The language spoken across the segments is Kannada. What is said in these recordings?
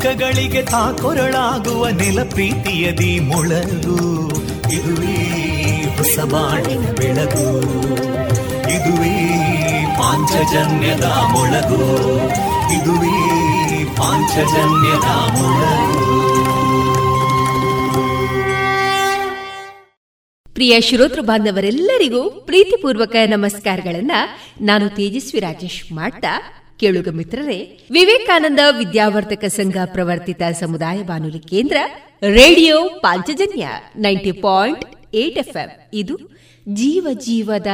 ದುಃಖಗಳಿಗೆ ತಾಕೊರಳಾಗುವ ನೆಲ ಪ್ರೀತಿಯದಿ ಮೊಳಗು. ಇದುವೇ ಹೊಸ ಬಾಣಿನ ಬೆಳಗು. ಇದುವೇ ಪಾಂಚಜನ್ಯದ ಮೊಳಗು. ಇದುವೇ ಪಾಂಚಜನ್ಯದ ಮೊಳಗು. ಪ್ರಿಯ ಶ್ರೋತೃ ಬಾಂಧವರೆಲ್ಲರಿಗೂ ಪ್ರೀತಿಪೂರ್ವಕ ನಮಸ್ಕಾರಗಳನ್ನ ನಾನು ತೇಜಸ್ವಿ ರಾಜೇಶ್ ಮಾಡ್ತಾ ಕೇಳುಗ ಮಿತ್ರರೇ, ವಿವೇಕಾನಂದ ವಿದ್ಯಾವರ್ಧಕ ಸಂಘ ಪ್ರವರ್ತಿತ ಸಮುದಾಯ ಬಾನುಲಿ ಕೇಂದ್ರ radio Panchajanya ninety point eight F ಇದು ಜೀವ ಜೀವದ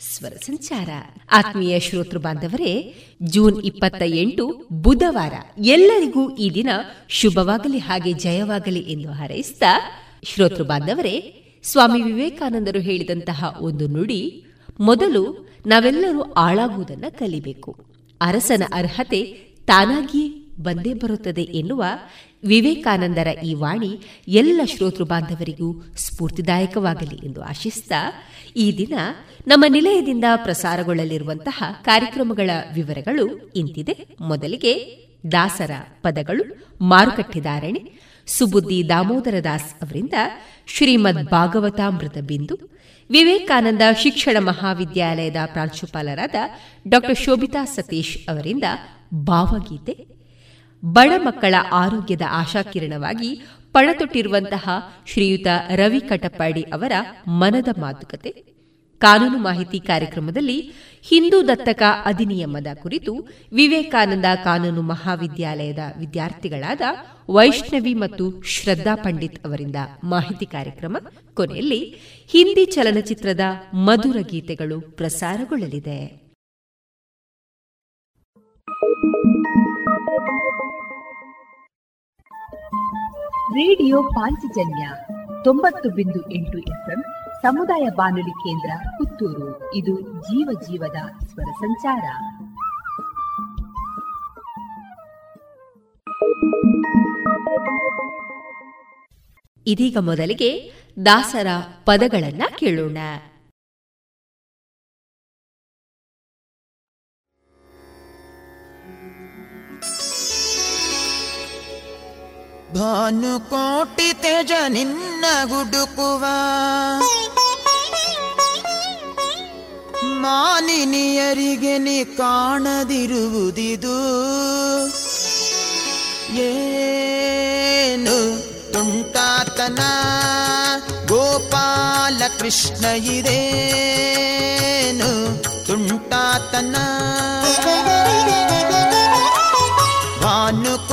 ಸ್ವರ ಸಂಚಾರ. ಆತ್ಮೀಯ ಶ್ರೋತೃ ಬಾಂಧವರೇ, ಜೂನ್ ಇಪ್ಪತ್ತ ಎಂಟು ಬುಧವಾರ ಎಲ್ಲರಿಗೂ ಈ ದಿನ ಶುಭವಾಗಲಿ, ಹಾಗೆ ಜಯವಾಗಲಿ ಎಂದು ಹಾರೈಸಿದ ಶ್ರೋತೃ ಬಾಂಧವರೇ, ಸ್ವಾಮಿ ವಿವೇಕಾನಂದರು ಹೇಳಿದಂತಹ ಒಂದು ನುಡಿ, ಮೊದಲು ನಾವೆಲ್ಲರೂ ಆಳಾಗುವುದನ್ನು ಕಲಿಬೇಕು. ಅರಸನ ಅರ್ಹತೆ ತಾನಾಗಿಯೇ ಬಂದೇ ಬರುತ್ತದೆ ಎನ್ನುವ ವಿವೇಕಾನಂದರ ಈ ವಾಣಿ ಎಲ್ಲ ಶ್ರೋತೃ ಬಾಂಧವರಿಗೂ ಸ್ಫೂರ್ತಿದಾಯಕವಾಗಲಿ ಎಂದು ಆಶಿಸ್ತಾ ಈ ದಿನ ನಮ್ಮ ನಿಲಯದಿಂದ ಪ್ರಸಾರಗೊಳ್ಳಲಿರುವಂತಹ ಕಾರ್ಯಕ್ರಮಗಳ ವಿವರಗಳು ಇಂತಿದೆ. ಮೊದಲಿಗೆ ದಾಸರ ಪದಗಳು ಮಾರುಕಟ್ಟೆದಾರಣೆ ಸುಬುದ್ದಿ ದಾಮೋದರ ದಾಸ್ ಅವರಿಂದ ಶ್ರೀಮದ್ ಭಾಗವತಾಮೃತ ಬಿಂದು ವಿವೇಕಾನಂದ ಶಿಕ್ಷಣ ಮಹಾವಿದ್ಯಾಲಯದ ಪ್ರಾಂಶುಪಾಲರಾದ ಡಾ. ಶೋಭಿತಾ ಸತೀಶ್ ಅವರಿಂದ ಭಾವಗೀತೆ, ಬಡ ಮಕ್ಕಳ ಆರೋಗ್ಯದ ಆಶಾಕಿರಣವಾಗಿ ಪಣತೊಟ್ಟಿರುವಂತಹ ಶ್ರೀಯುತ ರವಿ ಕಟಪಾಡಿ ಅವರ ಮನದ ಮಾತುಕತೆ. ಕಾನೂನು ಮಾಹಿತಿ ಕಾರ್ಯಕ್ರಮದಲ್ಲಿ ಹಿಂದೂ ದತ್ತಕ ಅಧಿನಿಯಮದ ಕುರಿತು ವಿವೇಕಾನಂದ ಕಾನೂನು ಮಹಾವಿದ್ಯಾಲಯದ ವಿದ್ಯಾರ್ಥಿಗಳಾದ ವೈಷ್ಣವಿ ಮತ್ತು ಶ್ರದ್ಧಾ ಪಂಡಿತ್ ಅವರಿಂದ ಮಾಹಿತಿ ಕಾರ್ಯಕ್ರಮ ಕೊನೆಯಲ್ಲಿ ಹಿಂದಿ ಚಲನಚಿತ್ರದ ಮಧುರ ಗೀತೆಗಳು ಪ್ರಸಾರಗೊಳ್ಳಲಿದೆ. ರೇಡಿಯೋ ಪಾಂಚಜನ್ಯ ತೊಂಬತ್ತು ಬಿಂದು ಎಂಟು ಎಫ್ಎಂ ಸಮುದಾಯ ಬಾನುಲಿ ಕೇಂದ್ರ ಪುತ್ತೂರು. ಇದು ಜೀವ ಜೀವದ ಸ್ವರ ಸಂಚಾರ. ಇದೀಗ ಮೊದಲಿಗೆ ದಾಸರ ಪದಗಳನ್ನ ಕೇಳೋಣ. ಭಾನುಕೋಟಿ ತೇಜ ನಿನ್ನ ಗುಡುಕುವ ಮಾನಿನಿಯರಿಗೆ ನೀ ಕಾಣದಿರುವುದಿದು. ಏನು ತುಂಟಾತನ ಗೋಪಾಲ ಕೃಷ್ಣ ಇದೇನು ತುಂಟಾತನ? ಭಾನುಕೋಟಿ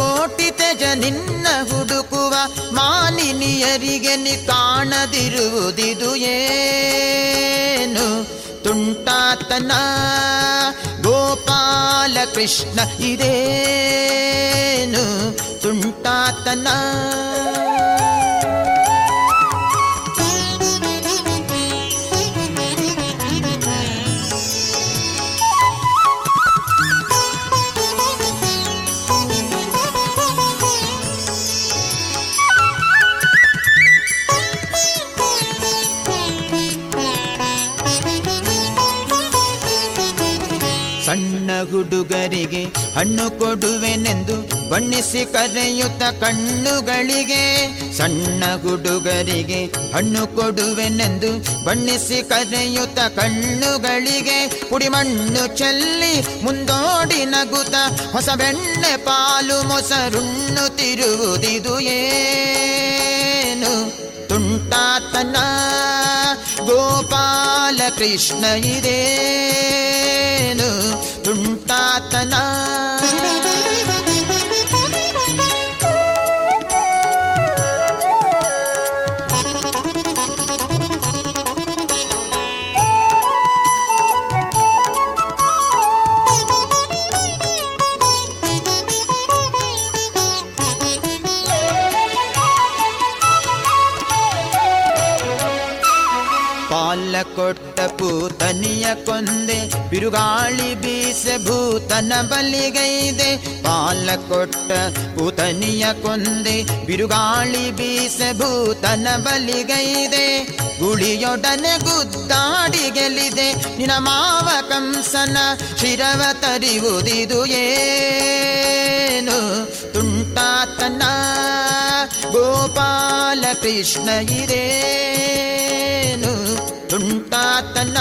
ತೆಜ ನಿನ್ನ ಹುಡುಕುವ ಮಾಲಿನಿಯರಿಗೆ ನಿ ಕಾಣದಿರುವುದಿದು ಏನು? ತುಂಟಾತನ ಗೋಪಾಲ ಕೃಷ್ಣ ಇದೇನು? ತುಂಟಾತನ ಹುಡುಗರಿಗೆ ಹಣ್ಣು ಕೊಡುವೆನೆಂದು ಬಣ್ಣಿಸಿ ಕರೆಯುತ್ತ ಕಣ್ಣುಗಳಿಗೆ. ಸಣ್ಣ ಹುಡುಗರಿಗೆ ಹಣ್ಣು ಕೊಡುವೆನೆಂದು ಬಣ್ಣಿಸಿ ಕರೆಯುತ್ತ ಕಣ್ಣುಗಳಿಗೆ. ಪುಡಿಮಣ್ಣು ಚೆಲ್ಲಿ ಮುಂದೋಡಿ ನಗುತ್ತ ಹೊಸ ಬೆಣ್ಣೆ ಪಾಲು ಮೊಸರುಣ್ಣು ತಿರುವುದಿದು ಏನು? ತುಂಟಾತನ गोपालकृष्ण इदेनु रेनु ಕೊಟ್ಟ ಪೂತನಿಯ ಕೊಂದೆ, ಬಿರುಗಾಳಿ ಬೀಸೆ ಭೂತನ ಬಲಿಗೈದೆ. ಪಾಲ ಕೊಟ್ಟ ಪೂತನಿಯ ಕೊಂದೆ, ಬಿರುಗಾಳಿ ಬೀಸೆ ಭೂತನ ಬಲಿಗೈದೆ. ಗುಳಿಯೊಡನೆ ಗುದ್ದಾಡಿ ಗೆಲಿದೆ ನಿನ ಮಾವ ಕಂಸನ ಶಿರವ ತರಿವುದಿದು ಏನು? ತುಂಟಾತನ ಗೋಪಾಲ ಕೃಷ್ಣ ಇರೇನು? ತುಂಟಾತನ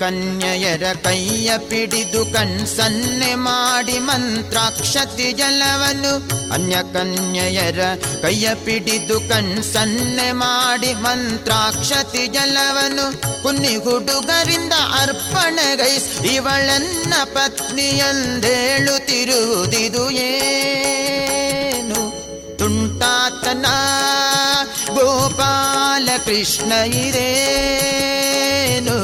ಕನ್ಯೆಯರ ಕೈಯ ಪಿಡಿದು ಕಣ್ಸನ್ನೆ ಮಾಡಿ ಮಂತ್ರಾಕ್ಷತಿ ಜಲವನು ಅನ್ಯ ಕನ್ಯೆಯರ ಕೈಯ ಪಿಡಿದು ಕಣ್ಸನ್ನೆ ಮಾಡಿ ಮಂತ್ರಾಕ್ಷತಿ ಜಲವನು ಕುನ್ನಿ ಹುಡುಗರಿಂದ ಅರ್ಪಣೆಗೈಸ್ ಇವಳನ್ನ ಪತ್ನಿಯಂದೇಳುತ್ತಿರುವುದಿದು ಏನು ತುಂಟಾತನ ಗೋಪಾಲ ಕೃಷ್ಣ ಇರೇನು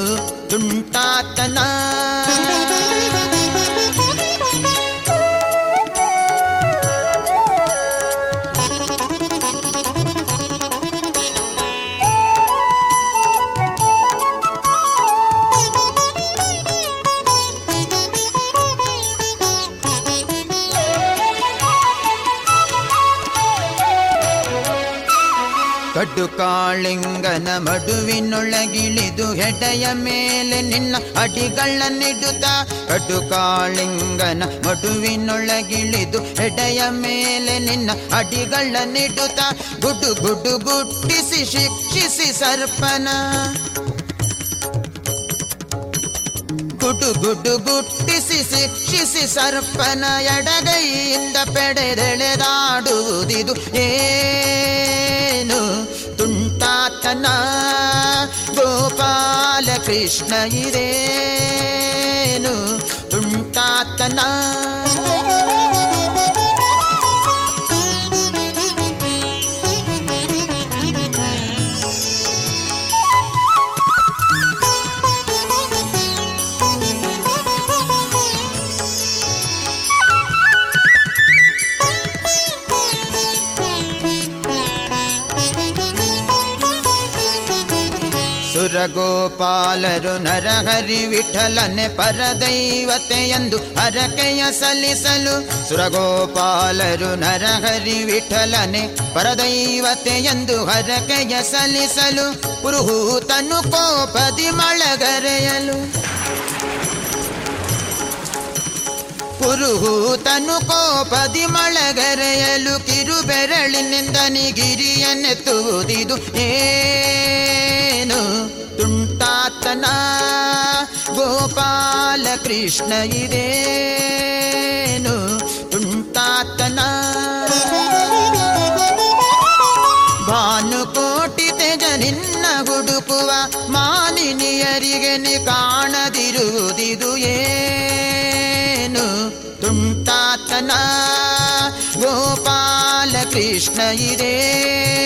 ಕಾಳಿಂಗನ ಮಡುವಿನೊಳಗಿಳಿದು ಹೆಡೆಯ ಮೇಲೆ ನಿನ್ನ ಅಡಿಗಳನ್ನಿಡುತ್ತ. ಕಟು ಕಾಳಿಂಗನ ಮಡುವಿನೊಳಗಿಳಿದು ಹೆಡೆಯ ಮೇಲೆ ನಿನ್ನ ಅಡಿಗಳನ್ನಿಡುತ್ತ. ಗುಡು ಗುಡು ಗುಟ್ಟಿಸಿ ಶಿಕ್ಷಿಸಿ ಸರ್ಪನ. ಗುಡು ಗುಡು ಗುಟ್ಟಿಸಿ ಶಿಕ್ಷಿಸಿ ಸರ್ಪನ. ಎಡಗೈಯಿಂದ ಪೆಡೆದೆಳೆದಾಡುವುದಿದು ಏನು गोपालकृष्णु उण्टात्तना ಸುರಗೋಪಾಲರು ನರಹರಿ ವಿಠಲನೆ ಪರದೈವತೆಯಂದು ಹರಕೆಯ ಸಲ್ಲಿಸಲು ಸುರಗೋಪಾಲರು ನರಹರಿ ವಿಠಲನೆ ಪರದೈವತೆ ಎಂದು ಹರಕೆಯ ಸಲ್ಲಿಸಲು ಪುರುಹೂತನು ಕೋಪದಿ ಮಳಗರೆಯಲು. ಪುರುಹೂತನು ಕೋಪದಿ ಮಳಗರೆಯಲು ಕಿರುಬೆರಳಿನಿಂದ ನಿಗಿರಿಯನ್ನೆತ್ತುವುದಿದು ಏನು? ತುಂಟಾತನ ಗೋಪಾಲ ಕೃಷ್ಣ ಇದೇನು ತುಂಟಾತನ? ಭಾನುಕೋಟಿ ತೆಜ ನಿನ್ನ ಹುಡುಕುವ ಮಾನಿನಿಯರಿಗೆ ನಿ ಕಾಣದಿರುವುದಿದು ಏನು? ತುಂಟಾತನ ಗೋಪಾಲ ಕೃಷ್ಣ ಇದೇನು?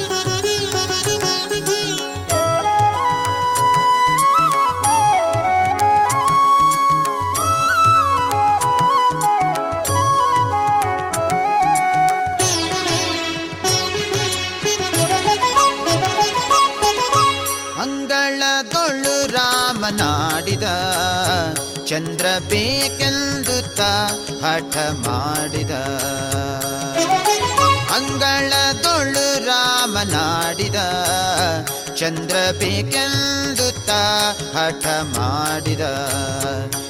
ಚಂದ್ರ ಬೇಕೆಂದು ಹಠ ಮಾಡಿದ. ಅಂಗಳದೊಳು ರಾಮನಾಡಿದ ಚಂದ್ರ ಬೇಕೆಂದು ಹಠ ಮಾಡಿದ.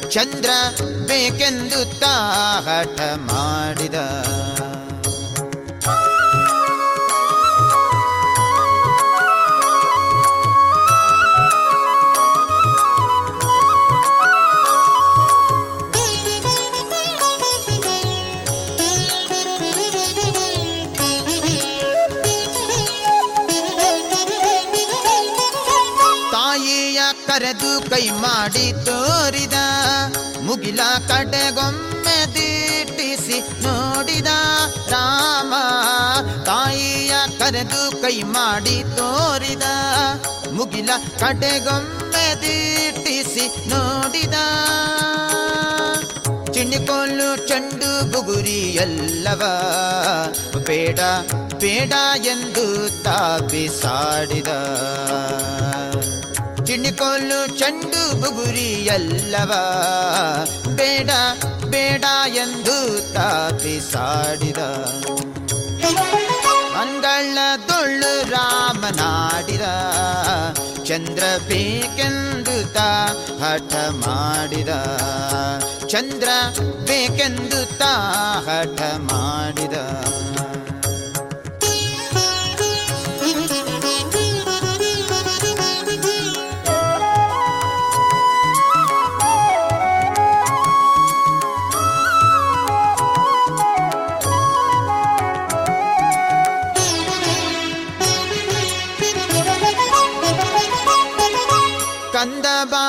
ಚಂದ್ರ ಬೇಕೆಂದು ಹಠ ಮಾಡಿದ. ಕೈ ಮಾಡಿ ತೋರಿದ, ಮುಗಿಲ ಕಡೆಗೊಮ್ಮೆ ದಿಟ್ಟಿಸಿ ನೋಡಿದ ರಾಮ. ತಾಯಿಯ ಕರೆದು ಕೈ ಮಾಡಿ ತೋರಿದ, ಮುಗಿಲ ಕಡೆಗೊಮ್ಮೆ ದಿಟ್ಟಿಸಿ ನೋಡಿದ. ಚಿಣಿಕೊಲ್ಲು ಚಂಡು ಬುಗುರಿ ಎಲ್ಲವ, ಬೇಡ ಬೇಡ ಎಂದು ತಾಪಿಸಾಡಿದ. ಚಿಣಿಕೊಲ್ಲು ಚಂಡು ಬುಗುರಿ ಎಲ್ಲವ ಬೇಡ ಬೇಡ ಎಂದು ತಾಪಿಸಾಡಿದ ಮಂಗಳದೊಳ್ಳು ರಾಮನಾಡಿದ ಚಂದ್ರ ಬೇಕೆಂದು ತಾ ಹಠ ಮಾಡಿದ ಚಂದ್ರ ಬೇಕೆಂದು ತಾ ಹಠ ಮಾಡಿದ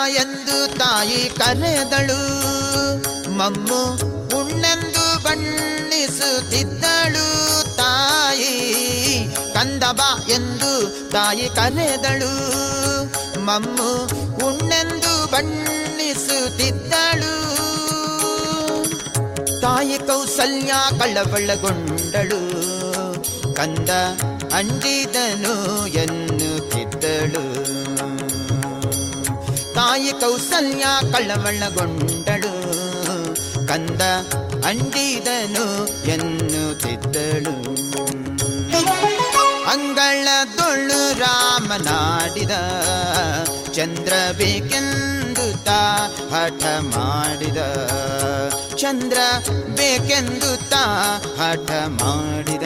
ಎಂದು ತಾಯಿ ಕರೆದಳು. ಮಮ್ಮು ಉಣ್ಣೆಂದು ಬಣ್ಣಿಸುತ್ತಿದ್ದಳು ತಾಯಿ. ಕಂದಬ ಎಂದು ತಾಯಿ ಕರೆದಳು. ಮಮ್ಮು ಉಣ್ಣೆಂದು ಬಣ್ಣಿಸುತ್ತಿದ್ದಳು. ತಾಯಿ ಕೌಸಲ್ಯ ಕಳ್ಳಬಳ್ಳಗೊಂಡಳು ಕಂದ ಅಂಡಿದನು ಎನ್ನುತ್ತಿದ್ದಳು. ತಾಯಿ ಕೌಸಲ್ಯ ಕಳ್ಳವಳ್ಳಗೊಂಡಳು ಕಂದ ಅಂಡಿದನು ಎನ್ನುತ್ತಿದ್ದಳು. ಅಂಗಳದೊಳು ರಾಮನಾಡಿದ ಚಂದ್ರ ಬೇಕೆಂದು ತಾ ಹಠ ಮಾಡಿದ. ಚಂದ್ರ ಬೇಕೆಂದು ತಾ ಹಠ ಮಾಡಿದ.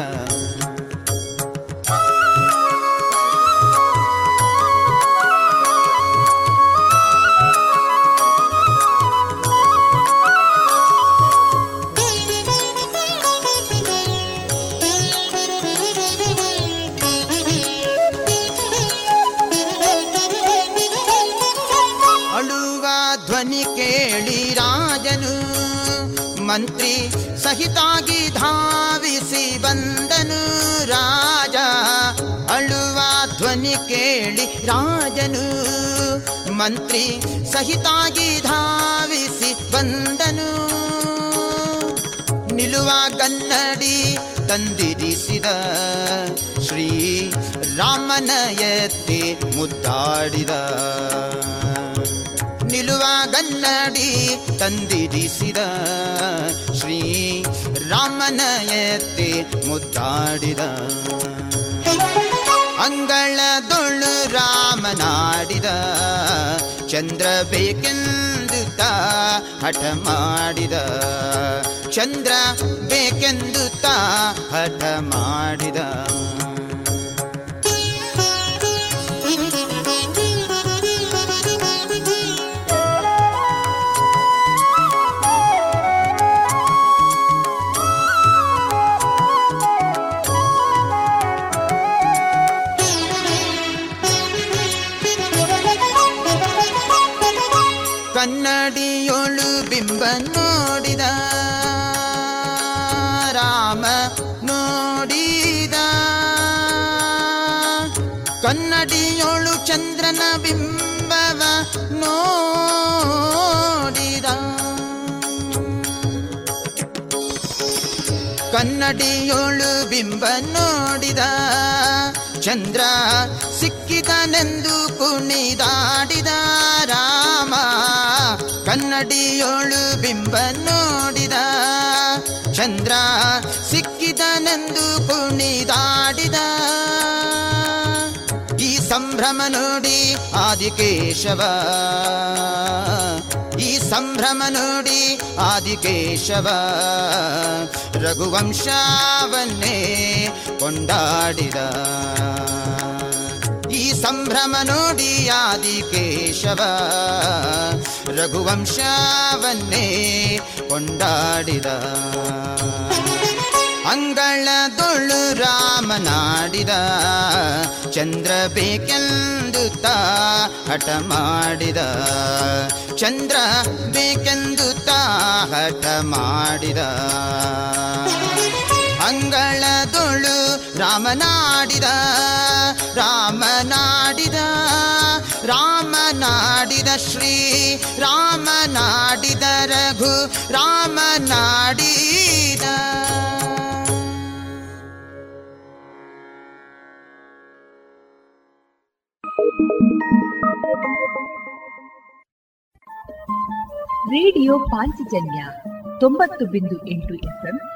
ಮಂತ್ರಿ ಸಹಿತಾಗಿ ಧಾವಿಸಿ ಬಂದನು ರಾಜ. ಅಳುವ ಧ್ವನಿ ಕೇಳಿ ರಾಜನು. ಮಂತ್ರಿ ಸಹಿತಾಗಿ ಧಾವಿಸಿ ಬಂದನು. ನಿಲುವ ಕನ್ನಡಿ ತಂದಿರಿಸಿದ ಶ್ರೀ ರಾಮನ ಎತ್ತಿ ಮುದ್ದಾಡಿದ. ನಿಲುವ ಗನ್ನಡಿ ತಂದಿರಿಸಿದ ಶ್ರೀ ರಾಮನ ಎತ್ತಿ ಮುದ್ದಾಡಿದ ಅಂಗಳದೊಳು ರಾಮನಾಡಿದ ಚಂದ್ರ ಬೇಕೆಂದು ತಾ ಹಠ ಮಾಡಿದ ಚಂದ್ರ ಬೇಕೆಂದು ತಾ ಹಠ ಮಾಡಿದ ನೋಡಿದ ರಾಮ ನೋಡಿದ. ಕನ್ನಡಿಯೋಳು ಚಂದ್ರನ ಬಿಂಬವ ನೋಡಿದ. ಕನ್ನಡಿಯೋಳು ಬಿಂಬ ನೋಡಿದ ಚಂದ್ರ ಸಿಕ್ಕಿದನೆಂದು ಕುಣಿದಾಡಿದ. ಕನ್ನಡಿಯೋಳು ಬಿಂಬ ನೋಡಿದ. ಚಂದ್ರ ಸಿಕ್ಕಿದನೆಂದು ಕುಣಿದಾಡಿದ. ಈ ಸಂಭ್ರಮ ನೋಡಿ ಆದಿಕೇಶವ. ಈ ಸಂಭ್ರಮ ನೋಡಿ ಆದಿಕೇಶವ. ರಘುವಂಶವನ್ನೇ ಕೊಂಡಾಡಿದ. ಈ ಸಂಭ್ರಮ ನೋಡಿ ಆದಿಕೇಶವ ರಘುವಂಶವನ್ನೇ ಕೊಂಡಾಡಿದ. ಅಂಗಳದೊಳು ರಾಮನಾಡಿದ. ಚಂದ್ರ ಬೇಕೆಂದು ತಾ ಹಠ ಮಾಡಿದ. ಚಂದ್ರ ಬೇಕೆಂದು ತಾ ಹಠ ಮಾಡಿದ. ಅಂಗಳದೊಳು ರಾಮನಾಡಿದ ರಾಮನಾಡಿದ ರಾಮನಾಡಿದ ಶ್ರೀ ರಾಮನಾಡಿದ ರಘು ರಾಮನಾಡಿದ. ರೇಡಿಯೋ ಪಾಂಚಜನ್ಯ ತೊಂಬತ್ತು ಬಿಂದು ಎಂಟು ಎಫ್ಎಂ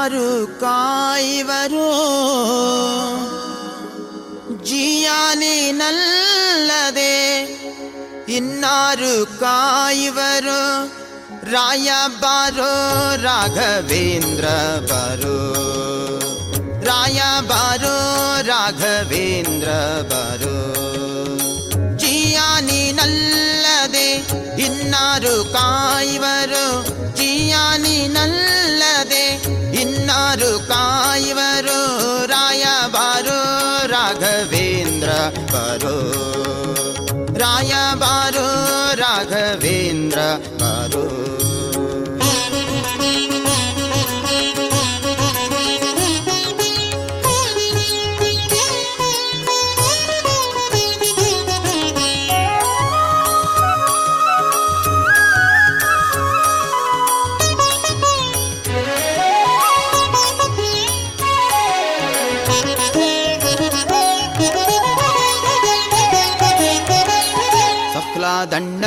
ಇನ್ನಾರು ಕಾಯುವರು ಜಿಯಾನಿನಲ್ಲದೆ ಇನ್ನಾರು ಕಾಯುವರು ರಾಯ ಬಾರೋ ರಾಘವೇಂದ್ರ ಬಾರೋ ರಾಯ ಬಾರೋ ರಾಘವೇಂದ್ರ ಬಾರೋ ಜಿಯಾನಿನಲ್ಲದೆ ಇನ್ನಾರು ಕಾಯುವರು ಜಿಯಾನಿನಲ್ಲದೆ ಇನ್ನಾರು ಕಾಯುವರು ರಾಯ ಬಾರೋ ರಾಘವೇಂದ್ರ ಬರೋ ರಾಯ ಬಾರೋ ರಾಘವೇಂದ್ರ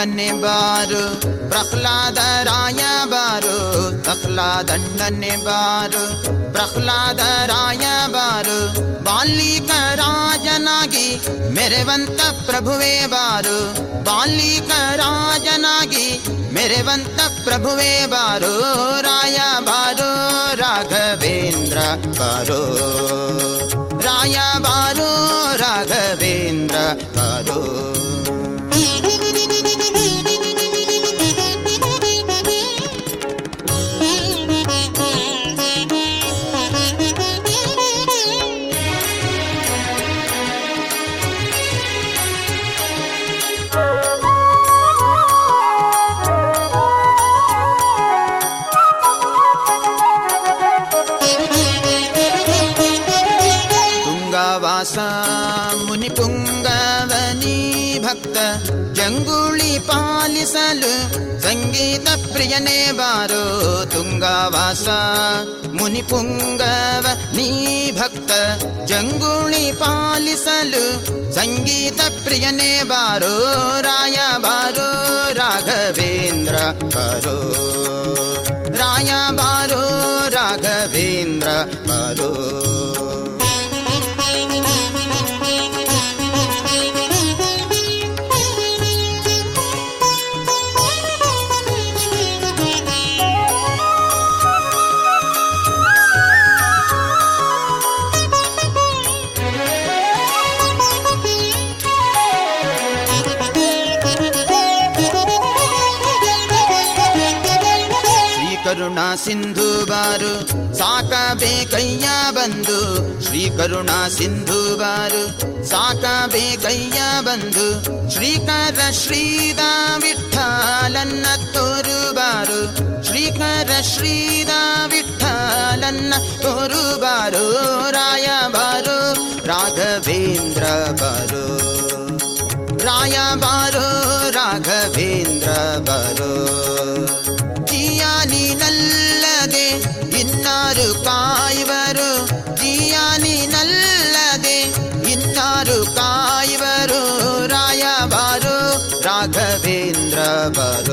दंडने बार, प्रहलाद राय बार तखला दंडने बार, प्रहलाद राय बार बाली का राजनागी मेरे वंत प्रभुवे बार बाली का राजनागी मेरे वंत प्रभुवे बार, राय बार, राघवेंद्र बार, राय बार, राघवेंद्र बारो। ीत प्रियने बारो तुवास मुनिपुङ्गव नी भक्त जङ्गुणि पालसल सङ्गीतप्रियने बारो रायबारो राघवेन्द्र राय रायबारो राघवेन्द्र करो ಸಿಂಧು ಬಾರು ಸಾಕಬೇಕಯ್ಯ ಬಂದು. ಶ್ರೀ ಕರುಣಾ ಸಿಂಧು ಬಾರು ಸಾಕಬೇಕಯ್ಯ ಬಂದು. ಶ್ರೀಕರ ಶ್ರೀದ ವಿಠಲನ್ನ ತೋರು ಬಾರು. ಶ್ರೀಕರ ಶ್ರೀದ ವಿಠಲನ್ನ ತೋರು ಬಾರು. ರಾಯ ಬಾರು, ರಾಘವೇಂದ್ರ ಬಾರು. ರಾಯ ಬಾರೋ, ರಾಘವೇಂದ್ರ ಬಾರೋ. ಜಿಯಾನಿನಲ್ಲದೆ இன்னாரு காய்வரு? ஜியானி நல்லதே இன்னாரு காய்வரு? ராயவாரு ராகவேந்திரவரு.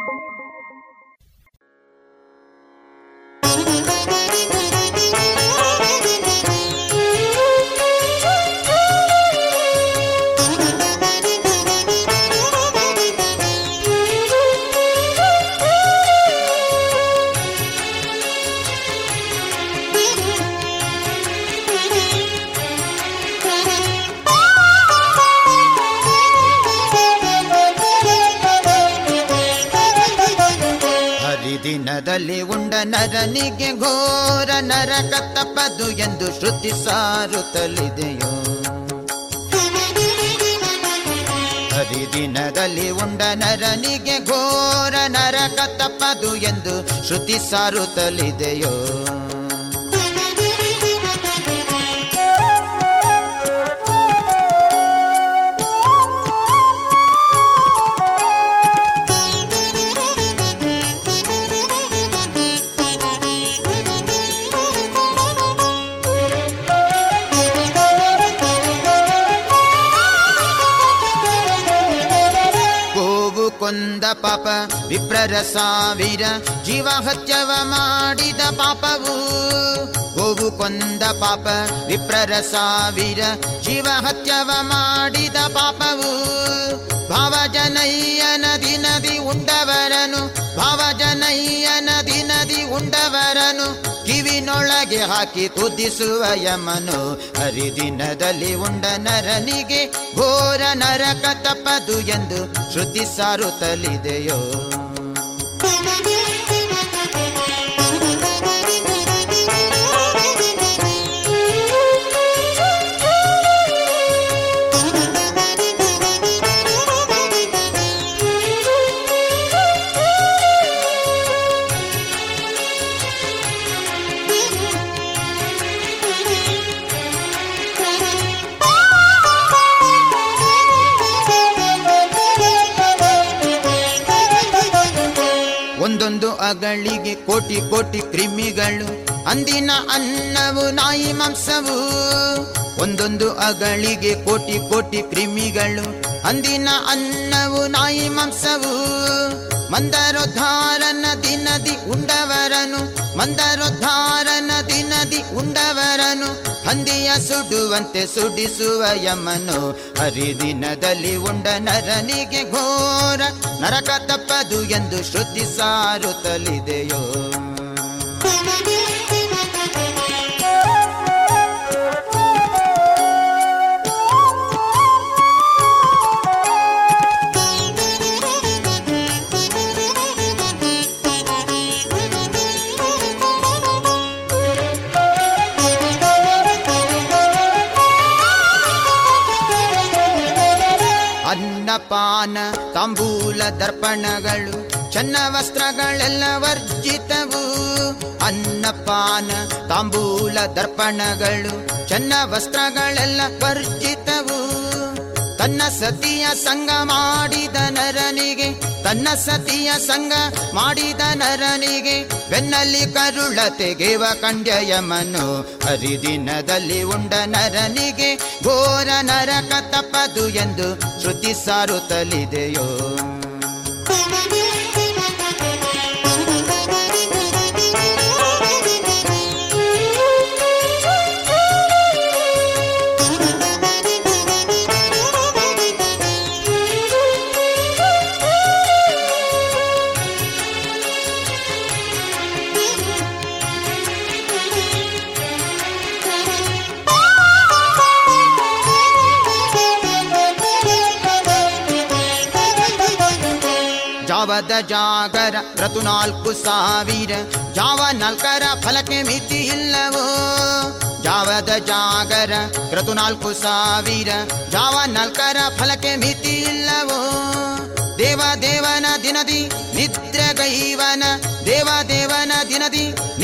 ತಪ್ಪದು ಎಂದು ಶ್ರುತಿ ಸಾರುತ್ತಲಿದೆಯೋ? ಹರಿದಿನದಲ್ಲಿ ಉಂಡ ನರನಿಗೆ ಘೋರ ನರಕ ತಪ್ಪದು ಎಂದು ಶ್ರುತಿ ಸಾರುತ್ತಲಿದೆಯೋ? ವಿಪ್ರರ ಸಾವಿರ ಜೀವ ಹತ್ಯವ ಮಾಡಿದ ಪಾಪವು. ಗೋವು ಕೊಂದ ಪಾಪ ವಿಪ್ರರ ಸಾವಿರ ಜೀವ ಹತ್ಯವ ಮಾಡಿದ ಪಾಪವು. ಭಾವಜನಯ್ಯ ನದಿ ನದಿ ಉಂಡವರನು ಭಾವಜನಯ್ಯ ನದಿ ನದಿ ಉಂಡವರನು, ಕಿವಿನೊಳಗೆ ಹಾಕಿ ತುದಿಸುವ ಯಮನು. ಹರಿದಿನದಲ್ಲಿ ಉಂಡ ನರನಿಗೆ ಘೋರ ನರಕ ತಪ್ಪದು ಎಂದು ಶ್ರುತಿ ಸಾರುತ್ತಲಿದೆಯೋ. Come on, ಒಂದೊಂದು ಅಗಳಿಗೆ ಕೋಟಿ ಕೋಟಿ ಕ್ರಿಮಿಗಳು. ಅಂದಿನ ಅನ್ನವು, ನಾಯಿ ಮಾಂಸವು. ಒಂದೊಂದು ಅಗಳಿಗೆ ಕೋಟಿ ಕೋಟಿ ಕ್ರಿಮಿಗಳು. ಅಂದಿನ ಅನ್ನವು, ನಾಯಿ ಮಾಂಸವು. ಮಂದರೋದ್ಧಾರ ನದಿ ನದಿ ಉಂಡವರನು, ಮಂದರೋದ್ಧಾರನ ನದಿ ನದಿ ಉಂಡವರನು, ಹಂದಿಯ ಸುಡುವಂತೆ ಸುಡಿಸುವ ಯಮನು. ಹರಿದಿನದಲ್ಲಿ ಉಂಡ ನರನಿಗೆ ಘೋರ, ನರಕ ತಪ್ಪದು ಎಂದು ಶ್ರುತಿ ಸಾರುತ್ತಲಿದೆಯೋ. ಅನ್ನಪಾನ ತಾಂಬೂಲ ದರ್ಪಣಗಳು ಚನ್ನ ವಸ್ತ್ರಗಳೆಲ್ಲ ವರ್ಜಿತವು. ಅನ್ನಪಾನ ತಾಂಬೂಲ ದರ್ಪಣಗಳು ಚನ್ನ ವಸ್ತ್ರಗಳೆಲ್ಲ ವರ್ಜಿತವು. ತನ್ನ ಸತಿಯ ಸಂಗ ಮಾಡಿದ ನರನಿಗೆ, ತನ್ನ ಸತಿಯ ಸಂಗ ಮಾಡಿದ ನರನಿಗೆ, ಬೆನ್ನಲ್ಲಿ ಕರುಳ ತೆಗೆವ ಕಂಡ್ಯಯಮನು ಹರಿದಿನದಲ್ಲಿ ಉಂಡ ನರನಿಗೆ, ಘೋರ ನರಕ ತಪ್ಪದು ಎಂದು ಶ್ರುತಿ ಸಾರುತ್ತಲಿದೆಯೋ? ಜಾವದ ಜಾಗರ ರತು ನಾಲ್ಕು ಸಾವಿರ. ಜಾವ ನಾಲ್ಕರ ಫಲಕ್ಕೆ ಮಿತಿ ಇಲ್ಲವೋ? ಜಾವದ ಜಾಗರ ಕ್ರತು ನಾಲ್ಕು ಸಾವಿರ. ಜಾವ ನಾಲ್ಕರ ಫಲಕ್ಕೆ ಮಿತಿ ಇಲ್ಲವೋ? ದೇವ ದೇವನ ದಿನದಿ ನಿದ್ರಗೈವನ. ದೇವ ದೇವನ ದಿನದಿ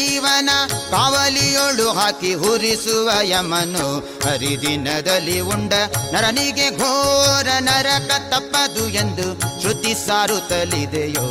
ನಿದ್ರಗೈವನ ಕಾವಲಿಯೊಳು ಹಾಕಿ ಹುರಿಸುವ ಯಮನು ಹರಿದಿನದಲ್ಲಿ ಉಂಡ ನರನಿಗೆ ಘೋರ ನರಕ ತಪ್ಪದು ಎಂದು ಶ್ರುತಿ ಸಾರುತ್ತಲಿದೆಯೋ.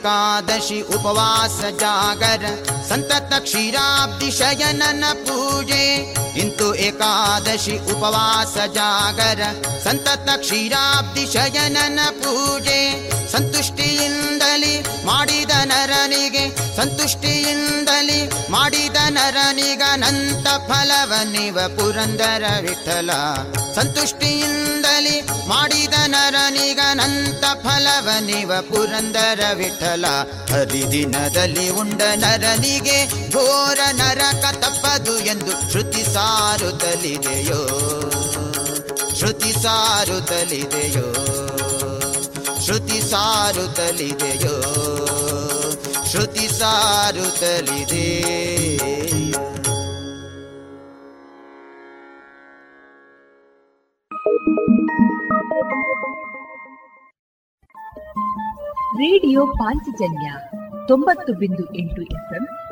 ಇಂತು ಏಕಾದಶಿ ಉಪವಾಸ ಜಾಗರ ಸಂತತ ಕ್ಷೀರಾಬ್ಧಿ ಶಯನನ ಪೂಜೆ, ಇಂತು ಏಕಾದಶಿ ಉಪವಾಸ ಜಾಗರ. ಸಂತತ ಕ್ಷೀರಾಬ್ಧಿ ಶಯನನ ಪೂಜೆ, ಸಂತುಷ್ಟಿಯಿಂದಲಿ ಮಾಡಿದ ನರನಿಗೆ. ಸಂತುಷ್ಟಿಯಿಂದಲಿ ಮಾಡಿದ ನರನಿಗನಂತ ಫಲವನಿವ ಪುರಂದರ ವಿಠಲ. ಸಂತುಷ್ಟಿಯಿಂದಲಿ ಮಾಡಿದ ನರನಿಗನಂತ ಫಲವನಿವ ಪುರಂದರ ವಿಠಲ. ಹರಿದಿನದಲ್ಲಿ ಉಂಡ ನರನಿಗೆ ಘೋರ ನರಕ ತಪ್ಪದು ಎಂದು ಶ್ರುತಿ ಸಾರುತ್ತಲಿದೆಯೋ? ಶ್ರುತಿ ಸಾರುತ್ತಲಿದೆಯೋ? ಶ್ರುತಿ ಸಾರುತ್ತಲಿದೆಯೋ? ಶ್ರುತಿ ಸಾರುತ್ತಲಿದೆ ರೇಡಿಯೋ ಪಾಂಚಜನ್ಯ ತೊಂಬತ್ತು ಬಿಂದು ಎಂಟು ಎಫ್ಎಂ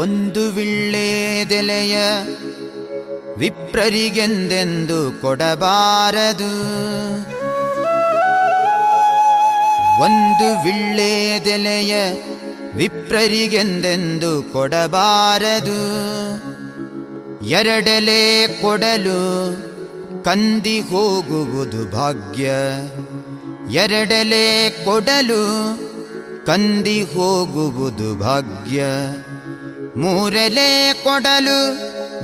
ಒಂದು ವಿಳ್ಳೆದೆಲೆಯ ವಿಪ್ರರಿಗೆಂದೆಂದು ಕೊಡಬಾರದು. ಒಂದು ವಿಳ್ಳೆದೆಲೆಯ ವಿಪ್ರರಿಗೆಂದೆಂದು ಕೊಡಬಾರದು. ಎರಡೆಲೆ ಕೊಡಲು ಕಂದಿ ಹೋಗುವುದು ಭಾಗ್ಯ. ಎರಡೆಲೆ ಕೊಡಲು ಕಂದಿ ಹೋಗುವುದು ಭಾಗ್ಯ. ಮೂರೆಲೆ ಕೊಡಲು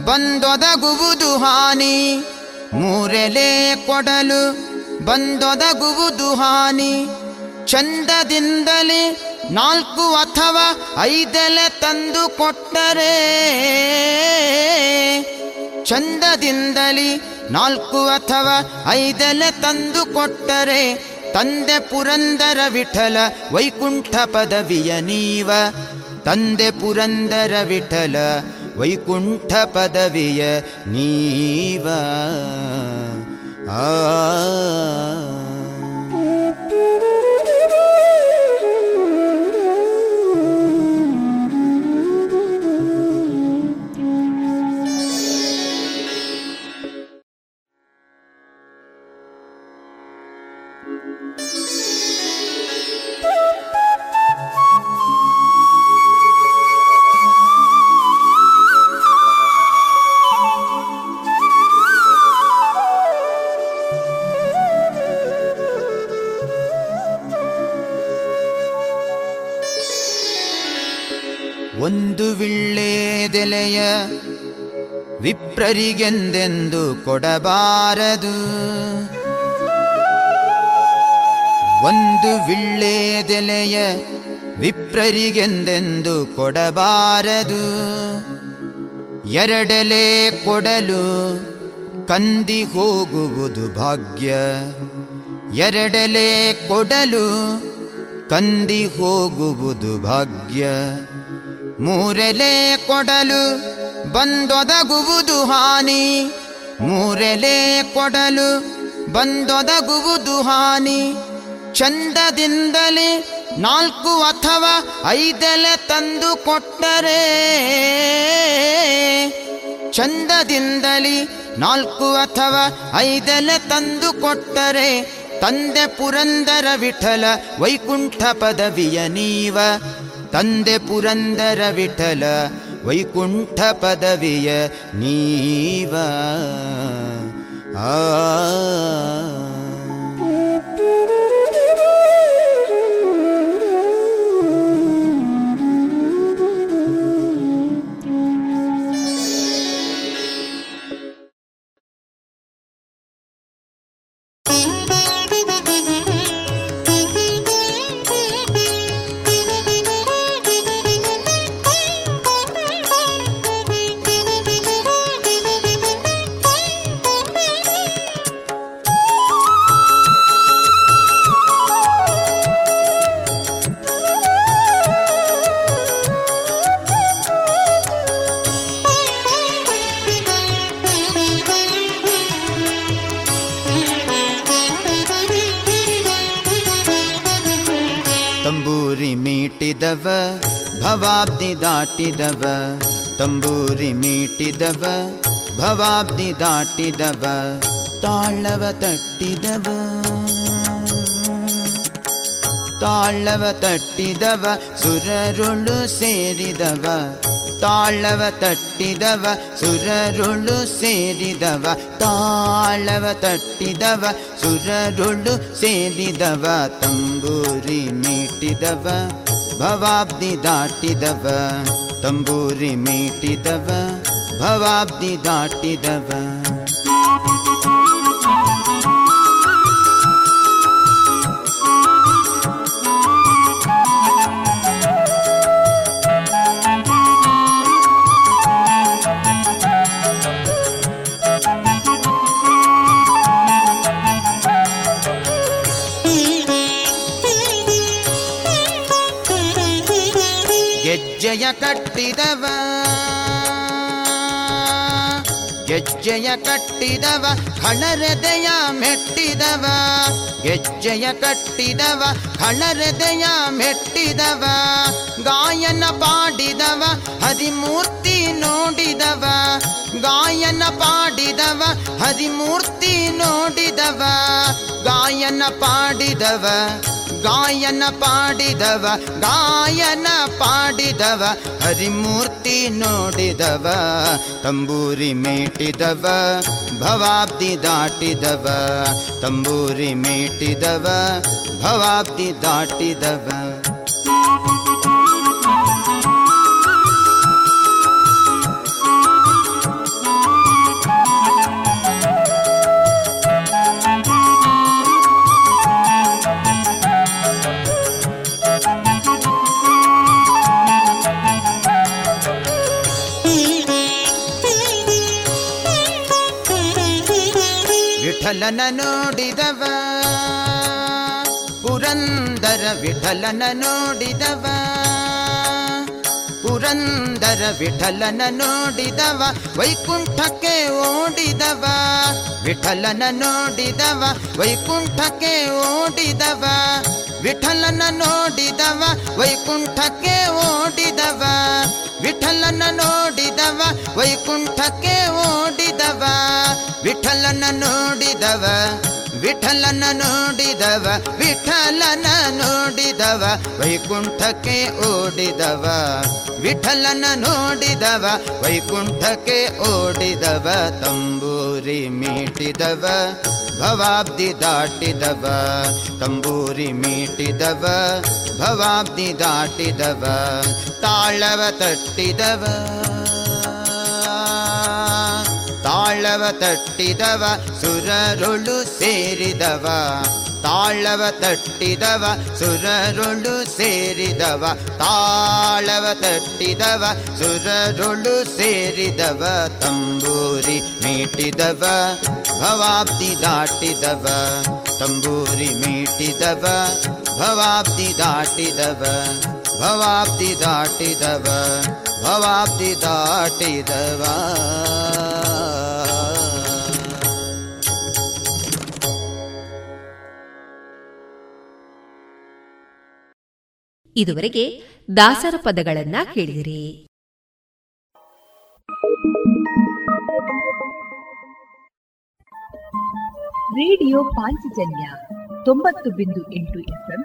ಬಂದೊದಗುವುದು ಹಾನಿ. ಮೂರೆಲೆ ಕೊಡಲು ಬಂದೊದಗುವುದು ಹಾನಿ. ಚಂದದಿಂದಲೇ ನಾಲ್ಕು ಅಥವಾ ಐದೆಲೆ ತಂದು ಕೊಟ್ಟರೆ. ಚಂದದಿಂದಲೇ ನಾಲ್ಕು ಅಥವಾ ಐದೆಲೆ ತಂದು ಕೊಟ್ಟರೆ. ತಂದೆ ಪುರಂದರ ವಿಠಲ ವೈಕುಂಠ ಪದವಿಯ ನೀವ. ತಂದೆ ಪುರಂದರ ವಿಠಲ ವೈಕುಂಠ ಪದವಿಯ ನೀವ ಆ ವಿಳ್ಳೆದೆಲೆಯ ವಿಪ್ರರಿಗೆಂದೆಂದು ಕೊಡಬಾರದು. ಒಂದು ವಿಳ್ಳೆದೆಲೆಯ ವಿಪ್ರರಿಗೆಂದೆಂದು ಕೊಡಬಾರದು. ಎರಡಲೆ ಕೊಡಲು ಕಂದಿ ಹೋಗುವುದು ಭಾಗ್ಯ. ಎರಡಲೆ ಕೊಡಲು ಕಂದಿ ಹೋಗುವುದು ಭಾಗ್ಯ. ಮೂರೆಲೆ ಕೊಡಲು ಬಂದೊದಗುವುದು ಹಾನಿ. ಮೂರೆಲೆ ಕೊಡಲು ಬಂದೊದಗುವುದು ಹಾನಿ. ಚಂದದಿಂದಲೇ ನಾಲ್ಕು ಅಥವಾ ಐದೆಲೆ ತಂದು ಕೊಟ್ಟರೆ. ಚಂದದಿಂದಲೇ ನಾಲ್ಕು ಅಥವಾ ಐದೆಲೆ ತಂದು ಕೊಟ್ಟರೆ. ತಂದೆ ಪುರಂದರ ವಿಠಲ ವೈಕುಂಠ ಪದವಿಯ ನೀವ ತಂದೆ ಪುರಂದರ ವಿಠಲ ವೈಕುಂಠ ಪದವಿಯ ನೀವ ಆ ಭವಾಬ್ದಿ ದಾಟಿದವ, ತಂಬೂರಿ ಮೀಟಿದವ, ಭವಾಬ್ದಿ ದಾಟಿದವ ತಾಳವ ತಟ್ಟಿದವ. ತಾಳವ ತಟ್ಟಿದವ, ಸುರರುಳು ಸೇರಿದವ. ತಾಳವ ತಟ್ಟಿದವ, ಸುರರುಳು ಸೇರಿದವ. ತಾಳವ ತಟ್ಟಿದವ, ಸುರರುಳು ಸೇರಿದವ, ತಂಬೂರಿ ಮೀಟಿದವ. ಭವಾಬ್ದಿ ದಾಟಿದವ ತಂಬೂರಿ ಮೀಟಿದವ ಭವಾಬ್ದಿ ದಾಟಿದವ ಕಟ್ಟಿದವ ಗೆಜ್ಜೆಯ ಕಟ್ಟಿದವ ಹಣರದೆಯ ಮೆಟ್ಟಿದವ ಗೆಜ್ಜೆಯ ಕಟ್ಟಿದವ ಹಣರದೆಯ ಮೆಟ್ಟಿದವ ಗಾಯನ ಪಾಡಿದವ ಹರಿಮೂರ್ತಿ ನೋಡಿದವ ಗಾಯನ ಪಾಡಿದವ ಹರಿಮೂರ್ತಿ ನೋಡಿದವ ಗಾಯನ ಪಾಡಿದವ ಗಾಯನ ಪಾಡಿದವ ಗಾಯನ ಪಾಡಿದವ ಹರಿಮೂರ್ತಿ ನೋಡಿದವ ತಂಬೂರಿ ಮೇಟಿದವ ಭವಾಬ್ದಿ ದಾಟಿದವ ತಂಬೂರಿ ಮೇಟಿದವ ಭವಾಬ್ದಿ ದಾಟಿದವ. ವಿಠಲನ ನೋಡಿದವ. ಪುರಂದರ ವಿಠಲನ ನೋಡಿದವ. ಪುರಂದರ ವಿಠಲನ ನೋಡಿದವ. ವೈಕುಂಠಕ್ಕೆ ಓಡಿದವ. ವಿಠಲನ ನೋಡಿದವ. ವೈಕುಂಠಕ್ಕೆ ಓಡಿದವ. ವಿಠಲನ ನೋಡಿದವ ವೈಕುಂಠಕ್ಕೆ ಓಡಿದವ. ವಿಠಲನ ನೋಡಿದವ ವೈಕುಂಠಕ್ಕೆ ಓಡಿದವ. ವಿಠಲನ ನೋಡಿದವ. ವಿಠಲನ ನೋಡಿದವ ವಿಠಲನ ನೋಡಿದವ, ವೈಕುಂಠಕ್ಕೆ ಓಡಿದವ. ವಿಠಲನ ನೋಡಿದವ, ವೈಕುಂಠಕ್ಕೆ ಓಡಿದವ, ತಂಬೂರಿ ಮೀಟಿದವ, ಭವಾಬ್ದಿ ದಾಟಿದವ. ತಂಬೂರಿ ಮೀಟಿದವ, ಭವಾಬ್ದಿ ದಾಟಿದವ, ತಾಳವ ತಟ್ಟಿದವ. ತಾಳವ ತಟ್ಟಿದವ, ಸುರರುಳು ಸೇರಿದವ. ತಾಳವ ತಟ್ಟಿದವ, ಸುರರುಳು ಸೇರಿದವ. ತಾಳವ ತಟ್ಟಿದವ, ಸುರರುಳು ಸೇರಿದವ. ತಂಬೂರಿ ಮೀಟಿದವ, ಭವಾಬ್ದಿ ದಾಟಿದವ. ತಂಬೂರಿ ಮೀಟಿದವ, ಭವಾಬ್ದಿ ದಾಟಿದವ. ಭವಾಬ್ದಿ ದಾಟಿದವ ಭವಾಬ್ದಿ ದಾಟಿದವ. ಇದುವರೆಗೆ ದಾಸರ ಪದಗಳನ್ನ ಕೇಳಿದಿರಿ. ರೇಡಿಯೋ ಪಾಂಚಜನ್ಯ ತೊಂಬತ್ತು ಬಿಂದು ಎಂಟು ಎಫ್ಎಂ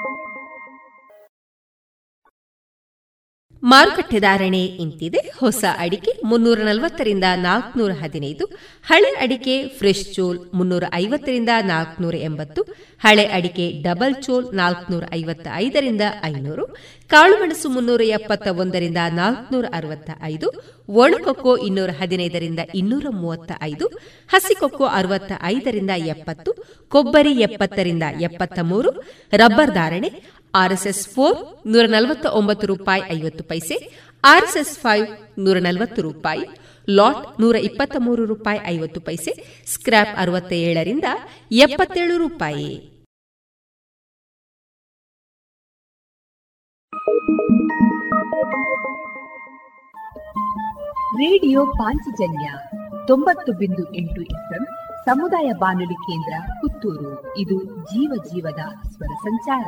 ಮಾರುಕಟ್ಟೆ ಧಾರಣೆ ಇಂತಿದೆ. ಹೊಸ ಅಡಿಕೆ ಮುನ್ನೂರ ನಲವತ್ತರಿಂದ ನಾಲ್ಕನೂರ ಹದಿನೈದು. ಹಳೆ ಅಡಿಕೆ ಫ್ರೆಶ್ ಚೋಲ್ ಮುನ್ನೂರ ಐವತ್ತರಿಂದ ನಾಲ್ಕನೂರ ಎಂಬತ್ತು. ಹಳೆ ಅಡಿಕೆ ಡಬಲ್ ಚೋಲ್ ನಾಲ್ಕನೂರ ಐವತ್ತ ಐದರಿಂದ ಐನೂರು. ಕಾಳುಮೆಣಸು ಮುನ್ನೂರ ಎಪ್ಪತ್ತ ಒಂದರಿಂದ ನಾಲ್ಕನೂರ ಅರವತ್ತ ಐದು ಒಣಕೊಕ್ಕೋ ಇನ್ನೂರ ಹದಿನೈದರಿಂದ ಇನ್ನೂರ ಮೂವತ್ತ ಐದು ಹಸಿಕೊಕ್ಕೋ ಅರವತ್ತ ಐದರಿಂದ ಎಪ್ಪತ್ತು. ಕೊಬ್ಬರಿ ಎಪ್ಪತ್ತರಿಂದ ಎಪ್ಪತ್ತ ಮೂರು ರಬ್ಬರ್ ಧಾರಣೆ ಆರ್ಎಸ್ಎಸ್ ಫೋರ್ ನೂರ ನಲವತ್ತ ಒಂಬತ್ತು ರೂಪಾಯಿ ಐವತ್ತು ಪೈಸೆ, ಆರ್ಎಸ್ಎಸ್ ಫೈವ್ ನೂರ ನಲವತ್ತು ರೂಪಾಯಿ, ಲಾಟ್ ನೂರ ಇಪ್ಪತ್ತ ಮೂರು ರೂಪಾಯಿ ಐವತ್ತು ಪೈಸೆ ಸ್ಕ್ರಾಪ್ ಅರವತ್ತ ಏಳರಿಂದ ಎಪ್ಪತ್ತೇಳು ರೂಪಾಯಿ. ರೇಡಿಯೋ ಪಾಂಚಜನ್ಯ ತೊಂಬತ್ತು ಬಿಂದು ಎಂಟು ಎಫ್ಎಂ ಸಮುದಾಯ ಬಾನುಲಿ ಕೇಂದ್ರ ಪುತ್ತೂರು. ಇದು ಜೀವ ಜೀವದ ಸ್ವರ ಸಂಚಾರ.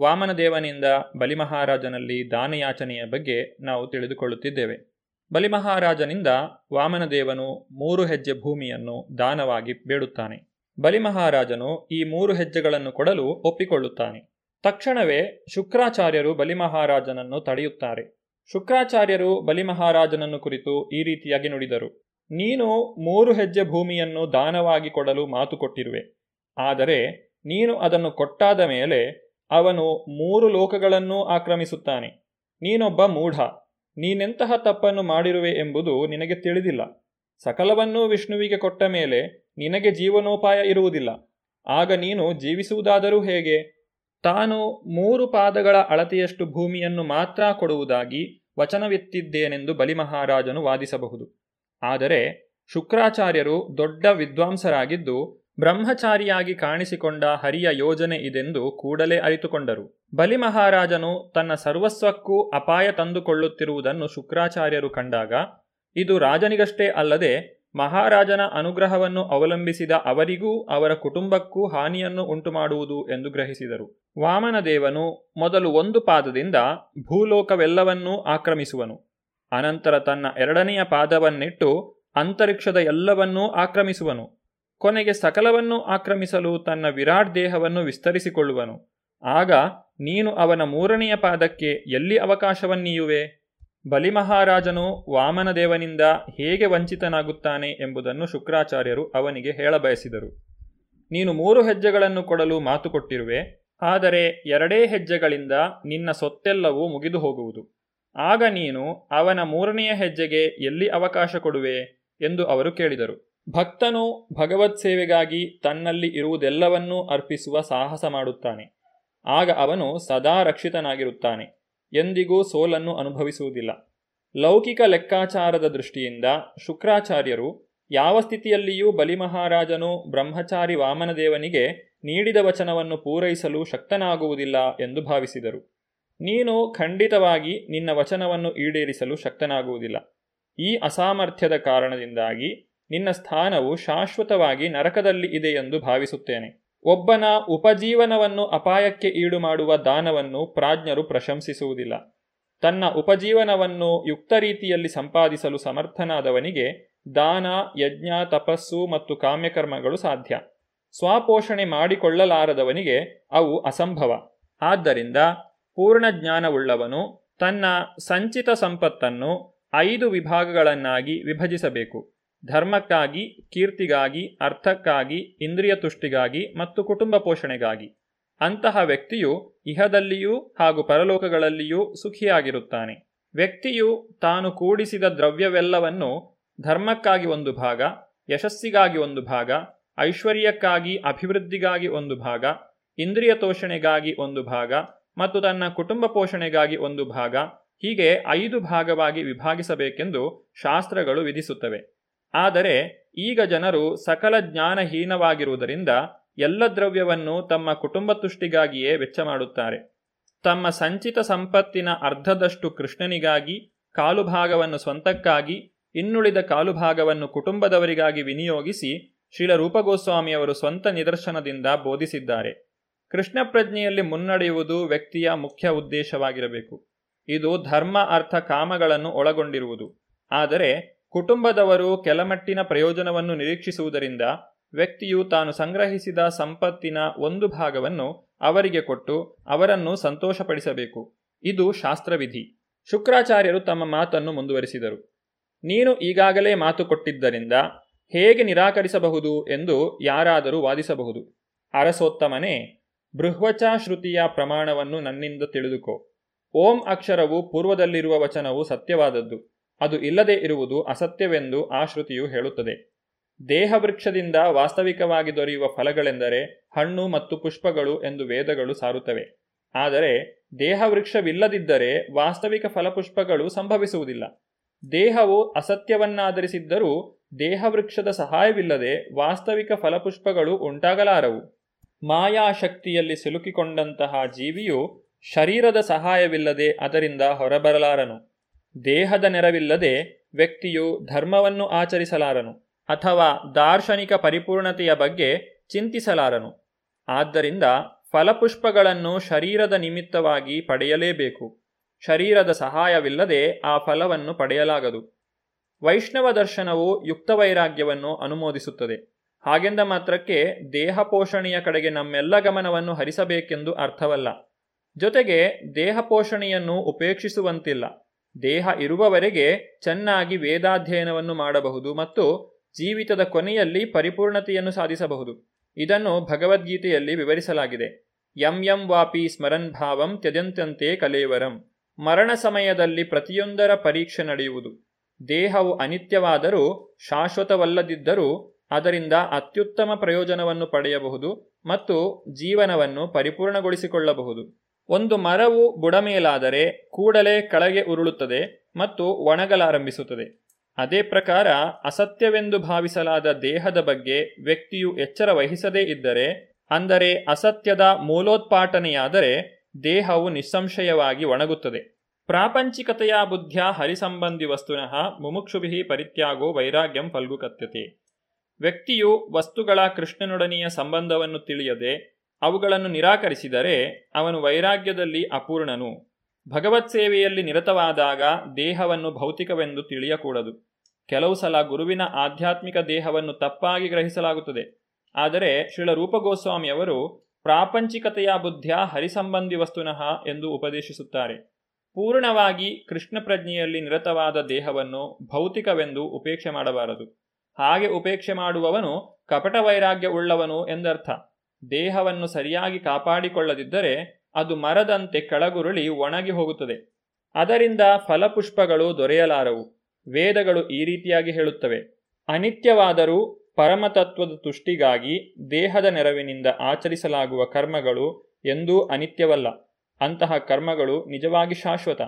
ವಾಮನದೇವನಿಂದ ಬಲಿಮಹಾರಾಜನಲ್ಲಿ ದಾನಯಾಚನೆಯ ಬಗ್ಗೆ ನಾವು ತಿಳಿದುಕೊಳ್ಳುತ್ತಿದ್ದೇವೆ. ಬಲಿಮಹಾರಾಜನಿಂದ ವಾಮನದೇವನು ಮೂರು ಹೆಜ್ಜೆ ಭೂಮಿಯನ್ನು ದಾನವಾಗಿ ಬೇಡುತ್ತಾನೆ. ಬಲಿಮಹಾರಾಜನು ಈ ಮೂರು ಹೆಜ್ಜೆಗಳನ್ನು ಕೊಡಲು ಒಪ್ಪಿಕೊಳ್ಳುತ್ತಾನೆ. ತಕ್ಷಣವೇ ಶುಕ್ರಾಚಾರ್ಯರು ಬಲಿಮಹಾರಾಜನನ್ನು ತಡೆಯುತ್ತಾರೆ. ಶುಕ್ರಾಚಾರ್ಯರು ಬಲಿಮಹಾರಾಜನನ್ನು ಕುರಿತು ಈ ರೀತಿಯಾಗಿ ನುಡಿದರು. ನೀನು ಮೂರು ಹೆಜ್ಜೆ ಭೂಮಿಯನ್ನು ದಾನವಾಗಿ ಕೊಡಲು ಮಾತು ಕೊಟ್ಟಿರುವೆ. ಆದರೆ ನೀನು ಅದನ್ನು ಕೊಟ್ಟಾದ ಮೇಲೆ ಅವನು ಮೂರು ಲೋಕಗಳನ್ನೂ ಆಕ್ರಮಿಸುತ್ತಾನೆ. ನೀನೊಬ್ಬ ಮೂಢ, ನೀನೆಂತಹ ತಪ್ಪನ್ನು ಮಾಡಿರುವೆ ಎಂಬುದು ನಿನಗೆ ತಿಳಿದಿಲ್ಲ. ಸಕಲವನ್ನೂ ವಿಷ್ಣುವಿಗೆ ಕೊಟ್ಟ ಮೇಲೆ ನಿನಗೆ ಜೀವನೋಪಾಯ ಇರುವುದಿಲ್ಲ. ಆಗ ನೀನು ಜೀವಿಸುವುದಾದರೂ ಹೇಗೆ? ತಾನು ಮೂರು ಪಾದಗಳ ಅಳತೆಯಷ್ಟು ಭೂಮಿಯನ್ನು ಮಾತ್ರ ಕೊಡುವುದಾಗಿ ವಚನವೆತ್ತಿದ್ದೇನೆಂದು ಬಲಿಮಹಾರಾಜನು ವಾದಿಸಬಹುದು. ಆದರೆ ಶುಕ್ರಾಚಾರ್ಯರು ದೊಡ್ಡ ವಿದ್ವಾಂಸರಾಗಿದ್ದು ಬ್ರಹ್ಮಚಾರಿಯಾಗಿ ಕಾಣಿಸಿಕೊಂಡ ಹರಿಯ ಯೋಜನೆ ಇದೆಂದು ಕೂಡಲೇ ಅರಿತುಕೊಂಡರು. ಬಲಿಮಹಾರಾಜನು ತನ್ನ ಸರ್ವಸ್ವಕ್ಕೂ ಅಪಾಯ ತಂದುಕೊಳ್ಳುತ್ತಿರುವುದನ್ನು ಶುಕ್ರಾಚಾರ್ಯರು ಕಂಡಾಗ, ಇದು ರಾಜನಿಗಷ್ಟೇ ಅಲ್ಲದೆ ಮಹಾರಾಜನ ಅನುಗ್ರಹವನ್ನು ಅವಲಂಬಿಸಿದ ಅವರಿಗೂ ಅವರ ಕುಟುಂಬಕ್ಕೂ ಹಾನಿಯನ್ನು ಉಂಟುಮಾಡುವುದು ಎಂದು ಗ್ರಹಿಸಿದರು. ವಾಮನದೇವನು ಮೊದಲು ಒಂದು ಪಾದದಿಂದ ಭೂಲೋಕವೆಲ್ಲವನ್ನೂ ಆಕ್ರಮಿಸುವನು. ಅನಂತರ ತನ್ನ ಎರಡನೆಯ ಪಾದವನ್ನಿಟ್ಟು ಅಂತರಿಕ್ಷದ ಎಲ್ಲವನ್ನೂ ಆಕ್ರಮಿಸುವನು. ಕೊನೆಗೆ ಸಕಲವನ್ನು ಆಕ್ರಮಿಸಲು ತನ್ನ ವಿರಾಟ್ ದೇಹವನ್ನು ವಿಸ್ತರಿಸಿಕೊಳ್ಳುವನು. ಆಗ ನೀನು ಅವನ ಮೂರನೆಯ ಪಾದಕ್ಕೆ ಎಲ್ಲಿ ಅವಕಾಶವನ್ನೀಯುವೆ? ಬಲಿಮಹಾರಾಜನು ವಾಮನದೇವನಿಂದ ಹೇಗೆ ವಂಚಿತನಾಗುತ್ತಾನೆ ಎಂಬುದನ್ನು ಶುಕ್ರಾಚಾರ್ಯರು ಅವನಿಗೆ ಹೇಳಬಯಸಿದರು ನೀನು ಮೂರು ಹೆಜ್ಜೆಗಳನ್ನು ಕೊಡಲು ಮಾತು ಕೊಟ್ಟಿರುವೆ, ಆದರೆ ಎರಡೇ ಹೆಜ್ಜೆಗಳಿಂದ ನಿನ್ನ ಸೊತ್ತೆಲ್ಲವೂ ಮುಗಿದು ಹೋಗುವುದು. ಆಗ ನೀನು ಅವನ ಮೂರನೆಯ ಹೆಜ್ಜೆಗೆ ಎಲ್ಲಿ ಅವಕಾಶ ಕೊಡುವೆ? ಎಂದು ಅವರು ಕೇಳಿದರು. ಭಕ್ತನು ಭಗವತ್ ಸೇವೆಗಾಗಿ ತನ್ನಲ್ಲಿ ಇರುವುದೆಲ್ಲವನ್ನೂ ಅರ್ಪಿಸುವ ಸಾಹಸ ಮಾಡುತ್ತಾನೆ. ಆಗ ಅವನು ಸದಾ ರಕ್ಷಿತನಾಗಿರುತ್ತಾನೆ. ಎಂದಿಗೂ ಸೋಲನ್ನು ಅನುಭವಿಸುವುದಿಲ್ಲ. ಲೌಕಿಕ ಲೆಕ್ಕಾಚಾರದ ದೃಷ್ಟಿಯಿಂದ ಶುಕ್ರಾಚಾರ್ಯರು ಯಾವ ಸ್ಥಿತಿಯಲ್ಲಿಯೂ ಬಲಿಮಹಾರಾಜನು ಬ್ರಹ್ಮಚಾರಿ ವಾಮನದೇವನಿಗೆ ನೀಡಿದ ವಚನವನ್ನು ಪೂರೈಸಲು ಶಕ್ತನಾಗುವುದಿಲ್ಲ ಎಂದು ಭಾವಿಸಿದರು. ನೀನು ಖಂಡಿತವಾಗಿ ನಿನ್ನ ವಚನವನ್ನು ಈಡೇರಿಸಲು ಶಕ್ತನಾಗುವುದಿಲ್ಲ. ಈ ಅಸಾಮರ್ಥ್ಯದ ಕಾರಣದಿಂದಾಗಿ ನಿನ್ನ ಸ್ಥಾನವು ಶಾಶ್ವತವಾಗಿ ನರಕದಲ್ಲಿ ಇದೆ ಎಂದು ಭಾವಿಸುತ್ತೇನೆ. ಒಬ್ಬನ ಉಪಜೀವನವನ್ನು ಅಪಾಯಕ್ಕೆ ಈಡು ಮಾಡುವ ದಾನವನ್ನು ಪ್ರಾಜ್ಞರು ಪ್ರಶಂಸಿಸುವುದಿಲ್ಲ. ತನ್ನ ಉಪಜೀವನವನ್ನು ಯುಕ್ತ ರೀತಿಯಲ್ಲಿ ಸಂಪಾದಿಸಲು ಸಮರ್ಥನಾದವನಿಗೆ ದಾನ, ಯಜ್ಞ, ತಪಸ್ಸು ಮತ್ತು ಕಾಮ್ಯಕರ್ಮಗಳು ಸಾಧ್ಯ. ಸ್ವಪೋಷಣೆ ಮಾಡಿಕೊಳ್ಳಲಾರದವನಿಗೆ ಅವು ಅಸಂಭವ. ಆದ್ದರಿಂದ ಪೂರ್ಣ ಜ್ಞಾನವುಳ್ಳವನು ತನ್ನ ಸಂಚಿತ ಸಂಪತ್ತನ್ನು ಐದು ವಿಭಾಗಗಳನ್ನಾಗಿ ವಿಭಜಿಸಬೇಕು. ಧರ್ಮಕ್ಕಾಗಿ, ಕೀರ್ತಿಗಾಗಿ, ಅರ್ಥಕ್ಕಾಗಿ, ಇಂದ್ರಿಯ ತುಷ್ಟಿಗಾಗಿ ಮತ್ತು ಕುಟುಂಬ ಪೋಷಣೆಗಾಗಿ. ಅಂತಹ ವ್ಯಕ್ತಿಯು ಇಹದಲ್ಲಿಯೂ ಹಾಗೂ ಪರಲೋಕಗಳಲ್ಲಿಯೂ ಸುಖಿಯಾಗಿರುತ್ತಾನೆ. ವ್ಯಕ್ತಿಯು ತಾನು ಕೂಡಿಸಿದ ದ್ರವ್ಯವೆಲ್ಲವನ್ನು ಧರ್ಮಕ್ಕಾಗಿ ಒಂದು ಭಾಗ, ಯಶಸ್ಸಿಗಾಗಿ ಒಂದು ಭಾಗ, ಐಶ್ವರ್ಯಕ್ಕಾಗಿ, ಅಭಿವೃದ್ಧಿಗಾಗಿ ಒಂದು ಭಾಗ, ಇಂದ್ರಿಯ ತೋಷಣೆಗಾಗಿ ಒಂದು ಭಾಗ ಮತ್ತು ತನ್ನ ಕುಟುಂಬ ಪೋಷಣೆಗಾಗಿ ಒಂದು ಭಾಗ ಹೀಗೆ ಐದು ಭಾಗವಾಗಿ ವಿಭಾಗಿಸಬೇಕೆಂದು ಶಾಸ್ತ್ರಗಳು ವಿಧಿಸುತ್ತವೆ. ಆದರೆ ಈಗ ಜನರು ಸಕಲ ಜ್ಞಾನಹೀನವಾಗಿರುವುದರಿಂದ ಎಲ್ಲ ದ್ರವ್ಯವನ್ನು ತಮ್ಮ ಕುಟುಂಬ ತುಷ್ಟಿಗಾಗಿಯೇ ವೆಚ್ಚ ಮಾಡುತ್ತಾರೆ. ತಮ್ಮ ಸಂಚಿತ ಸಂಪತ್ತಿನ ಅರ್ಧದಷ್ಟು ಕೃಷ್ಣನಿಗಾಗಿ ಕಾಲು ಭಾಗವನ್ನು ಸ್ವಂತಕ್ಕಾಗಿ, ಇನ್ನುಳಿದ ಕಾಲು ಭಾಗವನ್ನು ಕುಟುಂಬದವರಿಗಾಗಿ ವಿನಿಯೋಗಿಸಿ ಶ್ರೀಲ ರೂಪಗೋಸ್ವಾಮಿಯವರು ಸ್ವಂತ ನಿದರ್ಶನದಿಂದ ಬೋಧಿಸಿದ್ದಾರೆ. ಕೃಷ್ಣ ಪ್ರಜ್ಞೆಯಲ್ಲಿ ಮುನ್ನಡೆಯುವುದು ವ್ಯಕ್ತಿಯ ಮುಖ್ಯ ಉದ್ದೇಶವಾಗಿರಬೇಕು. ಇದು ಧರ್ಮ ಅರ್ಥ ಕಾಮಗಳನ್ನು ಒಳಗೊಂಡಿರುವುದು. ಆದರೆ ಕುಟುಂಬದವರು ಕೆಲಮಟ್ಟಿನ ಪ್ರಯೋಜನವನ್ನು ನಿರೀಕ್ಷಿಸುವುದರಿಂದ ವ್ಯಕ್ತಿಯು ತಾನು ಸಂಗ್ರಹಿಸಿದ ಸಂಪತ್ತಿನ ಒಂದು ಭಾಗವನ್ನು ಅವರಿಗೆ ಕೊಟ್ಟು ಅವರನ್ನು ಸಂತೋಷಪಡಿಸಬೇಕು. ಇದು ಶಾಸ್ತ್ರವಿಧಿ. ಶುಕ್ರಾಚಾರ್ಯರು ತಮ್ಮ ಮಾತನ್ನು ಮುಂದುವರಿಸಿದರು. ನೀನು ಈಗಾಗಲೇ ಮಾತು ಕೊಟ್ಟಿದ್ದರಿಂದ ಹೇಗೆ ನಿರಾಕರಿಸಬಹುದು ಎಂದು ಯಾರಾದರೂ ವಾದಿಸಬಹುದು. ಅರಸೋತ್ತಮನೇ, ಬೃಹ್ವಚ ಶ್ರುತಿಯ ಪ್ರಮಾಣವನ್ನು ನನ್ನಿಂದ ತಿಳಿದುಕೋ. ಓಂ ಅಕ್ಷರವು ಪೂರ್ವದಲ್ಲಿರುವ ವಚನವು ಸತ್ಯವಾದದ್ದು. ಅದು ಇಲ್ಲದೆ ಇರುವುದು ಅಸತ್ಯವೆಂದು ಆ ಶ್ರುತಿಯು ಹೇಳುತ್ತದೆ. ದೇಹವೃಕ್ಷದಿಂದ ವಾಸ್ತವಿಕವಾಗಿ ದೊರೆಯುವ ಫಲಗಳೆಂದರೆ ಹಣ್ಣು ಮತ್ತು ಪುಷ್ಪಗಳು ಎಂದು ವೇದಗಳು ಸಾರುತ್ತವೆ. ಆದರೆ ದೇಹವೃಕ್ಷವಿಲ್ಲದಿದ್ದರೆ ವಾಸ್ತವಿಕ ಫಲಪುಷ್ಪಗಳು ಸಂಭವಿಸುವುದಿಲ್ಲ. ದೇಹವು ಅಸತ್ಯವನ್ನಾಧರಿಸಿದ್ದರೂ ದೇಹವೃಕ್ಷದ ಸಹಾಯವಿಲ್ಲದೆ ವಾಸ್ತವಿಕ ಫಲಪುಷ್ಪಗಳು ಉಂಟಾಗಲಾರವು. ಮಾಯಾಶಕ್ತಿಯಲ್ಲಿ ಸಿಲುಕಿಕೊಂಡಂತಹ ಜೀವಿಯು ಶರೀರದ ಸಹಾಯವಿಲ್ಲದೆ ಅದರಿಂದ ಹೊರಬರಲಾರನು. ದೇಹದ ನೆರವಿಲ್ಲದೆ ವ್ಯಕ್ತಿಯು ಧರ್ಮವನ್ನು ಆಚರಿಸಲಾರನು ಅಥವಾ ದಾರ್ಶನಿಕ ಪರಿಪೂರ್ಣತೆಯ ಬಗ್ಗೆ ಚಿಂತಿಸಲಾರನು. ಆದ್ದರಿಂದ ಫಲಪುಷ್ಪಗಳನ್ನು ಶರೀರದ ನಿಮಿತ್ತವಾಗಿ ಪಡೆಯಲೇಬೇಕು. ಶರೀರದ ಸಹಾಯವಿಲ್ಲದೆ ಆ ಫಲವನ್ನು ಪಡೆಯಲಾಗದು. ವೈಷ್ಣವ ದರ್ಶನವು ಯುಕ್ತ ವೈರಾಗ್ಯವನ್ನು ಅನುಮೋದಿಸುತ್ತದೆ. ಹಾಗೆಂದ ಮಾತ್ರಕ್ಕೆ ದೇಹ ಪೋಷಣೆಯ ಕಡೆಗೆ ನಮ್ಮೆಲ್ಲ ಗಮನವನ್ನು ಹರಿಸಬೇಕೆಂದು ಅರ್ಥವಲ್ಲ. ಜೊತೆಗೆ ದೇಹ ಪೋಷಣೆಯನ್ನು ಉಪೇಕ್ಷಿಸುವಂತಿಲ್ಲ. ದೇಹ ಇರುವವರೆಗೆ ಚೆನ್ನಾಗಿ ವೇದಾಧ್ಯಯನವನ್ನು ಮಾಡಬಹುದು ಮತ್ತು ಜೀವಿತದ ಕೊನೆಯಲ್ಲಿ ಪರಿಪೂರ್ಣತೆಯನ್ನು ಸಾಧಿಸಬಹುದು. ಇದನ್ನು ಭಗವದ್ಗೀತೆಯಲ್ಲಿ ವಿವರಿಸಲಾಗಿದೆ. ಯಂ ಯಂ ವಾಪಿ ಸ್ಮರನ್ ಭಾವಂ ತ್ಯಜಂತ್ಯಂತೆ ಕಲೇವರಂ. ಮರಣ ಸಮಯದಲ್ಲಿ ಪ್ರತಿಯೊಂದರ ಪರೀಕ್ಷೆ ನಡೆಯುವುದು. ದೇಹವು ಅನಿತ್ಯವಾದರೂ ಶಾಶ್ವತವಲ್ಲದಿದ್ದರೂ ಅದರಿಂದ ಅತ್ಯುತ್ತಮ ಪ್ರಯೋಜನವನ್ನು ಪಡೆಯಬಹುದು ಮತ್ತು ಜೀವನವನ್ನು ಪರಿಪೂರ್ಣಗೊಳಿಸಿಕೊಳ್ಳಬಹುದು. ಒಂದು ಮರವು ಬುಡಮೇಲಾದರೆ ಕೂಡಲೇ ಕೆಳಗೆ ಉರುಳುತ್ತದೆ ಮತ್ತು ಒಣಗಲಾರಂಭಿಸುತ್ತದೆ. ಅದೇ ಪ್ರಕಾರ ಅಸತ್ಯವೆಂದು ಭಾವಿಸಲಾದ ದೇಹದ ಬಗ್ಗೆ ವ್ಯಕ್ತಿಯು ಎಚ್ಚರ ವಹಿಸದೇ ಇದ್ದರೆ, ಅಂದರೆ ಅಸತ್ಯದ ಮೂಲೋತ್ಪಾಟನೆಯಾದರೆ ದೇಹವು ನಿಸ್ಸಂಶಯವಾಗಿ ಒಣಗುತ್ತದೆ. ಪ್ರಾಪಂಚಿಕತೆಯ ಬುದ್ಧಿಯ ಹರಿಸಂಬಂಧಿ ವಸ್ತುನಃ ಮುಮುಕ್ಷುಭಿ ಪರಿತ್ಯಾಗೋ ವೈರಾಗ್ಯಂ ಫಲ್ಗುಕತ್ಯತೆ ವ್ಯಕ್ತಿಯು ವಸ್ತುಗಳ ಕೃಷ್ಣನೊಡನೆಯ ಸಂಬಂಧವನ್ನು ತಿಳಿಯದೆ ಅವುಗಳನ್ನು ನಿರಾಕರಿಸಿದರೆ ಅವನು ವೈರಾಗ್ಯದಲ್ಲಿ ಅಪೂರ್ಣನು. ಭಗವತ್ ಸೇವೆಯಲ್ಲಿ ನಿರತವಾದಾಗ ದೇಹವನ್ನು ಭೌತಿಕವೆಂದು ತಿಳಿಯಕೂಡದು. ಕೆಲವು ಸಲ ಗುರುವಿನ ಆಧ್ಯಾತ್ಮಿಕ ದೇಹವನ್ನು ತಪ್ಪಾಗಿ ಗ್ರಹಿಸಲಾಗುತ್ತದೆ. ಆದರೆ ಶ್ರೀಲ ರೂಪಗೋಸ್ವಾಮಿಯವರು ಪ್ರಾಪಂಚಿಕತೆಯ ಬುದ್ಧಿಯ ಹರಿಸಂಬಂಧಿ ವಸ್ತುನಃ ಎಂದು ಉಪದೇಶಿಸುತ್ತಾರೆ. ಪೂರ್ಣವಾಗಿ ಕೃಷ್ಣ ಪ್ರಜ್ಞೆಯಲ್ಲಿ ನಿರತವಾದ ದೇಹವನ್ನು ಭೌತಿಕವೆಂದು ಉಪೇಕ್ಷೆ ಮಾಡಬಾರದು. ಹಾಗೆ ಉಪೇಕ್ಷೆ ಮಾಡುವವನು ಕಪಟ ವೈರಾಗ್ಯ ಉಳ್ಳವನು ಎಂದರ್ಥ. ದೇಹವನ್ನು ಸರಿಯಾಗಿ ಕಾಪಾಡಿಕೊಳ್ಳದಿದ್ದರೆ ಅದು ಮರದಂತೆ ಕೆಳಗುರುಳಿ ಒಣಗಿ ಹೋಗುತ್ತದೆ. ಅದರಿಂದ ಫಲಪುಷ್ಪಗಳು ದೊರೆಯಲಾರವು. ವೇದಗಳು ಈ ರೀತಿಯಾಗಿ ಹೇಳುತ್ತವೆ. ಅನಿತ್ಯವಾದರೂ ಪರಮತತ್ವದ ತುಷ್ಟಿಗಾಗಿ ದೇಹದ ನೆರವಿನಿಂದ ಆಚರಿಸಲಾಗುವ ಕರ್ಮಗಳು ಎಂದೂ ಅನಿತ್ಯವಲ್ಲ. ಅಂತಹ ಕರ್ಮಗಳು ನಿಜವಾಗಿ ಶಾಶ್ವತ.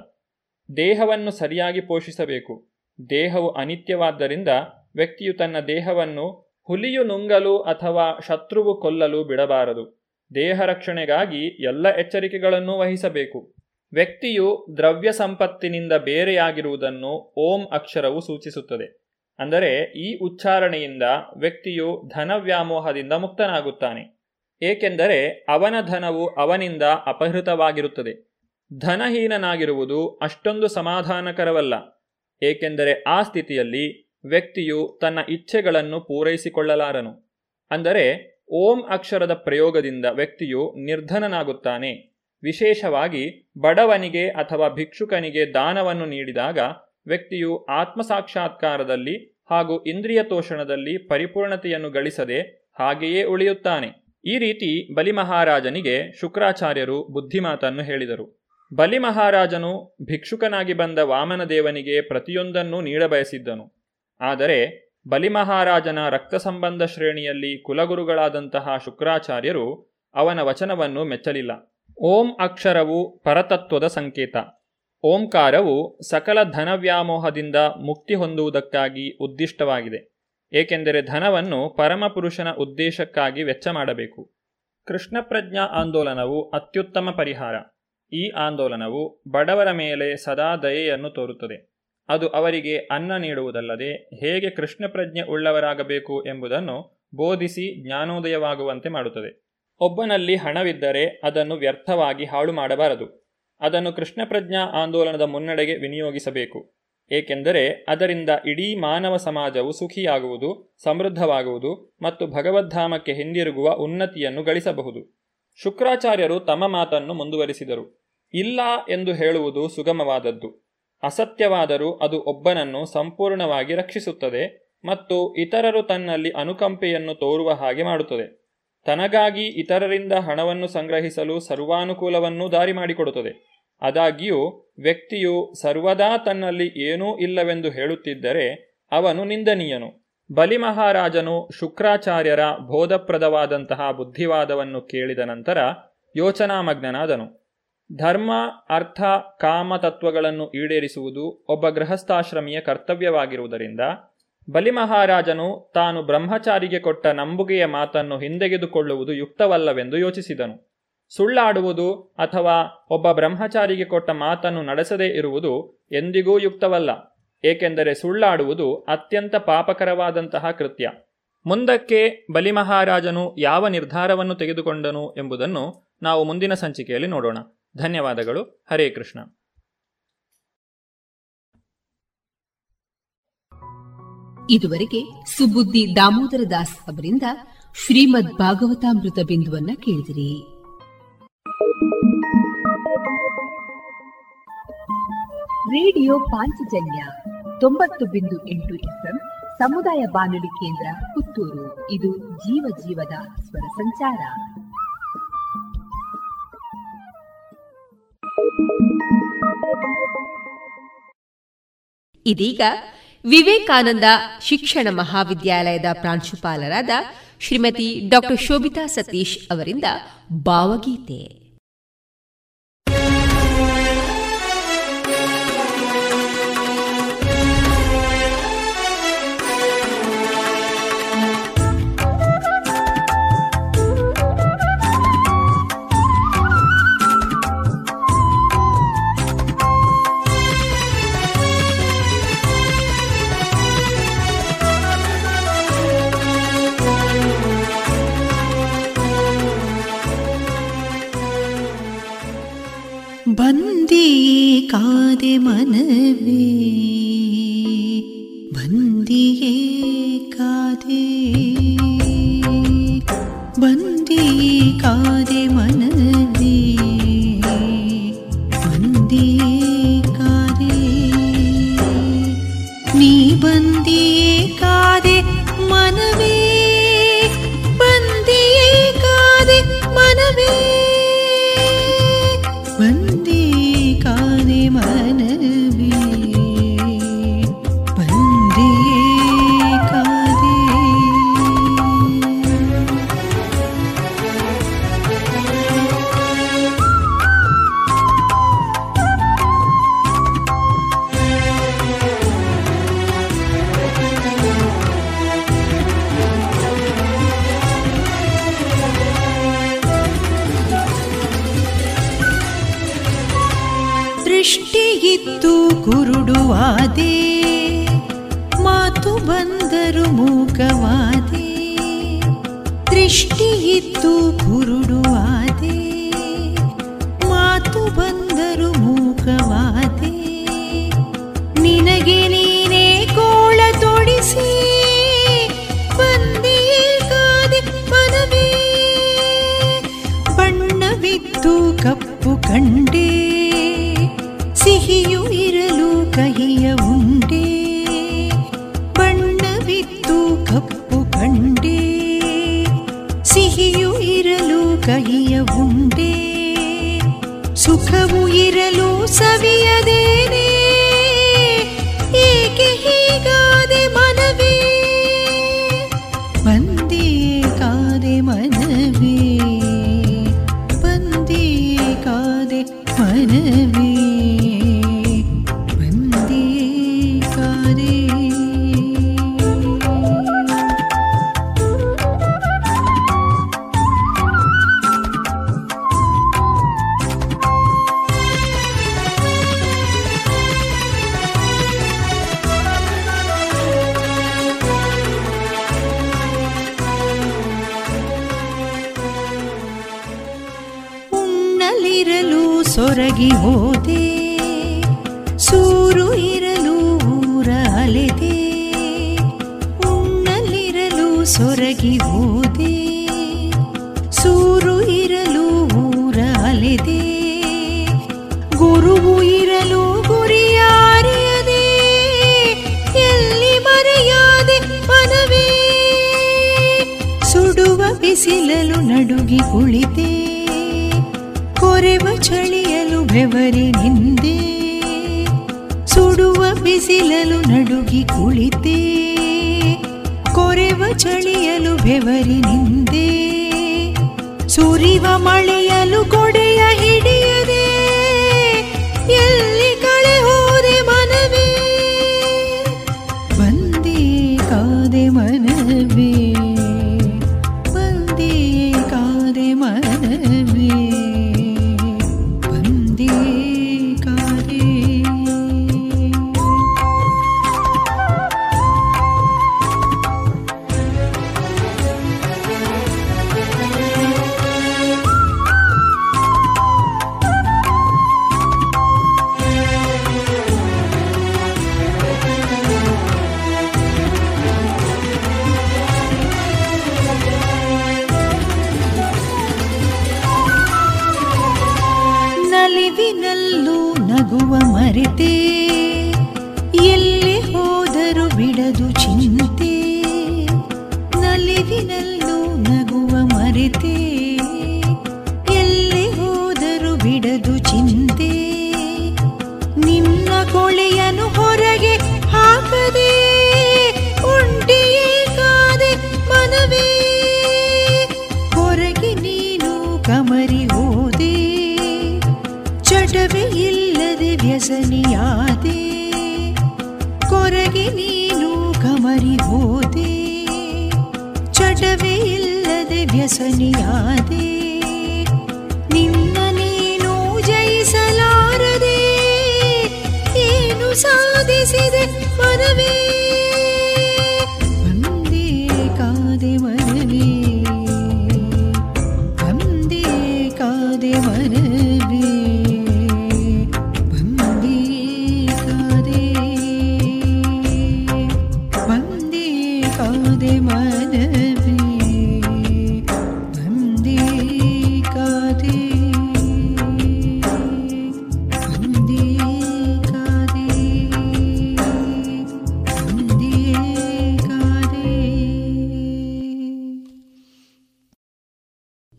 ದೇಹವನ್ನು ಸರಿಯಾಗಿ ಪೋಷಿಸಬೇಕು. ದೇಹವು ಅನಿತ್ಯವಾದ್ದರಿಂದ ವ್ಯಕ್ತಿಯು ತನ್ನ ದೇಹವನ್ನು ಹುಲಿಯು ನುಂಗಲು ಅಥವಾ ಶತ್ರುವು ಕೊಲ್ಲಲು ಬಿಡಬಾರದು. ದೇಹ ರಕ್ಷಣೆಗಾಗಿ ಎಲ್ಲ ಎಚ್ಚರಿಕೆಗಳನ್ನು ವಹಿಸಬೇಕು. ವ್ಯಕ್ತಿಯು ದ್ರವ್ಯ ಸಂಪತ್ತಿನಿಂದ ಬೇರೆಯಾಗಿರುವುದನ್ನು ಓಂ ಅಕ್ಷರವು ಸೂಚಿಸುತ್ತದೆ. ಅಂದರೆ ಈ ಉಚ್ಚಾರಣೆಯಿಂದ ವ್ಯಕ್ತಿಯು ಧನ ವ್ಯಾಮೋಹದಿಂದ ಮುಕ್ತನಾಗುತ್ತಾನೆ. ಏಕೆಂದರೆ ಅವನ ಧನವು ಅವನಿಂದ ಅಪಹೃತವಾಗಿರುತ್ತದೆ. ಧನಹೀನನಾಗಿರುವುದು ಅಷ್ಟೊಂದು ಸಮಾಧಾನಕರವಲ್ಲ. ಏಕೆಂದರೆ ಆ ಸ್ಥಿತಿಯಲ್ಲಿ ವ್ಯಕ್ತಿಯು ತನ್ನ ಇಚ್ಛೆಗಳನ್ನು ಪೂರೈಸಿಕೊಳ್ಳಲಾರನು. ಅಂದರೆ, ಓಂ ಅಕ್ಷರದ ಪ್ರಯೋಗದಿಂದ ವ್ಯಕ್ತಿಯು ನಿರ್ಧನನಾಗುತ್ತಾನೆ. ವಿಶೇಷವಾಗಿ, ಬಡವನಿಗೆ ಅಥವಾ ಭಿಕ್ಷುಕನಿಗೆ ದಾನವನ್ನು ನೀಡಿದಾಗ ವ್ಯಕ್ತಿಯು ಆತ್ಮಸಾಕ್ಷಾತ್ಕಾರದಲ್ಲಿ ಹಾಗೂ ಇಂದ್ರಿಯ ತೋಷಣದಲ್ಲಿ ಪರಿಪೂರ್ಣತೆಯನ್ನು ಗಳಿಸದೆ ಹಾಗೆಯೇ ಉಳಿಯುತ್ತಾನೆ. ಈ ರೀತಿ ಬಲಿಮಹಾರಾಜನಿಗೆ ಶುಕ್ರಾಚಾರ್ಯರು ಬುದ್ಧಿಮಾತನ್ನು ಹೇಳಿದರು. ಬಲಿಮಹಾರಾಜನು ಭಿಕ್ಷುಕನಾಗಿ ಬಂದ ವಾಮನದೇವನಿಗೆ ಪ್ರತಿಯೊಂದನ್ನೂ ನೀಡಬಯಸಿದ್ದನು. ಆದರೆ ಬಲಿಮಹಾರಾಜನ ರಕ್ತ ಸಂಬಂಧ ಶ್ರೇಣಿಯಲ್ಲಿ ಕುಲಗುರುಗಳಾದಂತಹ ಶುಕ್ರಾಚಾರ್ಯರು ಅವನ ವಚನವನ್ನು ಮೆಚ್ಚಲಿಲ್ಲ. ಓಂ ಅಕ್ಷರವು ಪರತತ್ವದ ಸಂಕೇತ. ಓಂಕಾರವು ಸಕಲ ಧನವ್ಯಾಮೋಹದಿಂದ ಮುಕ್ತಿ ಹೊಂದುವುದಕ್ಕಾಗಿ ಉದ್ದಿಷ್ಟವಾಗಿದೆ. ಏಕೆಂದರೆ ಧನವನ್ನು ಪರಮಪುರುಷನ ಉದ್ದೇಶಕ್ಕಾಗಿ ವೆಚ್ಚ ಮಾಡಬೇಕು. ಕೃಷ್ಣ ಪ್ರಜ್ಞಾ ಆಂದೋಲನವು ಅತ್ಯುತ್ತಮ ಪರಿಹಾರ. ಈ ಆಂದೋಲನವು ಬಡವರ ಮೇಲೆ ಸದಾ ದಯೆಯನ್ನು ತೋರುತ್ತದೆ. ಅದು ಅವರಿಗೆ ಅನ್ನ ನೀಡುವುದಲ್ಲದೆ ಹೇಗೆ ಕೃಷ್ಣ ಪ್ರಜ್ಞೆ ಉಳ್ಳವರಾಗಬೇಕು ಎಂಬುದನ್ನು ಬೋಧಿಸಿ ಜ್ಞಾನೋದಯವಾಗುವಂತೆ ಮಾಡುತ್ತದೆ. ಒಬ್ಬನಲ್ಲಿ ಹಣವಿದ್ದರೆ ಅದನ್ನು ವ್ಯರ್ಥವಾಗಿ ಹಾಳು ಮಾಡಬಾರದು. ಅದನ್ನು ಕೃಷ್ಣ ಪ್ರಜ್ಞಾ ಆಂದೋಲನದ ಮುನ್ನಡೆಗೆ ವಿನಿಯೋಗಿಸಬೇಕು. ಏಕೆಂದರೆ ಅದರಿಂದ ಇಡೀ ಮಾನವ ಸಮಾಜವು ಸುಖಿಯಾಗುವುದು, ಸಮೃದ್ಧವಾಗುವುದು ಮತ್ತು ಭಗವದ್ಧಾಮಕ್ಕೆ ಹಿಂದಿರುಗುವ ಉನ್ನತಿಯನ್ನು ಗಳಿಸಬಹುದು. ಶುಕ್ರಾಚಾರ್ಯರು ತಮ್ಮ ಮಾತನ್ನು ಮುಂದುವರಿಸಿದರು. ಇಲ್ಲ ಎಂದು ಹೇಳುವುದು ಸುಗಮವಾದದ್ದು. ಅಸತ್ಯವಾದರೂ ಅದು ಒಬ್ಬನನ್ನು ಸಂಪೂರ್ಣವಾಗಿ ರಕ್ಷಿಸುತ್ತದೆ ಮತ್ತು ಇತರರು ತನ್ನಲ್ಲಿ ಅನುಕಂಪೆಯನ್ನು ತೋರುವ ಹಾಗೆ ಮಾಡುತ್ತದೆ. ತನಗಾಗಿ ಇತರರಿಂದ ಹಣವನ್ನು ಸಂಗ್ರಹಿಸಲು ಸರ್ವಾನುಕೂಲವನ್ನು ದಾರಿ ಮಾಡಿಕೊಡುತ್ತದೆ. ಆದಾಗ್ಯೂ, ವ್ಯಕ್ತಿಯು ಸರ್ವದಾ ತನ್ನಲ್ಲಿ ಏನೂ ಇಲ್ಲವೆಂದು ಹೇಳುತ್ತಿದ್ದರೆ ಅವನು ನಿಂದನೀಯನು. ಬಲಿಮಹಾರಾಜನು ಶುಕ್ರಾಚಾರ್ಯರ ಬೋಧಪ್ರದವಾದಂತಹ ಬುದ್ಧಿವಾದವನ್ನು ಕೇಳಿದ ನಂತರ ಯೋಚನಾಮಗ್ನನಾದನು. ಧರ್ಮ, ಅರ್ಥ, ಕಾಮ ತತ್ವಗಳನ್ನು ಈಡೇರಿಸುವುದು ಒಬ್ಬ ಗೃಹಸ್ಥಾಶ್ರಮಿಯ ಕರ್ತವ್ಯವಾಗಿರುವುದರಿಂದ ಬಲಿಮಹಾರಾಜನು ತಾನು ಬ್ರಹ್ಮಚಾರಿಗೆ ಕೊಟ್ಟ ನಂಬುಗೆಯ ಮಾತನ್ನು ಹಿಂದೆಗೆದುಕೊಳ್ಳುವುದು ಯುಕ್ತವಲ್ಲವೆಂದು ಯೋಚಿಸಿದನು. ಸುಳ್ಳಾಡುವುದು ಅಥವಾ ಒಬ್ಬ ಬ್ರಹ್ಮಚಾರಿಗೆ ಕೊಟ್ಟ ಮಾತನ್ನು ನಡೆಸದೇ ಇರುವುದು ಎಂದಿಗೂ ಯುಕ್ತವಲ್ಲ, ಏಕೆಂದರೆ ಸುಳ್ಳಾಡುವುದು ಅತ್ಯಂತ ಪಾಪಕರವಾದಂತಹ ಕೃತ್ಯ. ಮುಂದಕ್ಕೆ ಬಲಿಮಹಾರಾಜನು ಯಾವ ನಿರ್ಧಾರವನ್ನು ತೆಗೆದುಕೊಂಡನು ಎಂಬುದನ್ನು ನಾವು ಮುಂದಿನ ಸಂಚಿಕೆಯಲ್ಲಿ ನೋಡೋಣ. ಧನ್ಯವಾದಗಳು. ಹರೇ ಕೃಷ್ಣ. ಇದುವರೆಗೆ ಸುಬುದ್ದಿ ದಾಮೋದರ ದಾಸ್ ಅವರಿಂದ ಶ್ರೀಮದ್ ಭಾಗವತಾಮೃತ ಬಿಂದುವನ್ನ ಕೇಳಿದಿರಿ. ರೇಡಿಯೋ ಪಾಂಚಜನ್ಯ ತೊಂಬತ್ತು ಬಿಂದು ಎಂಟು ಎಫ್ಎಂ ಸಮುದಾಯ ಬಾನುಲಿ ಕೇಂದ್ರ ಪುತ್ತೂರು. ಇದು ಜೀವ ಜೀವದ ಸ್ವರ ಸಂಚಾರ. ಇದೀಗ ವಿವೇಕಾನಂದ ಶಿಕ್ಷಣ ಮಹಾವಿದ್ಯಾಲಯದ ಪ್ರಾಂಶುಪಾಲರಾದ ಶ್ರೀಮತಿ ಡಾಕ್ಟರ್ ಶೋಭಿತಾ ಸತೀಶ್ ಅವರಿಂದ ಭಾವಗೀತೆ. कादिमन ಕುರುಡುವಾದೆ ಮಾತು ಬಂದರು ಮೂಕವಾದಿ ದೃಷ್ಟಿಯಿತ್ತು ಕುರುಡುವಾದಿ, ಮಾತು ಬಂದರು ಮೂಕವಾದಿ. ನಿನಗೆ ನೀನೇ ಕೋಳ ತೊಡಿಸಿ ಬಣ್ಣವಿತ್ತು ಕಪ್ಪು ಕಂಡೆ ಸಿಹಿಯು ಇರಲು ಕಹಿಯ ಉಂಡೆ ಬಣ್ಣವಿತ್ತು ಕಪ್ಪು ಕಂಡೆ. ಸಿಹಿಯು ಇರಲು ಕಹಿಯ ಉಂಡೆ ಸುಖವು ಇರಲು ಸವಿಯದೇನೆ. ಏಕೆ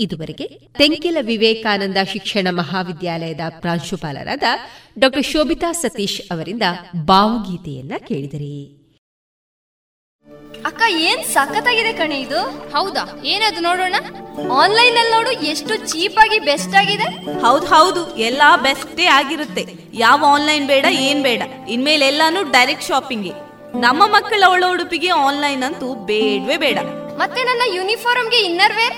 ಇದುವರೆಗೆ ತೆಂಕಿಲ ವಿವೇಕಾನಂದ ಶಿಕ್ಷಣ ಮಹಾವಿದ್ಯಾಲಯದ ಪ್ರಾಂಶುಪಾಲರಾದ ಡಾಕ್ಟರ್ ಶೋಭಿತಾ ಸತೀಶ್ ಅವರಿಂದ ಭಾವಗೀತೆಯನ್ನ ಕೇಳಿದಿರಿ. ಅಕ್ಕ ಏನ್ ಸಖತ್ತಾಗಿದೆ ಕಣೆ ಇದು? ಹೌದಾ? ಏನದು ನೋಡೋಣ? ಆನ್ಲೈನ್ ಅಲ್ಲಿ ನೋಡು ಎಷ್ಟು ಚೀಪ್ ಆಗಿ ಬೆಸ್ಟ್ ಆಗಿದೆ. ಹೌದ್ ಹೌದು ಎಲ್ಲಾ ಬೆಸ್ಟೇ ಆಗಿರುತ್ತೆ. ಯಾವ ಆನ್ಲೈನ್ ಬೇಡ ಏನ್ ಬೇಡ. ಇನ್ಮೇಲೆ ಎಲ್ಲಾನು ಡೈರೆಕ್ಟ್ ಶಾಪಿಂಗ್. ನಮ್ಮ ಮಕ್ಕಳ ಒಳ ಉಡುಪಿಗೆ ಆನ್ಲೈನ್ ಅಂತೂ ಬೇಡವೇ ಬೇಡ. ಮತ್ತೆ ನನ್ನ ಯೂನಿಫಾರ್ಮ್ಗೆ ಇನ್ನರ್ ವೇರ್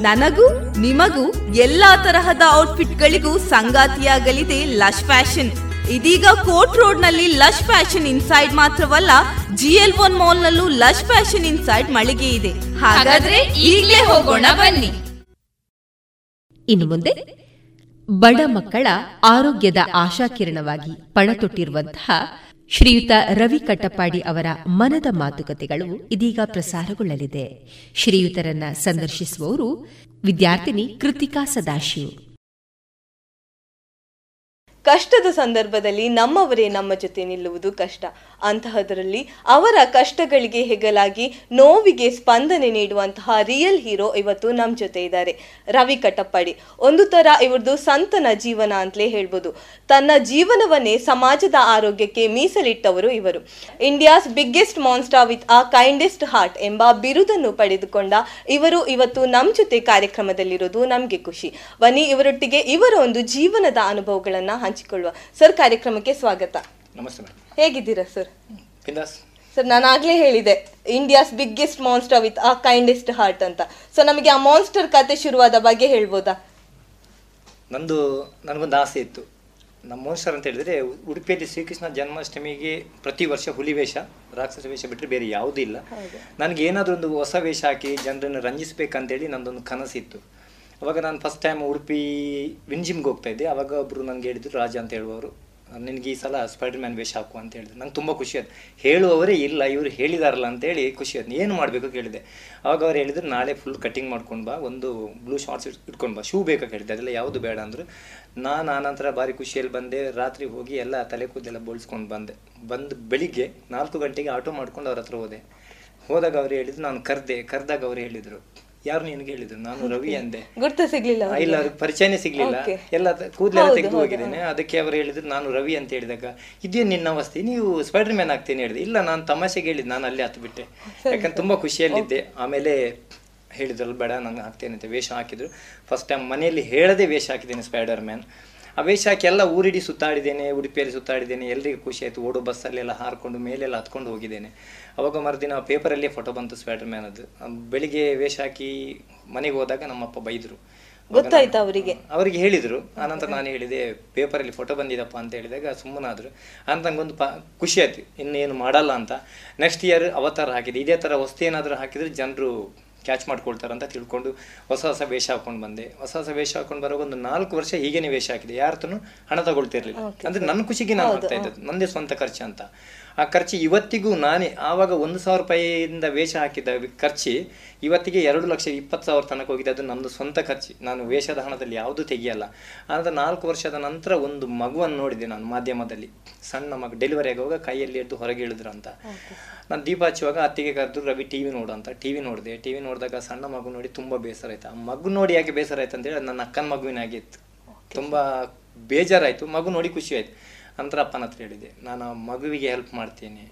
ನನಗೂ, ನಿಮಗೂ ಎಲ್ಲಾ ತರಹದ ಔಟ್ಫಿಟ್ ಗಳಿಗೂ ಸಂಗಾತಿಯಾಗಲಿದೆ ಲಶ್ ಫ್ಯಾಷನ್. ಇದೀಗ ಕೋರ್ಟ್ ರೋಡ್ನಲ್ಲಿ ಲಶ್ ಫ್ಯಾಷನ್ ಇನ್ಸೈಡ್ ಮಾತ್ರವಲ್ಲ, ಜಿ ಎಲ್ ಒನ್ ಮಾಲ್ ನಲ್ಲೂ ಲಶ್ ಫ್ಯಾಷನ್ ಇನ್ಸೈಡ್ ಮಳಿಗೆ ಇದೆ. ಹಾಗಾದ್ರೆ ಈಗಲೇ ಹೋಗೋಣ ಬನ್ನಿ. ಇನ್ನು ಮುಂದೆ, ಬಡ ಮಕ್ಕಳ ಆರೋಗ್ಯದ ಆಶಾಕಿರಣವಾಗಿ ಪಣತೊಟ್ಟಿರುವಂತಹ ಶ್ರೀಯುತ ರವಿ ಕಟ್ಟಪಾಡಿ ಅವರ ಮನದ ಮಾತುಕತೆಗಳು ಇದೀಗ ಪ್ರಸಾರಗೊಳ್ಳಲಿದೆ. ಶ್ರೀಯುತರನ್ನ ಸಂದರ್ಶಿಸುವವರು ವಿದ್ಯಾರ್ಥಿನಿ ಕೃತಿಕಾ ಸದಾಶಿವ್. ಕಷ್ಟದ ಸಂದರ್ಭದಲ್ಲಿ ನಮ್ಮವರೇ ನಮ್ಮ ಜೊತೆ ನಿಲ್ಲುವುದು ಕಷ್ಟ. ಅಂತಹದರಲ್ಲಿ ಅವರ ಕಷ್ಟಗಳಿಗೆ ಹೆಗಲಾಗಿ ನೋವಿಗೆ ಸ್ಪಂದನೆ ನೀಡುವಂತಹ ರಿಯಲ್ ಹೀರೋ ಇವತ್ತು ನಮ್ಮ ಜೊತೆ ಇದ್ದಾರೆ. ರವಿ ಕಟಪ್ಪಾಡಿ ಒಂದು ತರ ಇವ್ರದ್ದು ಸಂತನ ಜೀವನ ಅಂತಲೇ ಹೇಳ್ಬೋದು. ತನ್ನ ಜೀವನವನ್ನೇ ಸಮಾಜದ ಆರೋಗ್ಯಕ್ಕೆ ಮೀಸಲಿಟ್ಟವರು ಇವರು. India's biggest monster with a kindest heart ಎಂಬ ಬಿರುದನ್ನು ಪಡೆದುಕೊಂಡ ಇವರು ಇವತ್ತು ನಮ್ಮ ಜೊತೆ ಕಾರ್ಯಕ್ರಮದಲ್ಲಿರೋದು ನಮಗೆ ಖುಷಿ. ಬನ್ನಿ ಇವರೊಟ್ಟಿಗೆ ಇವರ ಒಂದು ಜೀವನದ ಅನುಭವಗಳನ್ನ ಹಂಚಿಕೊಳ್ಳುವ. ಸರ್ ಕಾರ್ಯಕ್ರಮಕ್ಕೆ ಸ್ವಾಗತ. ನಮಸ್ತೆ ಹೇಗಿದ್ದೀರಾ ಸರ್? ಸರ್ ನಾನು ಆಗ್ಲೇ ಹೇಳಿದೆ India's biggest monster with a kindest heart ಅಂತ. ಸೊ ನಮಗೆ ಆ ಮಾನ್ಸ್ಟರ್ ಕತೆ ಶುರುವಾದ ಬಗ್ಗೆ ಹೇಳ್ಬೋದಾ? ನಂದು ನನಗೊಂದು ಆಸೆ ಇತ್ತು. ನಮ್ಮ ಮಾನ್ಸ್ಟರ್ ಅಂತ ಹೇಳಿದ್ರೆ ಉಡುಪಿಯಲ್ಲಿ ಶ್ರೀಕೃಷ್ಣ ಜನ್ಮಾಷ್ಟಮಿಗೆ ಪ್ರತಿ ವರ್ಷ ಹುಲಿ ವೇಷ ರಾಕ್ಷಸ ವೇಷ ಬಿಟ್ಟರೆ ಬೇರೆ ಯಾವುದೂ ಇಲ್ಲ. ನನಗೆ ಏನಾದರೂ ಒಂದು ಹೊಸ ವೇಷ ಹಾಕಿ ಜನರನ್ನು ರಂಜಿಸ್ಬೇಕಂತೇಳಿ ನಂದೊಂದು ಕನಸಿತ್ತು. ಅವಾಗ ನಾನು ಫಸ್ಟ್ ಟೈಮ್ ಉಡುಪಿ, ವಿಂಜಿಮ್ಗೆ ಹೋಗ್ತಾ ಇದ್ದೆ. ಅವಾಗ ಒಬ್ಬರು ನನಗೆ ಹೇಳಿದ್ರು, ರಾಜ ಅಂತ ಹೇಳುವವರು, ನಿನಗೆ ಈ ಸಲ ಸ್ಪೈಡರ್ ಮ್ಯಾನ್ ವೇಷ ಹಾಕು ಅಂತ ಹೇಳಿದ್ರು. ನಂಗೆ ತುಂಬ ಖುಷಿ ಆಯ್ತು. ಹೇಳುವವರೇ ಇಲ್ಲ, ಇವರು ಹೇಳಿದಾರಲ್ಲ ಅಂತೇಳಿ ಖುಷಿ ಆಯ್ತು. ಏನು ಮಾಡಬೇಕು ಕೇಳಿದೆ. ಅವಾಗ ಅವ್ರು ಹೇಳಿದ್ರು, ನಾಳೆ ಫುಲ್ ಕಟಿಂಗ್ ಮಾಡ್ಕೊಂಡು ಬಾ, ಒಂದು ಬ್ಲೂ ಶಾರ್ಟ್ಸ್ ಇಟ್ಕೊಂಡು ಬಾ. ಶೂ ಬೇಕಾ ಕೇಳಿದೆ. ಅದೆಲ್ಲ ಯಾವುದು ಬೇಡ ಅಂದರು. ನಾನು ಆನಂತರ ಭಾರಿ ಖುಷಿಯಲ್ಲಿ ಬಂದೆ. ರಾತ್ರಿ ಹೋಗಿ ಎಲ್ಲ ತಲೆ ಕೂದಲೆಲ್ಲ ಬೋಳ್ಸ್ಕೊಂಡು ಬಂದೆ. ಬಂದು ಬೆಳಿಗ್ಗೆ ನಾಲ್ಕು ಗಂಟೆಗೆ ಆಟೋ ಮಾಡ್ಕೊಂಡು ಅವ್ರ ಹತ್ರ ಹೋದೆ. ಹೋದಾಗ ಅವ್ರು ಹೇಳಿದ್ರು, ನಾನು ಕರೆದೆ. ಕರೆದಾಗ ಅವ್ರು ಹೇಳಿದರು ಯಾರು ನಿನಗೆ ಹೇಳಿದ್ರು? ನಾನು ರವಿ ಅಂದೆ. ಗುರ್ತು ಸಿಗ್ಲಿಲ್ಲ ಇಲ್ಲ ಪರಿಚಯನೆ ಪರಿಚಯನೇ ಸಿಗ್ಲಿಲ್ಲ. ಎಲ್ಲ ಕೂದಲೆಲ್ಲ ತೆಗೆದು ಹೋಗಿದ್ದೇನೆ. ಅದಕ್ಕೆ ಅವರು ಹೇಳಿದ್ರು ನಾನು ರವಿ ಅಂತ ಹೇಳಿದಾಗ ಇದೇನು ನಿನ್ನ ಅವಸ್ಥೆ? ನೀವು ಸ್ಪೈಡರ್ ಮ್ಯಾನ್ ಆಗ್ತೀನಿ ಹೇಳಿದೆ. ಇಲ್ಲ ನಾನು ತಮಾಷೆಗೆ ಹೇಳಿದ್ದು ನಾನು ಅಲ್ಲಿ ಹತ್ತು ಬಿಟ್ಟೆ ಯಾಕಂದ್ರೆ ತುಂಬಾ ಖುಷಿಯಲ್ಲಿದ್ದೆ. ಆಮೇಲೆ ಹೇಳಿದ್ರಲ್ಲ ಬೇಡ ನಾನು ಹಾಕ್ತೇನೆ ಅಂತ ವೇಷ ಹಾಕಿದ್ರು. ಫಸ್ಟ್ ಟೈಮ್ ಮನೆಯಲ್ಲಿ ಹೇಳದೆ ವೇಷ ಹಾಕಿದ್ದೇನೆ ಸ್ಪೈಡರ್ ಮ್ಯಾನ್ ಆ ವೇಷ ಹಾಕಿ ಎಲ್ಲ ಊರಿಡಿ ಸುತ್ತಾಡಿದ್ದೇನೆ ಉಡುಪಿಯಲ್ಲಿ ಸುತ್ತಾಡಿದ್ದೇನೆ. ಎಲ್ಲರಿಗೂ ಖುಷಿ ಆಯ್ತು. ಓಡೋ ಬಸ್ಸಲ್ಲೆಲ್ಲ ಹಾರ್ಕೊಂಡು ಮೇಲೆಲ್ಲ ಹತ್ಕೊಂಡು ಹೋಗಿದ್ದೇನೆ. ಅವಾಗ ಮರುದಿನ ಪೇಪರಲ್ಲಿ ಫೋಟೋ ಬಂತು ಸ್ವೆಟರ್ ಮ್ಯಾನ್ ಅದು ಬೆಳಿಗ್ಗೆ ವೇಷ ಹಾಕಿ ಮನೆಗೆ ಹೋದಾಗ ನಮ್ಮಪ್ಪ ಬೈದ್ರು. ಗೊತ್ತಾಯ್ತು ಅವರಿಗೆ? ಅವರಿಗೆ ಹೇಳಿದರು. ಆನಂತರ ನಾನು ಹೇಳಿದೆ ಪೇಪರಲ್ಲಿ ಫೋಟೋ ಬಂದಿದಪ್ಪ ಅಂತ ಹೇಳಿದಾಗ ಸುಮ್ಮನಾದರು. ಅಂತ ನಂಗೊಂದು ಪ ಖುಷಿ ಆಯ್ತು. ಇನ್ನೇನು ಮಾಡಲ್ಲ ಅಂತ. ನೆಕ್ಸ್ಟ್ ಇಯರ್ ಅವತಾರ ಹಾಕಿದೆ. ಇದೇ ಥರ ವಸ್ತು ಏನಾದರೂ ಹಾಕಿದ್ರೆ ಜನರು ಕ್ಯಾಚ್ ಮಾಡ್ಕೊಳ್ತಾರೆ ಅಂತ ತಿಳ್ಕೊಂಡು ಹೊಸ ಹೊಸ ವೇಷ ಹಾಕೊಂಡು ಬಂದೆ. ಹೊಸ ಹೊಸ ವೇಷ ಹಾಕೊಂಡು ಬರೋ ಒಂದು ನಾಲ್ಕು ವರ್ಷ ಹೀಗೇನೆ ವೇಷ ಹಾಕಿದೆ. ಯಾರತನು ಹಣ ತಗೊಳ್ತಿರ್ಲಿಲ್ಲ. ಅಂದ್ರೆ ನನ್ನ ಖುಷಿಗೆ ನಾನು ಹಾಕ್ತಾ ಇದ್ದದ್ದು. ನಂದೇ ಸ್ವಂತ ಖರ್ಚು ಅಂತ. ಆ ಖರ್ಚು ಇವತ್ತಿಗೂ ನಾನೇ ಆವಾಗ ಒಂದು ಸಾವಿರ ರೂಪಾಯಿಯಿಂದ ವೇಷ ಹಾಕಿದ್ದ ಖರ್ಚು ಇವತ್ತಿಗೆ ಎರಡು ಲಕ್ಷ ಇಪ್ಪತ್ತು ಸಾವಿರ ತನಕ ಹೋಗಿದೆ. ಅದು ನಂದು ಸ್ವಂತ ಖರ್ಚು. ನಾನು ವೇಷದ ಹಣದಲ್ಲಿ ಯಾವುದೂ ತೆಗಿಯಲ್ಲ. ಆದರೆ ನಾಲ್ಕು ವರ್ಷದ ನಂತರ ಒಂದು ಮಗುವನ್ನು ನೋಡಿದೆ ನಾನು ಮಾಧ್ಯಮದಲ್ಲಿ. ಸಣ್ಣ ಮಗು ಡೆಲಿವರಿ ಆಗುವಾಗ ಕೈಯಲ್ಲಿ ಎದ್ದು ಹೊರಗೆ ಇಳಿದ್ರು ಅಂತ. ನಾನು ದೀಪ ಹಚ್ಚುವಾಗ ಅತ್ತಿಗೆ ಕರೆದು ರವಿ ಟಿ ವಿ ನೋಡು ಅಂತ. ಟಿ ವಿ ನೋಡಿದೆ. ಟಿ ವಿ ನೋಡಿದಾಗ ಸಣ್ಣ ಮಗು ನೋಡಿ ತುಂಬ ಬೇಸರ ಆಯ್ತು. ಆ ಮಗು ನೋಡಿ ಯಾಕೆ ಬೇಸರ ಆಯ್ತು ಅಂತೇಳಿ ನನ್ನ ಅಕ್ಕನ ಮಗುವಿನ ಆಗಿತ್ತು ತುಂಬ ಬೇಜಾರಾಯಿತು. ಮಗು ನೋಡಿ ಖುಷಿ ಆಯ್ತು. ನಂತರ ಅಪ್ಪನ ಹತ್ರ ಹೇಳಿದೆ, ನಾನು ಮಗುವಿಗೆ ಹೆಲ್ಪ್ ಮಾಡ್ತೇನೆ.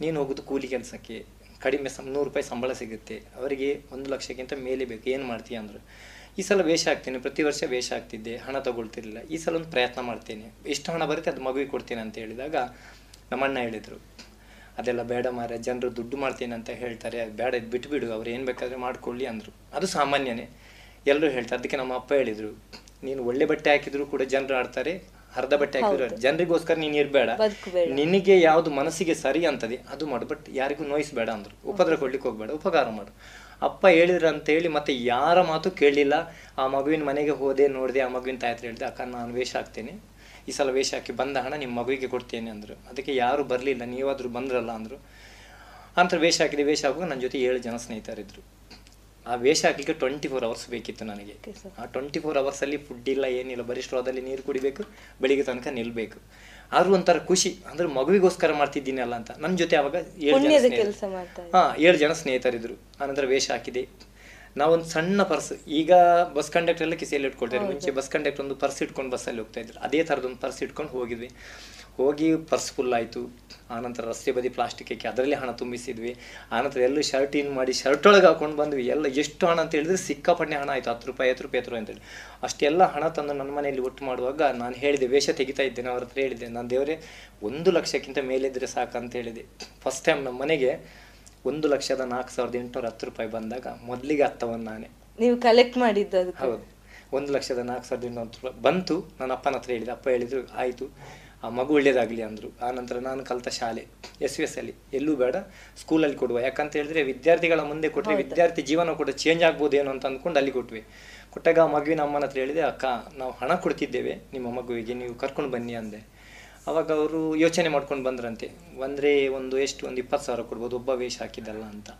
ನೀನು ಹೋಗೋದು ಕೂಲಿ ಕೆಲಸಕ್ಕೆ. ಕಡಿಮೆ ಸಂ ನೂರು ರೂಪಾಯಿ ಸಂಬಳ ಸಿಗುತ್ತೆ. ಅವರಿಗೆ ಒಂದು ಲಕ್ಷಕ್ಕಿಂತ ಮೇಲೆ ಬೇಕು. ಏನು ಮಾಡ್ತೀಯ? ಅಂದರು. ಈ ಸಲ ವೇಷ ಹಾಕ್ತೀನಿ. ಪ್ರತಿ ವರ್ಷ ವೇಷ ಆಗ್ತಿದ್ದೆ ಹಣ ತಗೊಳ್ತಿರ್ಲಿಲ್ಲ. ಈ ಸಲ ಒಂದು ಪ್ರಯತ್ನ ಮಾಡ್ತೇನೆ. ಎಷ್ಟು ಹಣ ಬರುತ್ತೆ ಅದು ಮಗುವಿಗೆ ಕೊಡ್ತೇನೆ ಅಂತ ಹೇಳಿದಾಗ ನಮ್ಮಣ್ಣ ಹೇಳಿದರು. ಅದೆಲ್ಲ ಬೇಡ ಮಾರ ಜನರು ದುಡ್ಡು ಮಾಡ್ತೇನೆ ಅಂತ ಹೇಳ್ತಾರೆ. ಅದು ಬೇಡ, ಇದು ಬಿಟ್ಬಿಡು. ಅವ್ರು ಏನು ಬೇಕಾದರೆ ಮಾಡ್ಕೊಳ್ಳಿ ಅಂದರು. ಅದು ಸಾಮಾನ್ಯನೇ. ಎಲ್ಲರೂ ಹೇಳ್ತಾರೆ. ಅದಕ್ಕೆ ನಮ್ಮ ಅಪ್ಪ ಹೇಳಿದರು. ನೀನು ಒಳ್ಳೆ ಬಟ್ಟೆ ಹಾಕಿದರೂ ಕೂಡ ಜನರು ಆಡ್ತಾರೆ. ಅರ್ಧ ಬಟ್ಟೆ ಹಾಕಿರೋ ಜನರಿಗೋಸ್ಕರ ನೀನು ಇರಬೇಡ. ನಿನಗೆ ಯಾವುದು ಮನಸ್ಸಿಗೆ ಸರಿ ಅಂತದೆ ಅದು ಮಾಡು. ಬಟ್ ಯಾರಿಗೂ ನೋಯಿಸ್ಬೇಡ ಅಂದ್ರು. ಉಪದ್ರ ಕೊಡ್ಲಿಕ್ಕೆ ಹೋಗ್ಬೇಡ ಉಪಕಾರ ಮಾಡು. ಅಪ್ಪ ಹೇಳಿದ್ರು ಅಂತ ಹೇಳಿ ಮತ್ತೆ ಯಾರ ಮಾತು ಕೇಳಲಿಲ್ಲ. ಆ ಮಗುವಿನ ಮನೆಗೆ ಹೋದೆ ನೋಡಿದೆ ಆ ಮಗುವಿನ ತಾಯಿ ಹತ್ರ ಹೇಳಿದೆ ಅಕ್ಕ ನಾನು ವೇಷ ಹಾಕ್ತೇನೆ. ಈ ಸಲ ವೇಷ ಹಾಕಿ ಬಂದ ಹಣ ನಿಮ್ಮ ಮಗುವಿಗೆ ಕೊಡ್ತೇನೆ ಅಂದರು. ಅದಕ್ಕೆ ಯಾರು ಬರಲಿಲ್ಲ ನೀವಾದರೂ ಬಂದ್ರಲ್ಲ ಅಂದರು. ಅಂತ ವೇಷ ಹಾಕಿದೆ ವೇಷ ಹಾಕುವಾಗ ನನ್ನ ಜೊತೆ ಏಳು ಜನ ಸ್ನೇಹಿತರಿದ್ರು. ಆ ವೇಷ ಹಾಕ್ಲಿಕ್ಕೆ ಟ್ವೆಂಟಿ ಫೋರ್ ಅವರ್ಸ್ ಬೇಕಿತ್ತು ನನಗೆ. ಆ ಟ್ವೆಂಟಿ ಫೋರ್ ಅವರ್ಸಲ್ಲಿ ಫುಡ್ ಇಲ್ಲ ಏನಿಲ್ಲ ಬರೀ ಸ್ಟ್ರಾದಲ್ಲಿ ನೀರು ಕುಡಿಬೇಕು ಬೆಳಿಗ್ಗೆ ತನಕ ನಿಲ್ಬೇಕು. ಆದ್ರೂ ಒಂಥರ ಖುಷಿ ಅಂದ್ರೆ ಮಗುವಿಗೋಸ್ಕರ ಮಾಡ್ತಿದ್ದೀನಿ ಅಲ್ಲ ಅಂತ. ನನ್ನ ಜೊತೆ ಅವಾಗ ಏಳು ಜನ ಹಾ ಏಳು ಜನ ಸ್ನೇಹಿತರಿದ್ರು. ಆನಂತರ ವೇಷ ಹಾಕಿದೆ. ನಾವೊಂದು ಸಣ್ಣ ಪರ್ಸ್ ಈಗ ಬಸ್ ಕಂಡಕ್ಟರ್ ಎಲ್ಲ ಕಿಸೆಯಲ್ಲಿ ಇಟ್ಕೊಳ್ತಾರೆ ಮುಂಚೆ ಬಸ್ ಕಂಡಕ್ಟರ್ ಒಂದು ಪರ್ಸ್ ಇಟ್ಕೊಂಡು ಬಸ್ಸಲ್ಲಿ ಹೋಗ್ತಾ ಇದ್ರು. ಅದೇ ಥರದೊಂದು ಪರ್ಸ್ ಇಟ್ಕೊಂಡು ಹೋಗಿದ್ವಿ. ಹೋಗಿ ಪರ್ಸ್ ಫುಲ್ ಆಯಿತು. ಆನಂತರ ರಸ್ತೆ ಬದಿ ಪ್ಲಾಸ್ಟಿಕ್ ಹಾಕಿ ಅದರಲ್ಲಿ ಹಣ ತುಂಬಿಸಿದ್ವಿ. ಆನಂತರ ಎಲ್ಲ ಶರ್ಟ್ ಇನ್ ಮಾಡಿ ಶರ್ಟ್ ಒಳಗೆ ಹಾಕೊಂಡು ಬಂದ್ವಿ. ಎಲ್ಲ ಎಷ್ಟು ಹಣ ಅಂತ ಹೇಳಿದ್ರೆ ಸಿಕ್ಕಾಪಟ್ಟೆ ಹಣ ಆಯಿತು. ಹತ್ತು ರೂಪಾಯಿ ಐದು ರೂಪಾಯಿ ರೂಪಾಯಿ ಅಂತೇಳಿ ಅಷ್ಟೆಲ್ಲ ಹಣ ತಂದು ನನ್ನ ಮನೆಯಲ್ಲಿ ಒಟ್ಟು ಮಾಡುವಾಗ ನಾನು ಹೇಳಿದೆ ವೇಷ ತೆಗಿತಾ ಇದ್ದೇನೆ ಅವ್ರ ಹತ್ರ ಹೇಳಿದೆ. ನಾನು ದೇವರೇ ಒಂದು ಲಕ್ಷಕ್ಕಿಂತ ಮೇಲಿದ್ರೆ ಸಾಕಂತ ಹೇಳಿದೆ. ಫಸ್ಟ್ ಟೈಮ್ ನಮ್ಮ ಮನೆಗೆ ಒಂದು ಲಕ್ಷದ ನಾಲ್ಕು ಸಾವಿರದ ಎಂಟುನೂರ ಹತ್ತು ರೂಪಾಯಿ ಬಂದಾಗ ಮೊದಲಿಗೆ ಹತ್ತವನ್ನು ನಾನೇ. ನೀವು ಕಲೆಕ್ಟ್ ಮಾಡಿದ್ದು ಹೌದು. ಒಂದು ಲಕ್ಷದ ನಾಲ್ಕು ಸಾವಿರದ ಇನ್ನೂರು ರೂಪಾಯಿ ಬಂತು. ನನ್ನ ಅಪ್ಪನ ಹತ್ರ ಹೇಳಿದೆ. ಅಪ್ಪ ಹೇಳಿದರು ಆಯಿತು. ಆ ಮಗು ಒಳ್ಳೇದಾಗಲಿ ಅಂದರು. ಆ ನಂತರ ನಾನು ಕಲಿತ ಶಾಲೆ ಎಸ್ ವಿ ಎಸ್ ಅಲ್ಲಿ. ಎಲ್ಲೂ ಬೇಡ ಸ್ಕೂಲಲ್ಲಿ ಕೊಡುವ. ಯಾಕಂತ ಹೇಳಿದ್ರೆ ವಿದ್ಯಾರ್ಥಿಗಳ ಮುಂದೆ ಕೊಟ್ಟರೆ ವಿದ್ಯಾರ್ಥಿ ಜೀವನ ಕೂಡ ಚೇಂಜ್ ಆಗ್ಬೋದೇನೋ ಅಂತ ಅಂದ್ಕೊಂಡು ಅಲ್ಲಿ ಕೊಟ್ವಿ. ಕೊಟ್ಟಾಗ ಆ ಮಗುವಿನ ಅಮ್ಮನ ಹತ್ರ ಹೇಳಿದೆ ಅಕ್ಕ ನಾವು ಹಣ ಕೊಡ್ತಿದ್ದೇವೆ ನಿಮ್ಮ ಮಗುವಿಗೆ ನೀವು ಕರ್ಕೊಂಡು ಬನ್ನಿ ಅಂದೆ. ಅವಾಗ ಅವರು ಯೋಚನೆ ಮಾಡ್ಕೊಂಡು ಬಂದ್ರಂತೆ. ಅಂದರೆ ಒಂದು ಎಷ್ಟು? ಒಂದು ಇಪ್ಪತ್ತು ಸಾವಿರ ಕೊಡ್ಬೋದು ಒಬ್ಬ ವೇಷ ಹಾಕಿದ್ದಲ್ಲ ಅಂತ.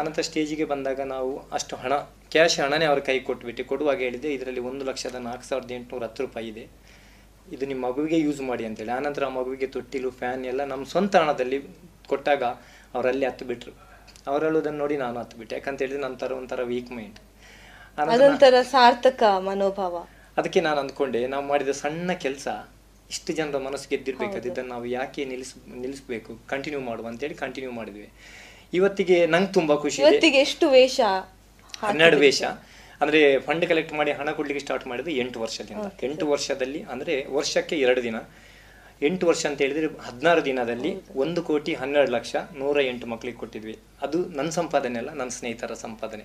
ಆನಂತರ ಸ್ಟೇಜಿಗೆ ಬಂದಾಗ ನಾವು ಅಷ್ಟು ಹಣ ಕ್ಯಾಶ್ ಹಣನೇ ಅವ್ರ ಕೈ ಕೊಟ್ಬಿಟ್ಟು ಕೊಡುವಾಗ ಹೇಳಿದೆ ಇದರಲ್ಲಿ ಒಂದು ಲಕ್ಷದ ನಾಲ್ಕು ಸಾವಿರದ ಎಂಟುನೂರ ಹತ್ತು ರೂಪಾಯಿ ಇದೆ. ಇದು ನಿಮ್ಮ ಮಗುವಿಗೆ ಯೂಸ್ ಮಾಡಿ ಅಂತೇಳಿ. ಆನಂತರ ಆ ಮಗುವಿಗೆ ತೊಟ್ಟಿಲು ಫ್ಯಾನ್ ಎಲ್ಲ ನಮ್ಮ ಸ್ವಂತ ಹಣದಲ್ಲಿ ಕೊಟ್ಟಾಗ ಅವರಲ್ಲಿ ಹತ್ತು ಬಿಟ್ರು. ಅವ್ರು ಹೇಳೋದನ್ನು ನೋಡಿ ನಾನು ಹತ್ತು ಬಿಟ್ಟೆ. ಯಾಕಂತ ಹೇಳಿದ್ರೆ ನಂತರ ಒಂಥರ ವೀಕ್ ಮೈಂಡ್ ಅದೊಂಥರ ಸಾರ್ಥಕ ಮನೋಭಾವ. ಅದಕ್ಕೆ ನಾನು ಅಂದ್ಕೊಂಡೆ ನಾವು ಮಾಡಿದ ಸಣ್ಣ ಕೆಲಸ ಇಷ್ಟು ಜನರ ಮನಸ್ಸು ಗೆದ್ದಿರ್ಬೇಕಾದ್ರೆ ಇದನ್ನು ನಾವು ಯಾಕೆ ನಿಲ್ಲಿಸ್ ನಿಲ್ಲಿಸಬೇಕು ಕಂಟಿನ್ಯೂ ಮಾಡುವ ಅಂತೇಳಿ ಕಂಟಿನ್ಯೂ ಮಾಡಿದ್ವಿ. ಇವತ್ತಿಗೆ ನಂಗೆ ತುಂಬಾ ಖುಷಿ ಇವತ್ತಿಗೆ ಎಷ್ಟು ವೇಷ ಹನ್ನೆರಡು ವೇಷ. ಅಂದ್ರೆ ಫಂಡ್ ಕಲೆಕ್ಟ್ ಮಾಡಿ ಹಣ ಕೊಡ್ಲಿಕ್ಕೆ ಸ್ಟಾರ್ಟ್ ಮಾಡಿದ್ದು ಎಂಟು ವರ್ಷದಿಂದ. ಎಂಟು ವರ್ಷದಲ್ಲಿ ಅಂದ್ರೆ ವರ್ಷಕ್ಕೆ ಎರಡು ದಿನ. ಎಂಟು ವರ್ಷ ಅಂತ ಹೇಳಿದ್ರೆ ಹದಿನಾರು ದಿನದಲ್ಲಿ ಒಂದು ಕೋಟಿ ಹನ್ನೆರಡು ಲಕ್ಷ ನೂರ ಎಂಟು ಮಕ್ಕಳಿಗೆ ಕೊಟ್ಟಿದ್ವಿ. ಅದು ನನ್ನ ಸಂಪಾದನೆ ಅಲ್ಲ ನನ್ನ ಸ್ನೇಹಿತರ ಸಂಪಾದನೆ.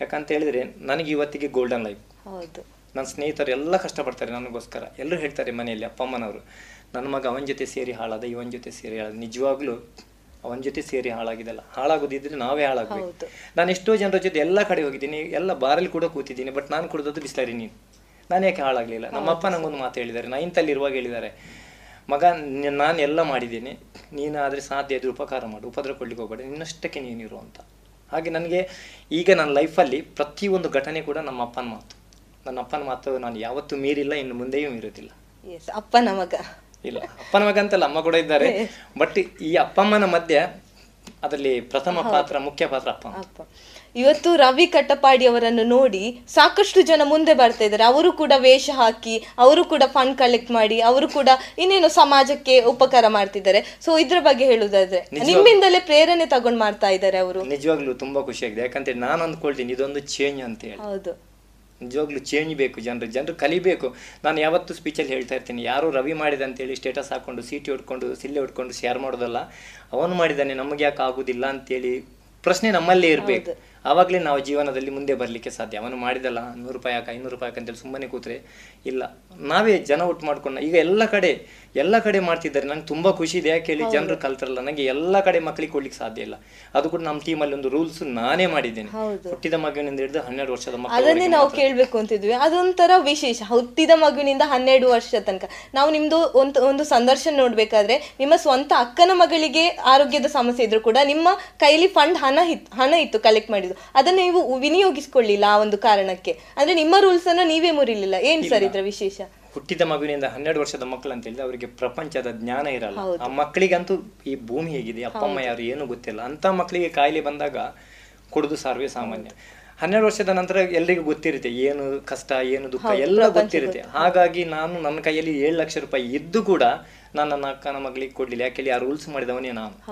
ಯಾಕಂತ ಹೇಳಿದ್ರೆ ನನಗೆ ಇವತ್ತಿಗೆ ಗೋಲ್ಡನ್ ಲೈಫ್ ಹೌದು. ನನ್ನ ಸ್ನೇಹಿತರು ಎಲ್ಲ ಕಷ್ಟಪಡ್ತಾರೆ ನನಗೋಸ್ಕರ. ಎಲ್ಲರೂ ಹೇಳ್ತಾರೆ ಮನೆಯಲ್ಲಿ ಅಪ್ಪ ಅಮ್ಮನವರು ನನ್ನ ಮಗ ಅವನ ಜೊತೆ ಸೇರಿ ಹಾಳಾದ ಇವನ ಜೊತೆ ಸೇರಿ ಹಾಳಾದ ನಿಜವಾಗ್ಲೂ ಅವನ ಜೊತೆ ಸೇರಿ ಹಾಳಾಗಿದಲ್ಲ ಹಾಳಾಗೋದಿದ್ರೆ ನಾವೇ ಹಾಳಾಗಬೇಕು. ನಾನು ಎಷ್ಟೋ ಜನರ ಜೊತೆ ಎಲ್ಲ ಕಡೆ ಹೋಗಿದ್ದೀನಿ ಎಲ್ಲ ಬಾರಲ್ಲಿ ಕೂಡ ಕೂತಿದ್ದೀನಿ ಬಟ್ ನಾನು ಕುಡಿದದ್ದು ಬಿಸ್ಲರಿ ನೀನು. ನಾನು ಯಾಕೆ ಹಾಳಾಗ್ಲಿಲ್ಲ? ನಮ್ಮ ಅಪ್ಪ ನಂಗೊಂದು ಮಾತು ಹೇಳಿದ್ದಾರೆ. ಇರುವಾಗ ಹೇಳಿದ್ದಾರೆ ಮಗ ನಾನು ಎಲ್ಲ ಮಾಡಿದ್ದೀನಿ. ನೀನು ಆದರೆ ಸಾಧ್ಯ ಇದ್ರೆ ಉಪಕಾರ ಮಾಡು ಉಪದ್ರ ಕೊಡ್ಲಿಕ್ಕೆ ಹೋಗಬೇಡ. ನಿನ್ನಷ್ಟಕ್ಕೆ ನೀನಿರು ಅಂತ. ಹಾಗೆ ನನಗೆ ಈಗ ನನ್ನ ಲೈಫಲ್ಲಿ ಪ್ರತಿಯೊಂದು ಘಟನೆ ಕೂಡ ನಮ್ಮ ಅಪ್ಪನ ಮಾತು. ನನ್ನ ಅಪ್ಪನ ಮಾತು ನಾನು ಯಾವತ್ತೂ ಮೀರಿಲ್ಲ ಇನ್ನು ಮುಂದೆಯೂ ಮೀರೋದಿಲ್ಲ. ಅಪ್ಪನ ಮಗ. ಇಲ್ಲ ಅಪ್ಪನ ಮಗ ಅಂತಲ್ಲ ಅಮ್ಮ ಕೂಡ ಇದ್ದಾರೆ. ಬಟ್ ಈ ಅಪ್ಪ ಅಮ್ಮನ ಮಧ್ಯೆ ಅದರಲ್ಲಿ ಪ್ರಥಮ ಪಾತ್ರ ಮುಖ್ಯ ಪಾತ್ರ ಅಪ್ಪ. ಇವತ್ತು ರವಿ ಕಟ್ಟಪಾಡಿ ಅವರನ್ನು ನೋಡಿ ಸಾಕಷ್ಟು ಜನ ಮುಂದೆ ಬರ್ತಾ ಇದ್ದಾರೆ. ಅವರು ಕೂಡ ವೇಷ ಹಾಕಿ ಅವರು ಕೂಡ ಫಂಡ್ ಕಲೆಕ್ಟ್ ಮಾಡಿ ಅವರು ಕೂಡ ಇನ್ನೇನು ಸಮಾಜಕ್ಕೆ ಉಪಕಾರ ಮಾಡ್ತಿದ್ದಾರೆ. ಸೊ ಇದ್ರ ಬಗ್ಗೆ ಹೇಳುದಾದ್ರೆ ನಿಮ್ಮಿಂದಲೇ ಪ್ರೇರಣೆ ತಗೊಂಡ್ ಮಾಡ್ತಾ ಇದ್ದಾರೆ ಅವರು. ನಿಜವಾಗ್ಲೂ ತುಂಬಾ ಖುಷಿಯಾಗಿದೆ. ಯಾಕಂತೇಳಿ ನಾನು ಅಂದ್ಕೊಳ್ತೀನಿ ಇದೊಂದು ಚೇಂಜ್ ಅಂತ ಹೇಳಿ. ಹೌದು. ನಿಜವಾಗ್ಲೂ ಚೇಂಜ್ ಬೇಕು, ಜನರು ಜನರು ಕಲಿಬೇಕು. ನಾನು ಯಾವತ್ತೂ ಸ್ಪೀಚಲ್ಲಿ ಹೇಳ್ತಾ ಇರ್ತೀನಿ, ಯಾರು ರವಿ ಮಾಡಿದ ಅಂತೇಳಿ ಸ್ಟೇಟಸ್ ಹಾಕ್ಕೊಂಡು ಸೀಟಿ ಹೊಡ್ಕೊಂಡು ಸಿಲ್ಲೆ ಹೊಡ್ಕೊಂಡು ಶೇರ್ ಮಾಡೋದಲ್ಲ, ಅವನು ಮಾಡಿದ್ದಾನೆ, ನಮಗೆ ಯಾಕೆ ಆಗೋದಿಲ್ಲ ಅಂತೇಳಿ ಪ್ರಶ್ನೆ ನಮ್ಮಲ್ಲೇ ಇರಬೇಕು. ಆವಾಗಲೇ ನಾವು ಜೀವನದಲ್ಲಿ ಮುಂದೆ ಬರಲಿಕ್ಕೆ ಸಾಧ್ಯ. ಅವನು ಮಾಡಿದಲ್ಲ ನೂರು ರೂಪಾಯಿ ಹಾಕ ಐನೂರು ರೂಪಾಯಿ ಹಾಕಂತೇಳಿ ಸುಮ್ಮನೆ ಕೂತ್ರೆ ಇಲ್ಲ. ನಾವೇ ಜನ ಒಟ್ಟು ಮಾಡ್ಕೊಂಡು ಈಗ ಎಲ್ಲ ಕಡೆ ಎಲ್ಲ ಕಡೆ ಮಾಡ್ತಿದ್ದಾರೆ. ನಂಗೆ ತುಂಬಾ ಖುಷಿ ಇದೆ. ಯಾಕೆ ಹೇಳಿ ಜನರು ಕಲ್ತಾರಲ್ಲ ನನಗೆ ಎಲ್ಲ ಕಡೆ ಮಕ್ಕಳಿಗೆ ಕೊಡ್ಲಿಕ್ಕೆ ಸಾಧ್ಯ ಇಲ್ಲ. ಅದು ಕೂಡ ನಮ್ಮ ಟೀಮಲ್ಲಿ ಒಂದು ರೂಲ್ಸ್ ನಾನೇ ಮಾಡಿದ್ದೇನೆ. ಹುಟ್ಟಿದ ಮಗುವಿನಿಂದ ಹಿಡಿದು ಹನ್ನೆರಡು ವರ್ಷದ ಅದನ್ನೇ ಮಕ್ಕಳು ನಾವು ಕೇಳಬೇಕು ಅಂತಿದ್ವಿ. ಅದೊಂಥರ ವಿಶೇಷ. ಹುಟ್ಟಿದ ಮಗುವಿನಿಂದ ಹನ್ನೆರಡು ವರ್ಷ ತನಕ. ನಾವು ನಿಮ್ದು ಒಂದು ಒಂದು ಸಂದರ್ಶನ ನೋಡ್ಬೇಕಾದ್ರೆ ನಿಮ್ಮ ಸ್ವಂತ ಅಕ್ಕನ ಮಗಳಿಗೆ ಆರೋಗ್ಯದ ಸಮಸ್ಯೆ ಇದ್ರು ಕೂಡ ನಿಮ್ಮ ಕೈಲಿ ಫಂಡ್ ಹಣ ಇತ್ತು ಹಣ ಇತ್ತು ಕಲೆಕ್ಟ್ ಮಾಡಿದ್ದು. ಅದನ್ನ ನೀವು ವಿನಿಯೋಗಿಸ್ಕೊಳ್ಳಿಲ್ಲ ಆ ಒಂದು ಕಾರಣಕ್ಕೆ. ಅಂದ್ರೆ ನಿಮ್ಮ ರೂಲ್ಸ್ ಅನ್ನ ನೀವೇ ಮುರಿಲಿಲ್ಲ. ಏನ್ ಸರ್ ಇದ್ರ ವಿಶೇಷ? ಹುಟ್ಟಿದ ಮಗುವಿನಿಂದ ಹನ್ನೆರಡು ವರ್ಷದ ಮಕ್ಕಳು ಅಂತ ಹೇಳಿದ್ರೆ ಅವರಿಗೆ ಪ್ರಪಂಚದ ಜ್ಞಾನ ಇರಲ್ಲ. ಆ ಮಕ್ಕಳಿಗಂತೂ ಈ ಭೂಮಿ ಹೇಗಿದೆ ಅಪ್ಪ ಅಮ್ಮ ಯಾರು ಏನು ಗೊತ್ತಿಲ್ಲ. ಅಂತ ಮಕ್ಕಳಿಗೆ ಕಾಯಿಲೆ ಬಂದಾಗ ಕುಡಿದು ಸರ್ವೇ ಸಾಮಾನ್ಯ. ಹನ್ನೆರಡು ವರ್ಷದ ನಂತರ ಎಲ್ರಿಗೂ ಗೊತ್ತಿರುತ್ತೆ ಏನು ಕಷ್ಟ ಏನು ದುಃಖ ಎಲ್ಲ ಗೊತ್ತಿರುತ್ತೆ. ಹಾಗಾಗಿ ನಾನು ನನ್ನ ಕೈಯಲ್ಲಿ ಏಳು ಲಕ್ಷ ರೂಪಾಯಿ ಇದ್ದು ಕೂಡ ನಾನು ನನ್ನ ಅಕ್ಕನ ಮಗಳಿಗೆ ಕೊಡ್ಲಿಲ್ಲ. ಯಾಕೆ ಆ ರೂಲ್ಸ್ ಮಾಡಿದವನೇ ನಾನು.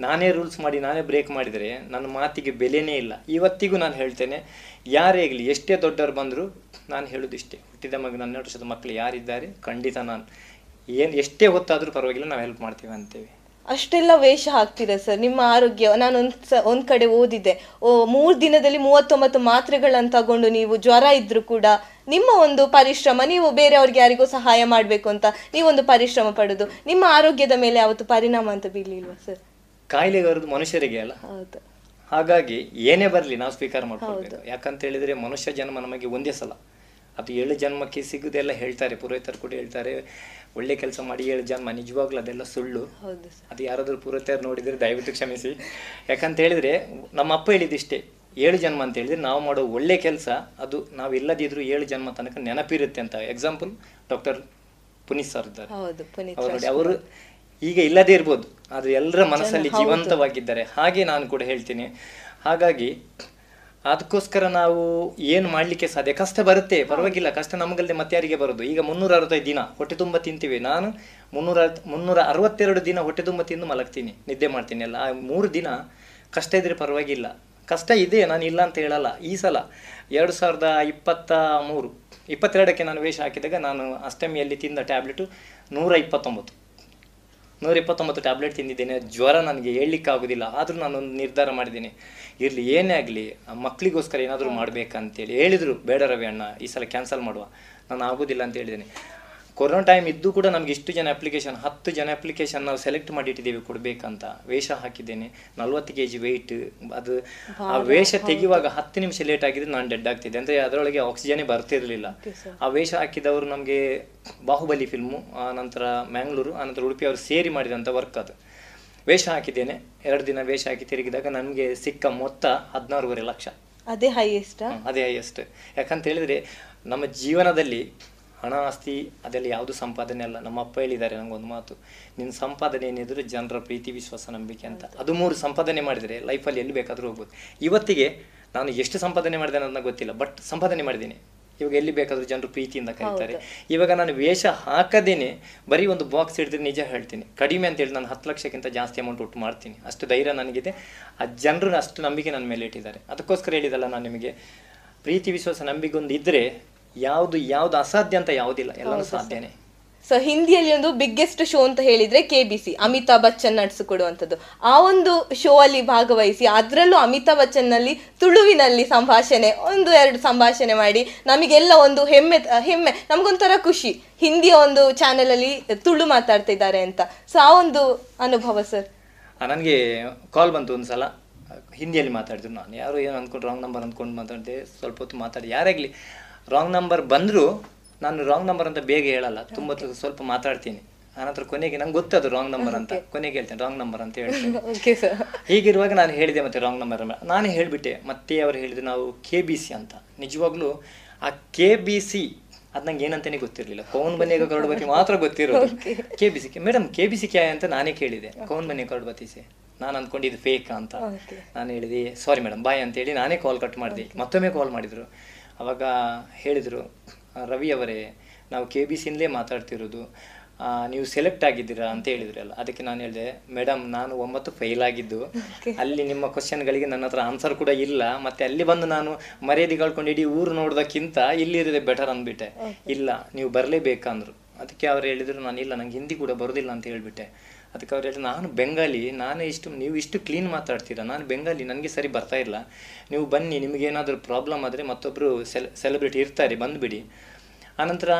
ನಾನೇ ರೂಲ್ಸ್ ಮಾಡಿ ನಾನೇ ಬ್ರೇಕ್ ಮಾಡಿದರೆ ನನ್ನ ಮಾತಿಗೆ ಬೆಲೆನೇ ಇಲ್ಲ. ಇವತ್ತಿಗೂ ನಾನು ಹೇಳ್ತೇನೆ ಯಾರೇ ಆಗಲಿ ಎಷ್ಟೇ ದೊಡ್ಡವರು ಬಂದರೂ ನಾನು ಹೇಳೋದಿಷ್ಟೇ ಹುಟ್ಟಿದ ಮಗ ಹನ್ನೆರಡು ವರ್ಷದ ಮಕ್ಕಳು ಯಾರಿದ್ದಾರೆ ಖಂಡಿತ ನಾನು. ಏನು ಎಷ್ಟೇ ಹೊತ್ತಾದರೂ ಪರವಾಗಿಲ್ಲ ನಾವು ಹೆಲ್ಪ್ ಮಾಡ್ತೀವಿ ಅಂತೇವೆ. ಅಷ್ಟೆಲ್ಲ ವೇಷ ಹಾಕ್ತೀರಾ ಸರ್? ನಿಮ್ಮ ಆರೋಗ್ಯ ನಾನು ಒಂದ್ ಸ- ಒಂದ್ ಕಡೆ ಓದಿದ್ದೆ. ಓ ಮೂರ್ ದಿನದಲ್ಲಿ ಮೂವತ್ತೊಂಬತ್ತು ಮಾತ್ರೆಗಳನ್ನ ತಗೊಂಡು ನೀವು ಜ್ವರ ಇದ್ರು ಕೂಡ ನಿಮ್ಮ ಒಂದು ಪರಿಶ್ರಮ ನೀವು ಬೇರೆಯವ್ರಿಗೆ ಯಾರಿಗೂ ಸಹಾಯ ಮಾಡಬೇಕು ಅಂತ ನೀವೊಂದು ಪರಿಶ್ರಮ ಪಡೆದು. ನಿಮ್ಮ ಆರೋಗ್ಯದ ಮೇಲೆ ಯಾವತ್ತು ಪರಿಣಾಮ ಅಂತ ಬೀಳಿಲ್ವಾ ಸರ್ ಕಾಯಿಲೆ ಬರೋದು ಮನುಷ್ಯರಿಗೆ ಅಲ್ಲ. ಹೌದು. ಹಾಗಾಗಿ ಏನೇ ಬರಲಿ ನಾವು ಸ್ವೀಕಾರ ಮಾಡ್ಕೊಳ್ಬೇಕು. ಯಾಕಂತ ಹೇಳಿದ್ರೆ ಮನುಷ್ಯ ಜನ್ಮ ನಮಗೆ ಒಂದೇ ಸಲ. ಅದು ಏಳು ಜನ್ಮಕ್ಕೆ ಸಿಗುದೆಲ್ಲ ಹೇಳ್ತಾರೆ. ಪುರೋಹಿತರು ಕೂಡ ಹೇಳ್ತಾರೆ ಒಳ್ಳೆ ಕೆಲಸ ಮಾಡಿ ಏಳು ಜನ್ಮ ನಿಜವಾಗ್ಲೂ ಅದೆಲ್ಲ ಸುಳ್ಳು. ಅದು ಯಾರಾದರೂ ಪುರೋಹಿತರು ನೋಡಿದರೆ ದಯವಿಟ್ಟು ಕ್ಷಮಿಸಿ. ಯಾಕಂತ ಹೇಳಿದ್ರೆ ನಮ್ಮ ಅಪ್ಪ ಹೇಳಿದಿಷ್ಟೇ ಏಳು ಜನ್ಮ ಅಂತ ಹೇಳಿದ್ರೆ ನಾವು ಮಾಡೋ ಒಳ್ಳೆ ಕೆಲಸ ಅದು ನಾವು ಇಲ್ಲದಿದ್ರು ಏಳು ಜನ್ಮ ತನಕ ನೆನಪಿರುತ್ತೆ ಅಂತ. ಎಕ್ಸಾಂಪಲ್ ಡಾಕ್ಟರ್ ಪುನೀತ್ ಸರ್ ಇದ್ದಾರೆ. ಅವರು ಈಗ ಇಲ್ಲದೇ ಇರ್ಬೋದು ಆದ್ರೆ ಎಲ್ಲರ ಮನಸ್ಸಲ್ಲಿ ಜೀವಂತವಾಗಿದ್ದಾರೆ. ಹಾಗೆ ನಾನು ಕೂಡ ಹೇಳ್ತೀನಿ. ಹಾಗಾಗಿ ಅದಕ್ಕೋಸ್ಕರ ನಾವು ಏನು ಮಾಡಲಿಕ್ಕೆ ಸಾಧ್ಯ? ಕಷ್ಟ ಬರುತ್ತೆ ಪರವಾಗಿಲ್ಲ. ಕಷ್ಟ ನಮಗಲ್ಲದೆ ಮತ್ತೆ ಯಾರಿಗೆ ಬರೋದು? ಈಗ ಮುನ್ನೂರ ಅರವತ್ತೈದು ದಿನ ಹೊಟ್ಟೆ ತುಂಬ ತಿಂತೀವಿ. ನಾನು ಮುನ್ನೂರ ಮುನ್ನೂರ ಅರವತ್ತೆರಡು ದಿನ ಹೊಟ್ಟೆ ತುಂಬ ತಿಂದು ಮಲಗ್ತೀನಿ. ನಿದ್ದೆ ಮಾಡ್ತೀನಿ ಅಲ್ಲ ಆ ಮೂರು ದಿನ ಕಷ್ಟ ಇದ್ರೆ ಪರವಾಗಿಲ್ಲ. ಕಷ್ಟ ಇದೆ ನಾನು ಇಲ್ಲ ಅಂತ ಹೇಳಲ್ಲ. ಈ ಸಲ ಎರಡು ಸಾವಿರದ ಇಪ್ಪತ್ತ ಮೂರು ಇಪ್ಪತ್ತೆರಡಕ್ಕೆ ನಾನು ವೇಷ ಹಾಕಿದಾಗ ನಾನು ಅಷ್ಟಮಿಯಲ್ಲಿ ತಿಂದ ಟ್ಯಾಬ್ಲೆಟು ನೂರ ಇಪ್ಪತ್ತೊಂಬತ್ತು. ನೂರ ಇಪ್ಪತ್ತೊಂಬತ್ತು ಟ್ಯಾಬ್ಲೆಟ್ ತಿಂದಿದ್ದೇನೆ. ಜ್ವರ ನನಗೆ ಹೇಳಲಿಕ್ಕಾಗೋದಿಲ್ಲ ಆದರೂ ನಾನೊಂದು ನಿರ್ಧಾರ ಮಾಡಿದ್ದೀನಿ. ಇರಲಿ ಏನೇ ಆಗಲಿ ಮಕ್ಕಳಿಗೋಸ್ಕರ ಏನಾದರೂ ಮಾಡಬೇಕಂತೇಳಿ ಹೇಳಿದರು. ಬೇಡ ರವಿ ಅಣ್ಣ ಈ ಸಲ ಕ್ಯಾನ್ಸಲ್ ಮಾಡುವ. ನಾನು ಆಗೋದಿಲ್ಲ ಅಂತ ಹೇಳಿದ್ದೇನೆ. ಕೊರೋನಾ ಟೈಮ್ ಇದ್ದು ಕೂಡ ನಮ್ಗೆ ಇಷ್ಟು ಜನ ಅಪ್ಲಿಕೇಶನ್ ಹತ್ತು ಜನ ಅಪ್ಲಿಕೇಶನ್ ನಾವು ಸೆಲೆಕ್ಟ್ ಮಾಡಿಟ್ಟಿದ್ದೇವೆ ಕೊಡಬೇಕಂತ. ವೇಷ ಹಾಕಿದ್ದೇನೆ. ನಲ್ವತ್ತು ಕೆ ಜಿ ವೆಯ್ಟ್ ಅದು ಆ ವೇಷ ತೆಗೆಯುವಾಗ ಹತ್ತು ನಿಮಿಷ ಲೇಟ್ ಆಗಿದ್ರೆ ನಾನು ಡೆಡ್ ಆಗ್ತಿದ್ದೆ. ಅಂದರೆ ಅದರೊಳಗೆ ಆಕ್ಸಿಜನೇ ಬರ್ತಿರಲಿಲ್ಲ. ಆ ವೇಷ ಹಾಕಿದವರು ನಮಗೆ ಬಾಹುಬಲಿ ಫಿಲ್ಮು ನಂತರ ಮ್ಯಾಂಗ್ಳೂರು ಆನಂತರ ಉಡುಪಿ ಅವರು ಸೇರಿ ಮಾಡಿದಂಥ ವರ್ಕ್ ಅದು. ವೇಷ ಹಾಕಿದ್ದೇನೆ. ಎರಡು ದಿನ ವೇಷ ಹಾಕಿ ತಿರುಗಿದಾಗ ನಮಗೆ ಸಿಕ್ಕ ಮೊತ್ತ ಹದಿನಾರೂವರೆ ಲಕ್ಷ. ಅದೇ ಹೈಯೆಸ್ಟ್ ಅದೇ ಹೈಯೆಸ್ಟ್ ಯಾಕಂತ ಹೇಳಿದ್ರೆ ನಮ್ಮ ಜೀವನದಲ್ಲಿ ಹಣ ಆಸ್ತಿ ಅದೆಲ್ಲ ಯಾವುದು ಸಂಪಾದನೆ ಅಲ್ಲ. ನಮ್ಮ ಅಪ್ಪ ಹೇಳಿದ್ದಾರೆ ನಂಗೊಂದು ಮಾತು. ನಿನ್ನ ಸಂಪಾದನೆ ಏನಿದ್ರು ಜನರ ಪ್ರೀತಿ ವಿಶ್ವಾಸ ನಂಬಿಕೆ ಅಂತ. ಅದು ಮೂರು ಸಂಪಾದನೆ ಮಾಡಿದರೆ ಲೈಫಲ್ಲಿ ಎಲ್ಲಿ ಬೇಕಾದರೂ ಹೋಗ್ಬೋದು. ಇವತ್ತಿಗೆ ನಾನು ಎಷ್ಟು ಸಂಪಾದನೆ ಮಾಡಿದೆ ಅನ್ನೋದನ್ನ ಗೊತ್ತಿಲ್ಲ ಬಟ್ ಸಂಪಾದನೆ ಮಾಡಿದ್ದೀನಿ. ಇವಾಗ ಎಲ್ಲಿ ಬೇಕಾದರೂ ಜನರು ಪ್ರೀತಿಯಿಂದ ಕರೀತಾರೆ. ಇವಾಗ ನಾನು ವೇಷ ಹಾಕದೇನೆ ಬರೀ ಒಂದು ಬಾಕ್ಸ್ ಹಿಡಿದ್ರೆ ನಿಜ ಹೇಳ್ತೀನಿ. ಕಡಿಮೆ ಅಂತ ಹೇಳಿ ನಾನು ಹತ್ತು ಲಕ್ಷಕ್ಕಿಂತ ಜಾಸ್ತಿ ಅಮೌಂಟ್ ಒಟ್ಟು ಮಾಡ್ತೀನಿ. ಅಷ್ಟು ಧೈರ್ಯ ನನಗಿದೆ. ಆ ಜನರು ಅಷ್ಟು ನಂಬಿಕೆ ನನ್ನ ಮೇಲೆ ಇಟ್ಟಿದ್ದಾರೆ. ಅದಕ್ಕೋಸ್ಕರ ಹೇಳಿದಲ್ಲ ನಾನು ನಿಮಗೆ ಪ್ರೀತಿ ವಿಶ್ವಾಸ ನಂಬಿಗೊಂದು ಒಂದು ಇದ್ರೆ ಯಾವುದು ಯಾವ್ದು ಅಸಾಧ್ಯ ಅಂತ ಯಾವುದಿಲ್ಲ ಎಲ್ಲನೂ ಸಾಧ್ಯನೇ. ಸೊ ಹಿಂದಿಯಲ್ಲಿ ಒಂದು ಬಿಗ್ಗೆಸ್ಟ್ ಶೋ ಅಂತ ಹೇಳಿದ್ರೆ K B C Amitabh Bachchan ನಡೆಸಿಕೊಡುವಂಥದ್ದು ಆ ಒಂದು ಶೋ ಅಲ್ಲಿ ಭಾಗವಹಿಸಿ ಅದರಲ್ಲೂ ಅಮಿತಾಬ್ ಬಚ್ಚನ್ನಲ್ಲಿ ತುಳುವಿನಲ್ಲಿ ಸಂಭಾಷಣೆ ಒಂದು ಎರಡು ಸಂಭಾಷಣೆ ಮಾಡಿ ನಮಗೆಲ್ಲ ಒಂದು ಹೆಮ್ಮೆ ಹೆಮ್ಮೆ ನಮಗೊಂಥರ ಖುಷಿ. ಹಿಂದಿಯ ಒಂದು ಚಾನೆಲ್ ಅಲ್ಲಿ ತುಳು ಮಾತಾಡ್ತಾ ಇದ್ದಾರೆ ಅಂತ. ಸೊ ಆ ಒಂದು ಅನುಭವ ಸರ್? ನನಗೆ ಕಾಲ್ ಬಂತು ಒಂದು ಸಲ ಹಿಂದಿಯಲ್ಲಿ ಮಾತಾಡಿದ್ರು ನಾನು. ಯಾರು ಏನು ಅಂದ್ಕೊಂಡು ರಾಂಗ್ ನಂಬರ್ ಅಂದ್ಕೊಂಡು ಮಾತಾಡಿದೆ ಸ್ವಲ್ಪ ಹೊತ್ತು ಮಾತಾಡಿ. ಯಾರಾಗಲಿ ರಾಂಗ್ ನಂಬರ್ ಬಂದರೂ ನಾನು ರಾಂಗ್ ನಂಬರ್ ಅಂತ ಬೇಗ ಹೇಳಲ್ಲ ತುಂಬ ಸ್ವಲ್ಪ ಮಾತಾಡ್ತೀನಿ. ಆನಂತರ ಕೊನೆಗೆ ನಂಗೆ ಗೊತ್ತದು ರಾಂಗ್ ನಂಬರ್ ಅಂತ. ಕೊನೆಗೆ ಹೇಳ್ತೇನೆ ರಾಂಗ್ ನಂಬರ್ ಅಂತ ಹೇಳ್ತೇನೆ. ಹೀಗಿರುವಾಗ ನಾನು ಹೇಳಿದೆ ಮತ್ತೆ ರಾಂಗ್ ನಂಬರ್ ನಾನೇ ಹೇಳಿಬಿಟ್ಟೆ ಮತ್ತೆ ಅವರು ಹೇಳಿದ್ರು ನಾವು ಕೆ ಬಿ ಸಿ ಅಂತ. ನಿಜವಾಗ್ಲೂ ಆ ಕೆ ಬಿ ಸಿ ಅದು ನಂಗೆ ಏನಂತಾನೆ ಗೊತ್ತಿರಲಿಲ್ಲ. ಕೌನ್ ಬನ್ನಿ ಬತ್ತಿ ಮಾತ್ರ ಗೊತ್ತಿರೋದು. K B C madam K B C ಕ್ಯಾ ಅಂತ ನಾನೇ ಕೇಳಿದೆ. ಕೌನ್ ಬನ್ನಿ ಕರಡು ಸಿ ಸೆ ನಾನು ಅಂದ್ಕೊಂಡಿದ್ದು ಇದು ಫೇಕ್ ಅಂತ ನಾನು ಹೇಳಿದೆ ಸಾರಿ ಮೇಡಮ್ ಬಾಯ್ ಅಂತೇಳಿ ನಾನೇ ಕಾಲ್ ಕಟ್ ಮಾಡಿದೆ. ಮತ್ತೊಮ್ಮೆ ಕಾಲ್ ಮಾಡಿದರು. ಅವಾಗ ಹೇಳಿದರು ರವಿ ಅವರೇ ನಾವು ಕೆ ಬಿ ಸಿನ್ಲೇ ಮಾತಾಡ್ತಿರೋದು ನೀವು ಸೆಲೆಕ್ಟ್ ಆಗಿದ್ದೀರಾ ಅಂತ ಹೇಳಿದ್ರಲ್ಲ ಅದಕ್ಕೆ ನಾನು ಹೇಳಿದೆ ಮೇಡಮ್ ನಾನು ಒಂಬತ್ತು ಫೇಲ್ ಆಗಿದ್ದು. ಅಲ್ಲಿ ನಿಮ್ಮ ಕ್ವಶನ್ಗಳಿಗೆ ನನ್ನ ಹತ್ರ ಆನ್ಸರ್ ಕೂಡ ಇಲ್ಲ. ಮತ್ತೆ ಅಲ್ಲಿ ಬಂದು ನಾನು ಮರ್ಯಾದೆ ಕಳ್ಕೊಂಡು ಇಡೀ ಊರು ನೋಡೋದಕ್ಕಿಂತ ಇಲ್ಲಿರೋದೇ ಬೆಟರ್ ಅಂದ್ಬಿಟ್ಟೆ. ಇಲ್ಲ ನೀವು ಬರಲೇಬೇಕಂದ್ರು. ಅದಕ್ಕೆ ಅವ್ರು ಹೇಳಿದ್ರು ನಾನು ಇಲ್ಲ ನಂಗೆ ಹಿಂದಿ ಕೂಡ ಬರೋದಿಲ್ಲ ಅಂತ ಹೇಳ್ಬಿಟ್ಟೆ. ಅದಕ್ಕೆ ಅವ್ರು ಹೇಳಿದ್ರು ನಾನು ಬೆಂಗಾಲಿ ನಾನು ಇಷ್ಟು ನೀವು ಇಷ್ಟು ಕ್ಲೀನ್ ಮಾತಾಡ್ತೀರಾ? ನಾನು ಬೆಂಗಾಲಿ ನನಗೆ ಸರಿ ಬರ್ತಾ ಇಲ್ಲ. ನೀವು ಬನ್ನಿ ನಿಮಗೇನಾದರೂ ಪ್ರಾಬ್ಲಮ್ ಆದರೆ ಮತ್ತೊಬ್ಬರು ಸೆಲ್ ಸೆಲೆಬ್ರಿಟಿ ಇರ್ತಾರೆ ಬಂದುಬಿಡಿ. ಆನಂತರ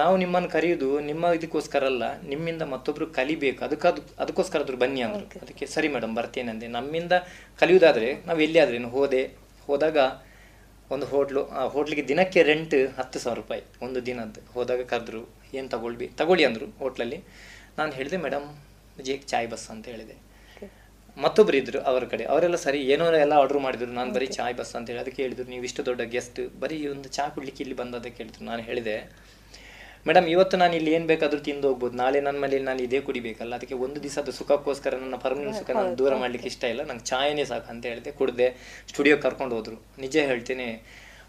ನಾವು ನಿಮ್ಮನ್ನು ಕರೆಯೋದು ನಿಮ್ಮ ಇದಕ್ಕೋಸ್ಕರ ಅಲ್ಲ ನಿಮ್ಮಿಂದ ಮತ್ತೊಬ್ಬರು ಕಲಿಬೇಕು. ಅದಕ್ಕೆ ಅದು ಅದಕ್ಕೋಸ್ಕರ ಆದರೂ ಬನ್ನಿ ಅಂದರು. ಅದಕ್ಕೆ ಸರಿ ಮೇಡಮ್ ಬರ್ತೇನೆ ಅಂದೆ. ನಮ್ಮಿಂದ ಕಲಿಯೋದಾದರೆ ನಾವು ಎಲ್ಲಿ ಹೋದೆ. ಹೋದಾಗ ಒಂದು ಹೋಟ್ಲು ಆ ಹೋಟ್ಲಿಗೆ ದಿನಕ್ಕೆ ರೆಂಟ್ ಹತ್ತು ಸಾವಿರ ರೂಪಾಯಿ ಒಂದು ದಿನದ್ದು. ಹೋದಾಗ ಕರೆದ್ರು ಏನು ತಗೊಳ್ಬಿ ತಗೊಳ್ಳಿ ಅಂದರು ಹೋಟ್ಲಲ್ಲಿ. ನಾನು ಹೇಳಿದೆ ಮೇಡಮ್ ಜೇ ಚಾಯ್ ಬಸ್ ಅಂತ ಹೇಳಿದೆ. ಮತ್ತೊಬ್ರು ಇದ್ರು ಅವರ ಕಡೆ. ಅವರೆಲ್ಲ ಸರಿ ಏನೋ ಎಲ್ಲ ಆರ್ಡರ್ ಮಾಡಿದ್ರು. ನಾನು ಬರೀ ಚಾಯ್ ಬಸ್ ಅಂತ ಹೇಳಿ. ಅದಕ್ಕೆ ಹೇಳಿದ್ರು ನೀವು ಇಷ್ಟು ದೊಡ್ಡ ಗೆಸ್ಟ್ ಬರೀ ಒಂದು ಚಾ ಕುಡ್ಲಿಕ್ಕೆ ಇಲ್ಲಿ ಬಂದದಕ್ಕೆ ಹೇಳಿದ್ರು ನಾನು ಹೇಳಿದೆ ಮೇಡಮ್ ಇವತ್ತು ನಾನು ಇಲ್ಲಿ ಏನು ಬೇಕಾದರೂ ತಿಂದು ಹೋಗ್ಬೋದು. ನಾಳೆ ನನ್ನ ಮನೇಲಿ ನಾನು ಇದೇ ಕುಡಿಬೇಕಲ್ಲ. ಅದಕ್ಕೆ ಒಂದು ದಿವಸದ ಸುಖಕ್ಕೋಸ್ಕರ ನನ್ನ ಪರ್ಮನೆಂಟ್ ಸುಖ ನಾನು ದೂರ ಮಾಡ್ಲಿಕ್ಕೆ ಇಷ್ಟ ಇಲ್ಲ. ನಂಗೆ ಚಾಯನೇ ಸಾಕು ಅಂತ ಹೇಳಿದೆ. ಕುಡ್ದೆ ಸ್ಟುಡಿಯೋ ಕರ್ಕೊಂಡು ಹೋದ್ರು. ನಿಜ ಹೇಳ್ತೇನೆ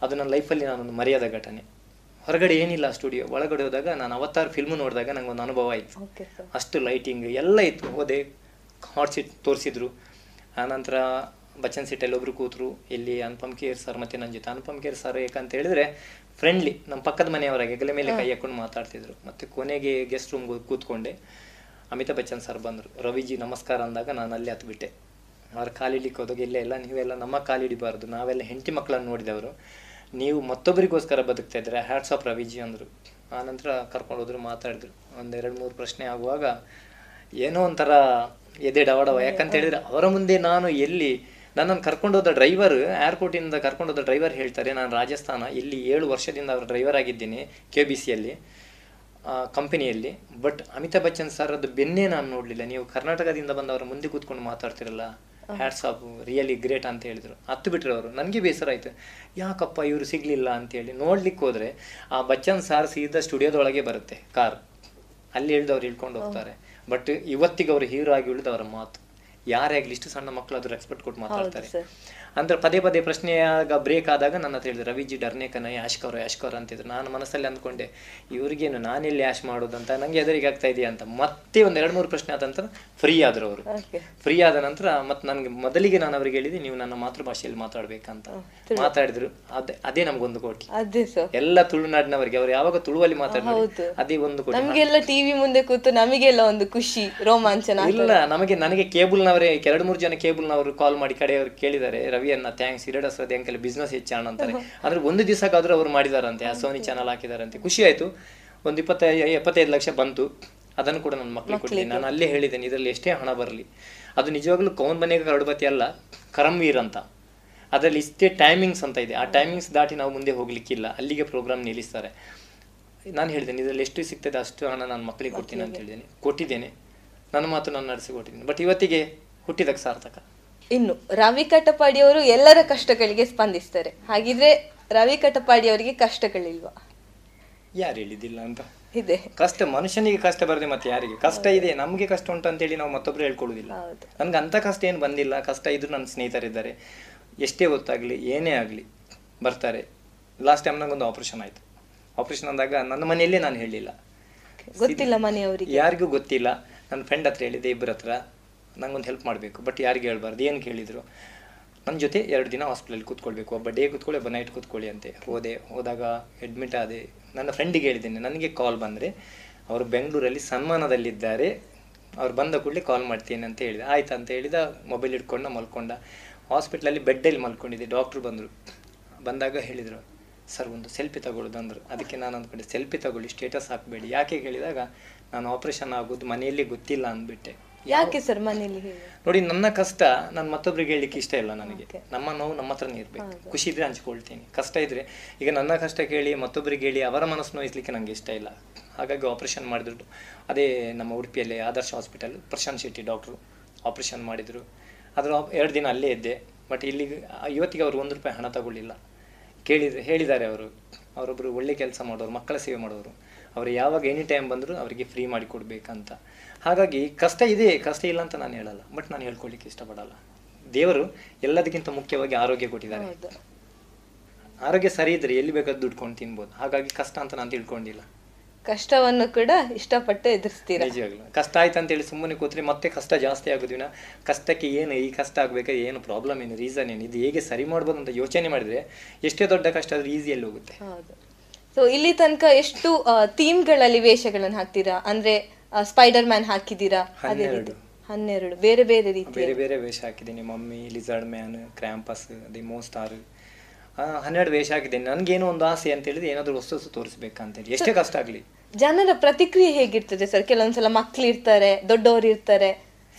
ಅದು ನನ್ನ ಲೈಫಲ್ಲಿ ನಾನೊಂದು ಮರ್ಯಾದ ಘಟನೆ. ಹೊರಗಡೆ ಏನಿಲ್ಲ ಸ್ಟುಡಿಯೋ ಒಳಗಡೆ ಹೋದಾಗ ನಾನು ಅವತ್ತಾರು ಫಿಲ್ಮ್ ನೋಡಿದಾಗ ನಂಗೆ ಒಂದು ಅನುಭವ ಆಯಿತು. ಅಷ್ಟು ಲೈಟಿಂಗ್ ಎಲ್ಲ ಇತ್ತು. ಹೋದೆ ಹಾಟ್ ಸೀಟ್ ತೋರಿಸಿದ್ರು. ಆನಂತರ ಬಚ್ಚನ್ ಸೀಟಲ್ಲಿ ಒಬ್ರು ಕೂತರು. ಇಲ್ಲಿ ಅನುಪಮ್ ಕೇರ್ ಸರ್ ಮತ್ತೆ ನನ್ನ ಜೊತೆ. ಅನುಪಮ್ ಕೇರ್ ಸರ್ ಯಾಕಂತ ಹೇಳಿದ್ರೆ ಫ್ರೆಂಡ್ಲಿ ನಮ್ಮ ಪಕ್ಕದ ಮನೆಯವರಾಗೆ ಹೆಗಲ ಮೇಲೆ ಕೈ ಹಾಕೊಂಡು ಮಾತಾಡ್ತಿದ್ರು. ಮತ್ತೆ ಕೊನೆಗೆ ಗೆಸ್ಟ್ ರೂಮ್ ಕೂತ್ಕೊಂಡೆ. ಅಮಿತಾಬ್ ಬಚ್ಚನ್ ಸರ್ ಬಂದರು. ರವಿಜಿ ನಮಸ್ಕಾರ ಅಂದಾಗ ನಾನು ಅಲ್ಲಿ ಹತ್ಬಿಟ್ಟೆ. ಅವ್ರ ಕಾಲಿಡ್ಲಿಕ್ಕೆ ಹೋದಾಗ ಇಲ್ಲೇ ಇಲ್ಲ ನೀವೆಲ್ಲ ನಮ್ಮ ಕಾಲಿಡಿಬಾರ್ದು ನಾವೆಲ್ಲ ಹೆಂಡತಿ ಮಕ್ಕಳನ್ನು ನೋಡಿದವರು. ನೀವು ಮತ್ತೊಬ್ಬರಿಗೋಸ್ಕರ ಬದುಕ್ತಾ ಇದ್ರೆ ಹ್ಯಾಟ್ಸ್ ಆಫ್ ರವಿಜಿ ಅಂದರು. ಆನಂತರ ಕರ್ಕೊಂಡು ಹೋದ್ರು ಮಾತಾಡಿದ್ರು. ಒಂದೆರಡು ಮೂರು ಪ್ರಶ್ನೆ ಆಗುವಾಗ ಏನೋ ಒಂಥರ ಎದೆ ಡವಡವ ಯಾಕಂತ ಹೇಳಿದ್ರೆ ಅವರ ಮುಂದೆ ನಾನು ಎಲ್ಲಿ ನನ್ನನ್ನು ಕರ್ಕೊಂಡೋದ ಡ್ರೈವರ್ ಏರ್ಪೋರ್ಟಿಂದ ಕರ್ಕೊಂಡೋದ ಡ್ರೈವರ್ ಹೇಳ್ತಾರೆ, ನಾನು ರಾಜಸ್ಥಾನ, ಇಲ್ಲಿ ಏಳು ವರ್ಷದಿಂದ ಅವರ ಡ್ರೈವರ್ ಆಗಿದ್ದೀನಿ ಕೆ ಬಿ ಸಿಯಲ್ಲಿ ಕಂಪನಿಯಲ್ಲಿ ಬಟ್ ಅಮಿತಾಬ್ ಬಚ್ಚನ್ ಸರ್, ಅದು ಬೆನ್ನೇ ನಾನು ನೋಡಲಿಲ್ಲ. ನೀವು ಕರ್ನಾಟಕದಿಂದ ಬಂದವರ ಮುಂದೆ ಕೂತ್ಕೊಂಡು ಮಾತಾಡ್ತಿರಲ್ಲ. ಹ್ಯಾಟ್ಸ್ ಆಫ್ ರಿಯಲಿ ಗ್ರೇಟ್ ಅಂತ ಹೇಳಿದ್ರು. ಹತ್ತು ಬಿಟ್ಟರು ಅವರು. ನನಗೆ ಬೇಸರ ಆಯಿತು. ಯಾಕಪ್ಪ ಇವರು ಸಿಗಲಿಲ್ಲ ಅಂತೇಳಿ ನೋಡ್ಲಿಕ್ಕೆ ಹೋದರೆ ಆ ಬಚ್ಚನ್ ಸಾರ್ ಸೀದಾ ಸ್ಟುಡಿಯೋದೊಳಗೆ ಬರುತ್ತೆ ಕಾರ್. ಅಲ್ಲಿ ಹೇಳಿದ ಅವ್ರು ಇಳ್ಕೊಂಡು ಹೋಗ್ತಾರೆ. ಬಟ್ ಇವತ್ತಿಗೆ ಅವರು ಹೀರೋ ಆಗಿ ಉಳಿದವರ ಮಾತು. ಯಾರೇ ಆಗಲಿ ಇಷ್ಟು ಸಣ್ಣ ಮಕ್ಕಳು ಅದು ಎಕ್ಸ್ಪೆಕ್ಟ್ ಕೊಟ್ಟು ಮಾತಾಡ್ತಾರೆ. ಅಂದ್ರೆ ಪದೇ ಪದೇ ಪ್ರಶ್ನೆಯಾಗ ಬ್ರೇಕ್ ಆದಾಗ ನನ್ನ ಹತ್ರ ಹೇಳಿದ್ರು ರವಿಜಿ ಡರ್ನೇಕನ ಯಾಶ್ಕವ್ರ ಯಾಶ್ಕವ್ರ ಅಂತಿದ್ರು. ನಾನು ಮನಸ್ಸಲ್ಲಿ ಅಂದ್ಕೊಂಡೆ ಇವ್ರಿಗೇನು ನಾನೆಲ್ಲಿ ಯಾಶ್ ಮಾಡೋದಂತ ನಂಗೆ ಎದುರಿಗೆ ಆಗ್ತಾ ಇದೆಯಾ ಅಂತ? ಮತ್ತೆ ಒಂದ್ ಎರಡು ಮೂರು ಪ್ರಶ್ನೆ ಆದ ನಂತರ ಫ್ರೀ ಆದ್ರು ಅವರು. ಫ್ರೀ ಆದ ನಂತರ ಮತ್ತೆ ನನಗೆ ಮೊದಲಿಗೆ ನಾನು ಅವ್ರಿಗೆ ಹೇಳಿದೆ ನೀವು ನನ್ನ ಮಾತೃಭಾಷೆಯಲ್ಲಿ ಮಾತಾಡ್ಬೇಕಂತ. ಮಾತಾಡಿದ್ರು. ಅದೇ ಅದೇ ನಮ್ಗೊಂದು ಕೋಟಿ. ಎಲ್ಲ ತುಳುನಾಡಿನವರಿಗೆ ಅವ್ರು ಯಾವಾಗ ತುಳುವಲ್ಲಿ ಮಾತಾಡಿದ್ರು. ಅದೇ ಒಂದು ಕೋಟಿ. ನಮಗೆಲ್ಲ ಟಿವಿ ಮುಂದೆ ಕೂತು ನಮಗೆಲ್ಲ ಒಂದು ಖುಷಿ ರೋಮಾಂಚನ ಇಲ್ಲ ನಮಗೆ ನನಗೆ ಕೇಬಲ್ನವರೇ ಎರಡು ಮೂರು ಜನ ಕೇಬಲ್ನವರು ಕಾಲ್ ಮಾಡಿ ಕಡೆಯವರು ಕೇಳಿದ್ದಾರೆ ರವಿಯನ್ನ ಥ್ಯಾಂಕ್ಸ್ ಇರಡಸೋದೆ ಅಂಕಲ್ ಬಿಸ್ನೆಸ್ ಹೆಚ್ಚಾಣ ಅಂತಾರೆ. ಅಂದ್ರೆ ಒಂದು ದಿವಸಕ್ಕಾದ್ರೂ ಅವ್ರು ಮಾಡಿದಾರಂತೆ ಆ ಸೋನಿ ಚಾನಲ್ ಹಾಕಿದಾರಂತೆ. ಖುಷಿ ಆಯ್ತು. ಒಂದು ಇಪ್ಪತ್ತ ಎಪ್ಪತ್ತೈದು ಲಕ್ಷ ಬಂತು. ಅದನ್ನು ಕೂಡ ನನ್ನ ಮಕ್ಕಳಿಗೆ ಕೊಟ್ಟಿದ್ದೀನಿ ನಾನು ಅಲ್ಲೇ ಹೇಳಿದ್ದೇನೆ ಇದರಲ್ಲಿ ಎಷ್ಟೇ ಹಣ ಬರಲಿ. ಅದು ನಿಜವಾಗ್ಲೂ ಕೌನ್ ಮನೆಗೆ ಕರಡುಪತಿ ಅಲ್ಲ ಕರಮ್ವೀರ್ ಅಂತ. ಅದರಲ್ಲಿ ಇಷ್ಟೇ ಟೈಮಿಂಗ್ಸ್ ಅಂತ ಇದೆ. ಆ ಟೈಮಿಂಗ್ಸ್ ದಾಟಿ ನಾವು ಮುಂದೆ ಹೋಗ್ಲಿಕ್ಕಿಲ್ಲ. ಅಲ್ಲಿಗೆ ಪ್ರೋಗ್ರಾಮ್ ನಿಲ್ಲಿಸ್ತಾರೆ. ನಾನು ಹೇಳಿದ್ದೇನೆ ಇದರಲ್ಲಿ ಎಷ್ಟು ಸಿಗ್ತದೆ ಅಷ್ಟು ಹಣ ನಾನು ಮಕ್ಕಳಿಗೆ ಕೊಡ್ತೀನಿ ಅಂತ ಹೇಳಿದ್ದೇನೆ. ಕೊಟ್ಟಿದ್ದೇನೆ. ನನ್ನ ಮಾತು ನಾನು ನಡೆಸಿಕೊಟ್ಟಿದ್ದೀನಿ. ಬಟ್ ಇವತ್ತಿಗೆ ಹುಟ್ಟಿದಕ್ಕೆ ಸಾರ್ಥಕ. ಇನ್ನು ರವಿ ಕಟಪಾಡಿ ಅವರು ಎಲ್ಲರ ಕಷ್ಟಗಳಿಗೆ ಸ್ಪಂದಿಸ್ತಾರೆ. ಹಾಗಿದ್ರೆ ರವಿ ಕಟಪಾಡಿ ಅವರಿಗೆ ಕಷ್ಟಗಳಿಲ್ವಾ? ಯಾರು ಹೇಳಿದಿಲ್ಲ ಅಂತ? ಇದೆ. ಕಷ್ಟ ಮನುಷ್ಯನಿಗೆ ಕಷ್ಟ ಬರದೆ ಮತ್ತೆ ಯಾರಿಗೆ? ಕಷ್ಟ ಇದೆ ನಮಗೆ ಕಷ್ಟ ಉಂಟು ಅಂತೇಳಿ ನಾವು ಮತ್ತೊಬ್ರು ಹೇಳ್ಕೊಳ್ಳುದಿಲ್ಲ. ನನ್ಗೆ ಅಂತ ಕಷ್ಟ ಏನು ಬಂದಿಲ್ಲ. ಕಷ್ಟ ಇದ್ರು ನನ್ನ ಸ್ನೇಹಿತರಿದ್ದಾರೆ. ಎಷ್ಟೇ ಹೊತ್ತಾಗ್ಲಿ ಏನೇ ಆಗಲಿ ಬರ್ತಾರೆ. ಲಾಸ್ಟ್ ಟೈಮ್ ನಂಗೊಂದು ಆಪರೇಷನ್ ಆಯ್ತು. ಆಪರೇಷನ್ ಅಂದಾಗ ನನ್ನ ಮನೆಯಲ್ಲೇ ನಾನು ಹೇಳಿಲ್ಲ. ಗೊತ್ತಿಲ್ಲ ಮನೆಯವರಿಗೆ. ಯಾರಿಗೂ ಗೊತ್ತಿಲ್ಲ. ನನ್ನ ಫ್ರೆಂಡ್ ಹತ್ರ ಹೇಳಿದೆ ಇಬ್ಬರ ಹತ್ರ. ನಂಗೊಂದು ಹೆಲ್ಪ್ ಮಾಡಬೇಕು ಬಟ್ ಯಾರಿಗೆ ಹೇಳ್ಬಾರ್ದು? ಏನು ಕೇಳಿದರು? ನನ್ನ ಜೊತೆ ಎರಡು ದಿನ ಹಾಸ್ಪಿಟಲ್ ಕೂತ್ಕೊಳ್ಬೇಕು. ಒಬ್ಬ ಡೇ ಕೂತ್ಕೊಳ್ಳಿ, ಒಬ್ಬ ನೈಟ್ ಕೂತ್ಕೊಳ್ಳಿ ಅಂತೆ. ಹೋದೆ. ಹೋದಾಗ ಅಡ್ಮಿಟ್ ಆದೆ. ನನ್ನ ಫ್ರೆಂಡಿಗೆ ಹೇಳಿದ್ದೇನೆ, ನನಗೆ ಕಾಲ್ ಬಂದರೆ ಅವರು ಬೆಂಗಳೂರಲ್ಲಿ ಸನ್ಮಾನದಲ್ಲಿದ್ದಾರೆ. ಅವ್ರು ಬಂದ ಕೂಡಲೇ ಕಾಲ್ ಮಾಡ್ತೀನಿ ಅಂತ ಹೇಳಿದೆ. ಆಯ್ತು? ಅಂತ ಹೇಳಿದ ಮೊಬೈಲ್ ಇಟ್ಕೊಂಡ ಮಲ್ಕೊಂಡ. ಹಾಸ್ಪಿಟ್ಲಲ್ಲಿ ಬೆಡ್ಡಲ್ಲಿ ಮಲ್ಕೊಂಡಿದ್ದೆ. ಡಾಕ್ಟ್ರು ಬಂದರು. ಬಂದಾಗ ಹೇಳಿದರು, ಸರ್, ಒಂದು ಸೆಲ್ಫಿ ತಗೊಳ್ಳೋದು ಅಂದರು. ಅದಕ್ಕೆ ನಾನು ಅಂದ್ಕೊಂಡೆ ಸೆಲ್ಫಿ ತಗೊಳ್ಳಿ ಸ್ಟೇಟಸ್ ಹಾಕಬೇಡಿ. ಯಾಕೆ ಹೇಳಿದಾಗ ನಾನು ಆಪರೇಷನ್ ಆಗೋದು ಮನೆಯಲ್ಲಿ ಗೊತ್ತಿಲ್ಲ ಅಂದ್ಬಿಟ್ಟೆ. ಯಾಕೆ ಸರ್ ಮನೇಲಿ ನೋಡಿ ನನ್ನ ಕಷ್ಟ ನಾನು ಮತ್ತೊಬ್ರಿಗೆ ಹೇಳಲಿಕ್ಕೆ ಇಷ್ಟ ಇಲ್ಲ ನನಗೆ. ನಮ್ಮ ನೋವು ನಮ್ಮ ಹತ್ರನೇ ಇರಬೇಕು. ಖುಷಿ ಇದ್ರೆ ಹಂಚ್ಕೊಳ್ತೀನಿ. ಕಷ್ಟ ಇದ್ರೆ ಈಗ ನನ್ನ ಕಷ್ಟ ಕೇಳಿ ಮತ್ತೊಬ್ಬರಿಗೆ ಹೇಳಿ ಅವರ ಮನಸ್ಸು ನೋಯಿಸ್ಲಿಕ್ಕೆ ನನಗೆ ಇಷ್ಟ ಇಲ್ಲ. ಹಾಗಾಗಿ ಆಪರೇಷನ್ ಮಾಡಿದ್ರು. ಅದೇ ನಮ್ಮ ಉಡುಪಿಯಲ್ಲಿ Adarsh hospital Prashanth Shetty doctor operation ಮಾಡಿದರು. ಅದರ ಎರಡು ದಿನ ಅಲ್ಲೇ ಇದ್ದೆ. ಬಟ್ ಇಲ್ಲಿ ಇವತ್ತಿಗೆ ಅವರು ಒಂದು ರೂಪಾಯಿ ಹಣ ತಗೊಳ್ಳಿಲ್ಲ. ಕೇಳಿದ್ರೆ ಹೇಳಿದ್ದಾರೆ ಅವರು. ಅವರೊಬ್ಬರು ಒಳ್ಳೆ ಕೆಲಸ ಮಾಡೋರು ಮಕ್ಕಳ ಸೇವೆ ಮಾಡೋರು. ಅವರು ಯಾವಾಗ ಎನಿ ಟೈಮ್ ಬಂದರೂ ಅವರಿಗೆ ಫ್ರೀ ಮಾಡಿ ಕೊಡ್ಬೇಕಂತ. ಹಾಗಾಗಿ ಕಷ್ಟ ಇದೆ ಕಷ್ಟ ಇಲ್ಲ ಅಂತ ನಾನು ಹೇಳಲ್ಲ. ಬಟ್ ನಾನು ಹೇಳ್ಕೊಳ್ಲಿಕ್ಕೆ ಇಷ್ಟಪಡಲ್ಲ. ದೇವರು ಎಲ್ಲದಕ್ಕಿಂತ ಮುಖ್ಯವಾಗಿ ಆರೋಗ್ಯ ಕೊಟ್ಟಿದ್ದಾರೆ. ಆರೋಗ್ಯ ಸರಿ ಇದ್ರೆ ಎಲ್ಲಿ ಬೇಕಾದ್ರೂ ದುಡ್ಕೊಂಡು ತಿನ್ಬೋದು. ಹಾಗಾಗಿ ಕಷ್ಟ ಅಂತ ನಾನು ತಿಳ್ಕೊಂಡಿಲ್ಲ. ಕಷ್ಟವನ್ನು ಕೂಡ ಇಷ್ಟಪಟ್ಟು ಎದುರಿಸ್ತೀರಾ? ನಿಜವಾಗ್ಲು. ಕಷ್ಟ ಆಯ್ತು ಅಂತ ಹೇಳಿ ಸುಮ್ಮನೆ ಕೂತ್ರೆ ಮತ್ತೆ ಕಷ್ಟ ಜಾಸ್ತಿ ಆಗೋದಿನ ಕಷ್ಟಕ್ಕೆ ಏನು ಈ ಕಷ್ಟ ಆಗ್ಬೇಕಾದ್ರೆ ಏನು ಪ್ರಾಬ್ಲಮ್ ಏನು ರೀಸನ್ ಏನು ಇದು ಹೇಗೆ ಸರಿ ಮಾಡ್ಬೋದು ಅಂತ ಯೋಚನೆ ಮಾಡಿದ್ರೆ ಎಷ್ಟೇ ದೊಡ್ಡ ಕಷ್ಟ ಆದ್ರೂ ಈಸಿಯಲ್ಲಿ ಹೋಗುತ್ತೆ. ಸೊ ಇಲ್ಲಿ ತನಕ ಎಷ್ಟು ಥೀಮ್ಗಳಲ್ಲಿ ವೇಷಗಳನ್ನು ಹಾಕ್ತೀರಾ? ಅಂದ್ರೆ ಸ್ಪೈಡರ್ ಮ್ಯಾನ್ ಹಾಕಿದ್ದೀರಾ? ಅದೇ ರೀತಿ. ಹನ್ನೆರಡು. ಬೇರೆ ಬೇರೆ ರೀತಿ ಬೇರೆ ಬೇರೆ ವೇಷ ಹಾಕಿದ್ದೀನಿ. Mummy lizard man Krampus the monster ಹನ್ನೆರಡು ವೇಷ ಹಾಕಿದ್ದೀನಿ. ನನ್ಗೇನು ಒಂದು ಆಸೆ ಅಂತ ಹೇಳಿದ್ರೆ ಏನಾದರೂ ಹೊಸ ಹೊಸ ತೋರಿಸ್ಬೇಕಂತೇಳಿ. ಎಷ್ಟೇ ಕಷ್ಟ ಆಗಲಿ. ಜನರ ಪ್ರತಿಕ್ರಿಯೆ ಹೇಗಿರ್ತದೆ ಸರ್? ಕೆಲವೊಂದ್ಸಲ ಮಕ್ಳು ಇರ್ತಾರೆ ದೊಡ್ಡವರು ಇರ್ತಾರೆ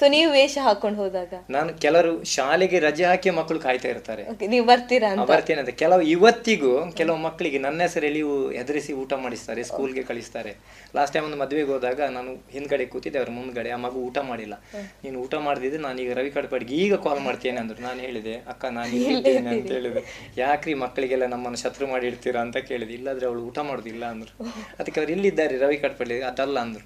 ಸೊ ನೀವು ವೇಷ ಹಾಕೊಂಡು ಹೋದಾಗ? ನಾನು ಕೆಲವರು ಶಾಲೆಗೆ ರಜೆ ಹಾಕಿ ಮಕ್ಕಳು ಕಾಯ್ತಾ ಇರ್ತಾರೆ. ನೀವು ಬರ್ತೀರಾ ಬರ್ತೀನಿ ಅಂತ. ಕೆಲವು ಇವತ್ತಿಗೂ ಕೆಲವು ಮಕ್ಕಳಿಗೆ ನನ್ನ ಹೆಸರಲ್ಲಿ ಎದುರಿಸಿ ಹೆದರಿಸಿ ಊಟ ಮಾಡಿಸ್ತಾರೆ ಸ್ಕೂಲ್ಗೆ ಕಳಿಸ್ತಾರೆ. ಲಾಸ್ಟ್ ಟೈಮ್ ಒಂದು ಮದುವೆಗೆ ಹೋದಾಗ ನಾನು ಹಿಂದ್ಗಡೆ ಕೂತಿದ್ದೆ ಅವ್ರ ಮುಂದ್ಗಡೆ. ಆ ಮಗು ಊಟ ಮಾಡಿಲ್ಲ. ನೀನು ಊಟ ಮಾಡಿದ್ರೆ ನಾನು ಈಗ ರವಿ ಕಡ್ಪಾಡಿಗೆ ಈಗ ಕಾಲ್ ಮಾಡ್ತೇನೆ ಅಂದ್ರು ನಾನು ಹೇಳಿದೆ ಅಕ್ಕ ನಾನು ಇಲ್ಲಿದ್ದೇನೆ ಅಂತ ಹೇಳಿದೆ. ಯಾಕ್ರಿ ಮಕ್ಕಳಿಗೆಲ್ಲ ನಮ್ಮನ್ನು ಶತ್ರು ಮಾಡಿ ಇಡ್ತೀರಾ ಅಂತ ಕೇಳಿದೆ. ಇಲ್ಲಾದ್ರೆ ಅವಳು ಊಟ ಮಾಡೋದಿಲ್ಲ ಅಂದ್ರು. ಅದಕ್ಕೆ ಅವ್ರು ಇಲ್ಲಿದ್ದಾರೆ ರವಿ ಕಡ್ಪಾಡಿ ಅದಲ್ಲ ಅಂದ್ರು.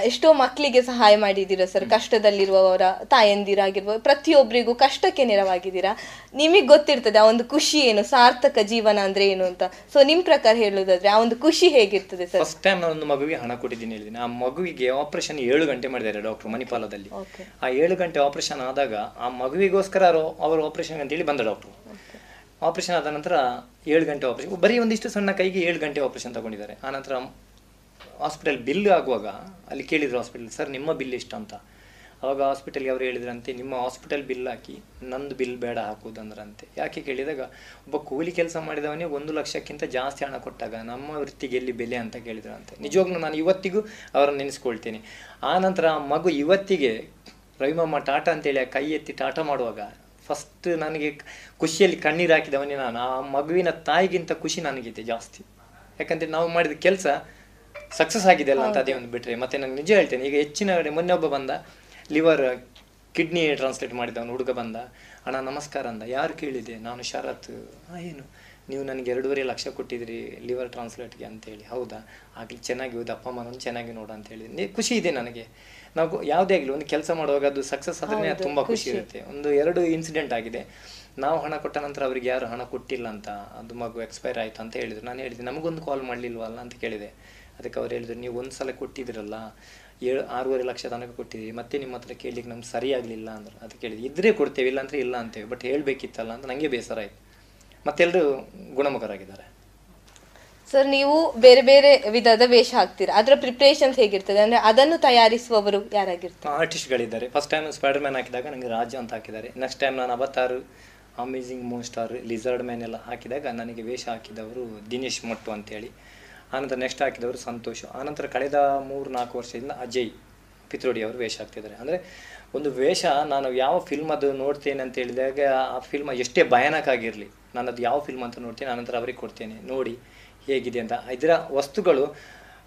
ಎಷ್ಟೋ ಮಕ್ಕಳಿಗೆ ಸಹಾಯ ಮಾಡಿದ್ದೀರಾ ಸರ್? ಕಷ್ಟದಲ್ಲಿರುವವರ ತಾಯಂದಿರಾಗಿರ್ಬೋದು ಪ್ರತಿಯೊಬ್ಬರಿಗೂ ಕಷ್ಟಕ್ಕೆ ನೆರವಾಗಿದ್ದೀರಾ? ನಿಮಗೆ ಗೊತ್ತಿರ್ತದೆ ಆ ಒಂದು ಖುಷಿ ಏನು ಸಾರ್ಥಕ ಜೀವನ ಅಂದ್ರೆ ಏನು ಅಂತ. ಸೊ ನಿಮ್ ಪ್ರಕಾರ ಹೇಳುದಾದ್ರೆ ಆ ಒಂದು ಖುಷಿ ಹೇಗಿರ್ತದೆ ಸರ್? ಫಸ್ಟ್ ಟೈಮ್ ನಾನು ಒಂದು ಮಗುವಿಗೆ ಹಣ ಕೊಟ್ಟಿದ್ದೀನಿ ಹೇಳಿದ್ದೀನಿ ಆ ಮಗುವಿಗೆ ಆಪರೇಷನ್ ಏಳು ಗಂಟೆ ಮಾಡಿದ್ದಾರೆ ಡಾಕ್ಟರ್ ಮಣಿಪಾಲದಲ್ಲಿ. ಆ ಏಳು ಗಂಟೆ ಆಪರೇಷನ್ ಆದಾಗ ಆ ಮಗುವಿಗೋಸ್ಕರ ಅವರು- ಆಪರೇಷನ್ ಅಂತೇಳಿ ಬಂದ ಡಾಕ್ಟರ್ ಆಪರೇಷನ್ ಆದ ನಂತರ ಏಳು ಗಂಟೆ ಆಪರೇಷನ್ ಬರೀ ಒಂದಿಷ್ಟು ಸಣ್ಣ ಕೈಗೆ ಏಳು ಗಂಟೆ ಆಪರೇಷನ್ ತಗೊಂಡಿದ್ದಾರೆ. ಆನಂತರ ನಂತರ ಹಾಸ್ಪಿಟಲ್ ಬಿಲ್ ಆಗುವಾಗ, ಅಲ್ಲಿ ಕೇಳಿದರು ಹಾಸ್ಪಿಟಲ್ ಸರ್, ನಿಮ್ಮ ಬಿಲ್ ಎಷ್ಟು ಅಂತ? ಅವಾಗ ಹಾಸ್ಪಿಟಲ್ಗೆ ಅವರು ಹೇಳಿದ್ರಂತೆ, ನಿಮ್ಮ ಹಾಸ್ಪಿಟಲ್ ಬಿಲ್ ಹಾಕಿ, ನಂದು ಬಿಲ್ ಬೇಡ ಹಾಕುವುದಂದ್ರಂತೆ ಯಾಕೆ ಕೇಳಿದಾಗ, ಒಬ್ಬ ಕೂಲಿ ಕೆಲಸ ಮಾಡಿದವನೇ ಒಂದು ಲಕ್ಷಕ್ಕಿಂತ ಜಾಸ್ತಿ ಹಣ ಕೊಟ್ಟಾಗ ನಮ್ಮ ವೃತ್ತಿಗೆ ಎಲ್ಲಿ ಬೆಲೆ ಅಂತ ಕೇಳಿದ್ರಂತೆ. ನಿಜವಾಗ್ಲೂ ನಾನು ಇವತ್ತಿಗೂ ಅವರನ್ನು ನೆನೆಸ್ಕೊಳ್ತೇನೆ. ಆ ನಂತರ ಆ ಮಗು ಇವತ್ತಿಗೆ ರವಿಮಮ್ಮ ಟಾಟಾ ಅಂತೇಳಿ ಆ ಕೈ ಎತ್ತಿ ಟಾಟಾ ಮಾಡುವಾಗ ಫಸ್ಟ್ ನನಗೆ ಖುಷಿಯಲ್ಲಿ ಕಣ್ಣೀರು ಹಾಕಿದವನೇ ನಾನು. ಆ ಮಗುವಿನ ತಾಯಿಗಿಂತ ಖುಷಿ ನನಗಿದೆ ಜಾಸ್ತಿ. ಯಾಕಂದ್ರೆ ನಾವು ಮಾಡಿದ ಕೆಲಸ ಸಕ್ಸಸ್ ಆಗಿದೆ ಅಲ್ಲ ಅಂತ ಅದೇ ಒಂದು ಬಿಟ್ರೆ. ಮತ್ತೆ ನಾನು ನಿಜ ಹೇಳ್ತೇನೆ ಈಗ ಹೆಚ್ಚಿನ ಕಡೆ ಮೊನ್ನೆ ಒಬ್ಬ ಬಂದ ಲಿವರ್ ಕಿಡ್ನಿ ಟ್ರಾನ್ಸ್ಲೇಟ್ ಮಾಡಿದವನು ಹುಡುಗ ಬಂದ. ಅಣ್ಣ ನಮಸ್ಕಾರ ಅಂದ. ಯಾರು ಕೇಳಿದೆ ನಾನು ಶರತ್. "ಆ, ಏನು? ನೀವು ನನಗೆ ಎರಡೂವರೆ ಲಕ್ಷ ಕೊಟ್ಟಿದ್ರಿ ಲಿವರ್ ಟ್ರಾನ್ಸ್ಲೇಟ್ಗೆ ಅಂತೇಳಿ. ಹೌದಾ? ಆಗಲಿ ಚೆನ್ನಾಗಿ ಹೋದ ಅಪ್ಪ ಅಮ್ಮನನ್ನು ಚೆನ್ನಾಗಿ ನೋಡು ಅಂತ ನೀ- ಖುಷಿ ಇದೆ ನನಗೆ. ನಾವು ಯಾವುದೇ ಆಗಲಿ ಒಂದು ಕೆಲಸ ಮಾಡುವಾಗ ಅದು ಸಕ್ಸಸ್ ಆದ್ರೆ ತುಂಬ ಖುಷಿ ಖುಷಿ. ಇರುತ್ತೆ. ಒಂದು ಎರಡು ಇನ್ಸಿಡೆಂಟ್ ಆಗಿದೆ. ನಾವು ಹಣ ಕೊಟ್ಟ ನಂತರ ಅವ್ರಿಗೆ ಯಾರು ಹಣ ಕೊಟ್ಟಿಲ್ಲ ಅಂತ ಅದು ಮಗು ಎಕ್ಸ್ಪೈರ್ ಆಯಿತು ಅಂತ ಹೇಳಿದ್ರು. ನಾನು ಹೇಳಿದೆ ನಮಗೊಂದು ಕಾಲ್ ಮಾಡಲಿಲ್ವಲ್ಲ? ಅಂತ ಕೇಳಿದೆ. ಅದಕ್ಕೆ ಅವ್ರು ಹೇಳಿದ್ರು ನೀವು ಒಂದು ಸಲ ಕೊಟ್ಟಿದ್ರಲ್ಲ ಏಳು ಆರೂವರೆ ಲಕ್ಷ ತನಕ ಕೊಟ್ಟಿದ್ದೀವಿ ಮತ್ತೆ ನಿಮ್ಮ ಹತ್ರ ಕೇಳಲಿಕ್ಕೆ ನಮ್ಗೆ ಸರಿ ಆಗಲಿಲ್ಲ ಅಂದ್ರೆ. ಅದಕ್ಕೆ ಹೇಳಿದ್ರು ಇದ್ರೆ ಕೊಡ್ತೇವೆ ಇಲ್ಲ ಅಂದ್ರೆ ಇಲ್ಲ ಅಂತೇವೆ ಬಟ್ ಹೇಳಬೇಕಿತ್ತಲ್ಲ ಅಂತ ನನಗೆ ಬೇಸರ ಆಯಿತು. ಮತ್ತೆಲ್ಲರೂ ಗುಣಮುಖರಾಗಿದ್ದಾರೆ. ಸರ್ ನೀವು ಬೇರೆ ಬೇರೆ ವಿಧದ ವೇಷ ಹಾಕ್ತೀರಾ? ಅದರ ಪ್ರಿಪ್ರೇಷನ್ಸ್ ಹೇಗಿರ್ತದೆ? ಅಂದರೆ ಅದನ್ನು ತಯಾರಿಸುವವರು ಯಾರಾಗಿರ್ತಾರೆ? ಆರ್ಟಿಸ್ಟ್ಗಳಿದ್ದಾರೆ. ಫಸ್ಟ್ ಟೈಮ್ ಸ್ಪೈಡರ್ ಮ್ಯಾನ್ ಹಾಕಿದಾಗ ನನಗೆ ರಾಜ ಅಂತ ಹಾಕಿದ್ದಾರೆ. ನೆಕ್ಸ್ಟ್ ಟೈಮ್ ನಾನು Avatar amazing moon star lizard man ಎಲ್ಲ ಹಾಕಿದಾಗ ನನಗೆ ವೇಷ ಹಾಕಿದವರು ದಿನೇಶ್ ಮೊಟ್ಟು ಅಂತೇಳಿ. ಆನಂತರ ನೆಕ್ಸ್ಟ್ ಹಾಕಿದವರು ಸಂತೋಷ್. ಆನಂತರ ಕಳೆದ ಮೂರು ನಾಲ್ಕು ವರ್ಷದಿಂದ ಅಜಯ್ ಪಿತ್ರೋಡಿ ಅವರು ವೇಷ ಹಾಕ್ತಿದ್ದಾರೆ. ಅಂದರೆ ಒಂದು ವೇಷ, ನಾನು ಯಾವ ಫಿಲ್ಮ್ ಅದು ನೋಡ್ತೇನೆ ಅಂತ ಹೇಳಿದಾಗ ಆ ಫಿಲ್ಮ್ ಎಷ್ಟೇ ಭಯಾನಕ ಆಗಿರಲಿ, ನಾನು ಅದು ಯಾವ ಫಿಲ್ಮ್ ಅಂತ ನೋಡ್ತೇನೆ, ಆನಂತರ ಅವರಿಗೆ ಕೊಡ್ತೇನೆ. ನೋಡಿ ಹೇಗಿದೆ ಅಂತ. ಇದರ ವಸ್ತುಗಳು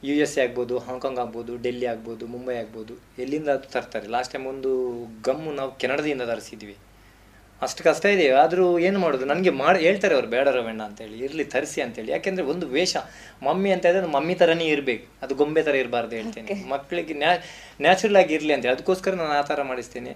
ಯು ಎಸ್ ಎ ಆಗ್ಬೋದು ಹಾಂಗ್ಕಾಂಗ್ ಆಗ್ಬೋದು ಡೆಲ್ಲಿ ಆಗ್ಬೋದು ಮುಂಬೈ ಆಗ್ಬೋದು, ಎಲ್ಲಿಂದ ತರ್ತಾರೆ? ಲಾಸ್ಟ್ ಟೈಮ್ ಒಂದು ಗಮ್ಮು ನಾವು ಕೆನಡದಿಂದ ತರಿಸಿದ್ವಿ. ಅಷ್ಟು ಕಷ್ಟ ಇದೆ ಆದರೂ ಏನು ಮಾಡೋದು? ನನಗೆ ಮಾಡಿ ಹೇಳ್ತಾರೆ ಅವ್ರು ಬೇಡ ರವಣ್ಣ ಅಂತೇಳಿ ಇರಲಿ ತರಿಸಿ ಅಂತೇಳಿ. ಯಾಕೆಂದರೆ ಒಂದು ವೇಷ. ಮಮ್ಮಿ ಅಂತ ಹೇಳಿದ್ರೆ ಮಮ್ಮಿ ಥರನೇ ಇರಬೇಕು. ಅದು ಗೊಂಬೆ ಥರ ಇರಬಾರ್ದು ಹೇಳ್ತೇನೆ. ಮಕ್ಕಳಿಗೆ ನ್ಯಾ ನ್ಯಾಚುರಲ್ ಆಗಿ ಇರಲಿ ಅಂತೇಳಿ. ಅದಕ್ಕೋಸ್ಕರ ನಾನು ಆ ಥರ ಮಾಡಿಸ್ತೀನಿ.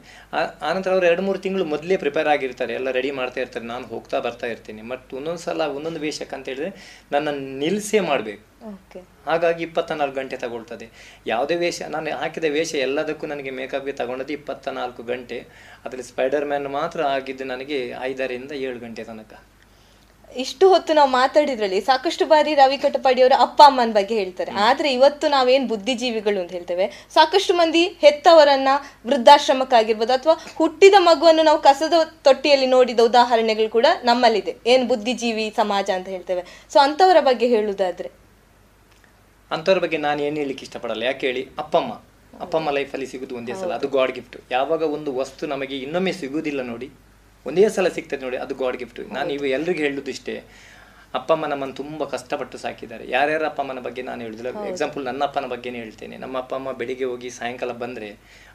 ಆನಂತರ ಅವ್ರು ಎರಡು ಮೂರು ತಿಂಗಳು ಮೊದಲೇ ಪ್ರಿಪೇರ್ ಆಗಿರ್ತಾರೆ. ಎಲ್ಲ ರೆಡಿ ಮಾಡ್ತಾ ಇರ್ತಾರೆ. ನಾನು ಹೋಗ್ತಾ ಬರ್ತಾ ಇರ್ತೀನಿ. ಮತ್ತು ಒಂದೊಂದು ಸಲ ಒಂದೊಂದು ವೇಷಕ್ಕೆ ಅಂತ ಹೇಳಿದ್ರೆ ನನ್ನ ನಿಲ್ಲಿಸೇ ಮಾಡಬೇಕು. ಓಕೆ ಹಾಗಾಗಿ ಇಪ್ಪತ್ತ ನಾಲ್ಕು ಗಂಟೆ ತಗೊಳ್ತದೆ. ಯಾವುದೇ ವೇಷ ನಾನು ಹಾಕಿದ ವೇಷ ಎಲ್ಲದಕ್ಕೂ ನನಗೆ ಮೇಕಪ್ಗೆ ತಗೊಂಡದ್ದು ಇಪ್ಪತ್ತ ನಾಲ್ಕು ಗಂಟೆ. ಅದರಲ್ಲಿ ಸ್ಪೈಡರ್ ಮ್ಯಾನ್ ಮಾತ್ರ ಆಗಿದ್ದು ನನಗೆ ಐದರಿಂದ ಏಳು ಗಂಟೆ ತನಕ. ಇಷ್ಟು ಹೊತ್ತು ನಾವು ಮಾತಾಡಿದ್ರಲ್ಲಿ ಸಾಕಷ್ಟು ಬಾರಿ ರವಿ ಕಟಪಾಡಿಯವರ ಅಪ್ಪ ಅಮ್ಮನ ಬಗ್ಗೆ ಹೇಳ್ತಾರೆ. ಆದ್ರೆ ಇವತ್ತು ನಾವೇನು ಬುದ್ಧಿಜೀವಿಗಳು ಅಂತ ಹೇಳ್ತೇವೆ. ಸಾಕಷ್ಟು ಮಂದಿ ಹೆತ್ತವರನ್ನ ವೃದ್ಧಾಶ್ರಮಕ್ಕಾಗಿರ್ಬೋದು ಅಥವಾ ಹುಟ್ಟಿದ ಮಗುವನ್ನು ನಾವು ಕಸದ ತೊಟ್ಟಿಯಲ್ಲಿ ನೋಡಿದ ಉದಾಹರಣೆಗಳು ಕೂಡ ನಮ್ಮಲ್ಲಿದೆ. ಏನು ಬುದ್ಧಿಜೀವಿ ಸಮಾಜ ಅಂತ ಹೇಳ್ತೇವೆ. ಸೊ ಅಂಥವರ ಬಗ್ಗೆ ಹೇಳುದಾದ್ರೆ ಅಂಥವ್ರ ಬಗ್ಗೆ ನಾನು ಏನು ಹೇಳಲಿಕ್ಕೆ ಇಷ್ಟಪಡಲ್ಲ. ಯಾಕೆ ಹೇಳಿ? ಅಪ್ಪಮ್ಮ. ಅಪ್ಪಮ್ಮ ಲೈಫಲ್ಲಿ ಸಿಗುದು ಒಂದೇ ಸಲ. ಅದು ಗಾಡ್ ಗಿಫ್ಟ್ ಯಾವಾಗ ಒಂದು ವಸ್ತು ನಮಗೆ ಇನ್ನೊಮ್ಮೆ ಸಿಗುವುದಿಲ್ಲ ನೋಡಿ ಒಂದೇ ಸಲ ಸಿಗ್ತದೆ ನೋಡಿ ಅದು ಗಾಡ್ ಗಿಫ್ಟ್ ನಾನು ಇವು ಎಲ್ರಿಗೂ ಹೇಳುದು ಇಷ್ಟೇ. ಅಪ್ಪಮ್ಮ ನಮ್ಮನ್ನು ತುಂಬ ಕಷ್ಟಪಟ್ಟು ಸಾಕಿದ್ದಾರೆ. ಯಾರ್ಯಾರ ಅಪ್ಪಮ್ಮನ ಬಗ್ಗೆ ನಾನು ಹೇಳುದಿಲ್ಲ. ಎಕ್ಸಾಂಪಲ್ ನನ್ನ ಅಪ್ಪನ ಬಗ್ಗೆನೇ ಹೇಳ್ತೇನೆ. ನಮ್ಮ ಅಪ್ಪ ಅಮ್ಮ ಬೆಳಿಗ್ಗೆ ಹೋಗಿ ಸಾಯಂಕಾಲ ಬಂದರೆ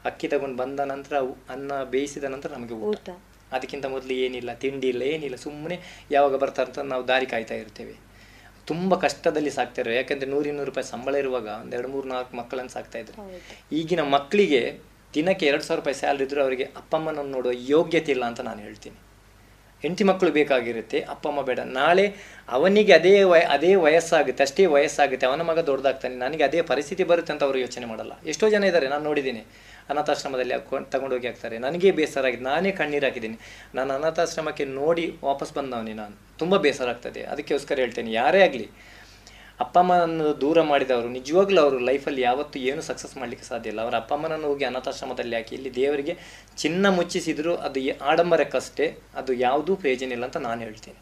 ಅಕ್ಕಿ ತಗೊಂಡು ಬಂದ ನಂತರ ಅನ್ನ ಬೇಯಿಸಿದ ನಂತರ ನಮಗೆ ಊಟ. ಅದಕ್ಕಿಂತ ಮೊದಲು ಏನಿಲ್ಲ ತಿಂಡಿ ಇಲ್ಲ ಏನಿಲ್ಲ. ಸುಮ್ಮನೆ ಯಾವಾಗ ಬರ್ತಾರೆ ಅಂತ ನಾವು ದಾರಿ ಕಾಯ್ತಾ ಇರ್ತೇವೆ. ತುಂಬ ಕಷ್ಟದಲ್ಲಿ ಸಾಕ್ತಾರೆ ಯಾಕಂದ್ರೆ ನೂರಿನ್ನೂರು ರೂಪಾಯಿ ಸಂಬಳ ಇರುವಾಗ ಒಂದು ಎರಡು ಮೂರು ನಾಲ್ಕು ಮಕ್ಕಳನ್ನು ಸಾಕ್ತಾ ಇದ್ರು. ಈಗಿನ ಮಕ್ಕಳಿಗೆ ದಿನಕ್ಕೆ ಎರಡು ಸಾವಿರ ರೂಪಾಯಿ ಸ್ಯಾಲ್ರಿ ಇದ್ರೂ ಅವರಿಗೆ ಅಪ್ಪಮ್ಮನನ್ನು ನೋಡುವ ಯೋಗ್ಯತೆ ಇಲ್ಲ ಅಂತ ನಾನು ಹೇಳ್ತೀನಿ. ಹೆಂಡತಿ ಮಕ್ಕಳು ಬೇಕಾಗಿರುತ್ತೆ ಅಪ್ಪ ಅಮ್ಮ ಬೇಡ. ನಾಳೆ ಅವನಿಗೆ ಅದೇ ವಯ ಅದೇ ವಯಸ್ಸಾಗುತ್ತೆ ಅಷ್ಟೇ ವಯಸ್ಸಾಗುತ್ತೆ. ಅವನ ಮಗ ದೊಡ್ಡದಾಗ್ತಾನೆ ನನಗೆ ಅದೇ ಪರಿಸ್ಥಿತಿ ಬರುತ್ತೆ ಅಂತ ಅವರು ಯೋಚನೆ ಮಾಡಲ್ಲ. ಎಷ್ಟೋ ಜನ ಇದ್ದಾರೆ ನಾನು ನೋಡಿದ್ದೀನಿ. ಅನಾಥಾಶ್ರಮದಲ್ಲಿ ಹಾಕೊಂಡು ತಗೊಂಡೋಗಿ ಹಾಕ್ತಾರೆ. ನನಗೆ ಬೇಸರ ಆಗಿದೆ ನಾನೇ ಕಣ್ಣೀರು ಹಾಕಿದ್ದೀನಿ. ನಾನು ಅನಾಥಾಶ್ರಮಕ್ಕೆ ನೋಡಿ ವಾಪಸ್ ಬಂದವನಿ ನಾನು. ತುಂಬ ಬೇಸರ ಆಗ್ತದೆ. ಅದಕ್ಕೋಸ್ಕರ ಹೇಳ್ತೇನೆ, ಯಾರೇ ಆಗಲಿ, ಅಪ್ಪ ಅಮ್ಮನನ್ನು ದೂರ ಮಾಡಿದವರು, ನಿಜವಾಗ್ಲೂ ಅವರು ಲೈಫಲ್ಲಿ ಯಾವತ್ತೂ ಏನು ಸಕ್ಸಸ್ ಮಾಡಲಿಕ್ಕೆ ಸಾಧ್ಯ ಇಲ್ಲ. ಅವರ ಅಪ್ಪ ಅಮ್ಮನನ್ನು ಹೋಗಿ ಅನಾಥಾಶ್ರಮದಲ್ಲಿ ಹಾಕಿ, ಇಲ್ಲಿ ದೇವರಿಗೆ ಚಿನ್ನ ಮುಚ್ಚಿಸಿದರೂ, ಅದು ಆಡಂಬರಕ್ಕಷ್ಟೇ, ಅದು ಯಾವುದೂ ಪ್ರಯೋಜನ ಇಲ್ಲ ಅಂತ ನಾನು ಹೇಳ್ತೇನೆ.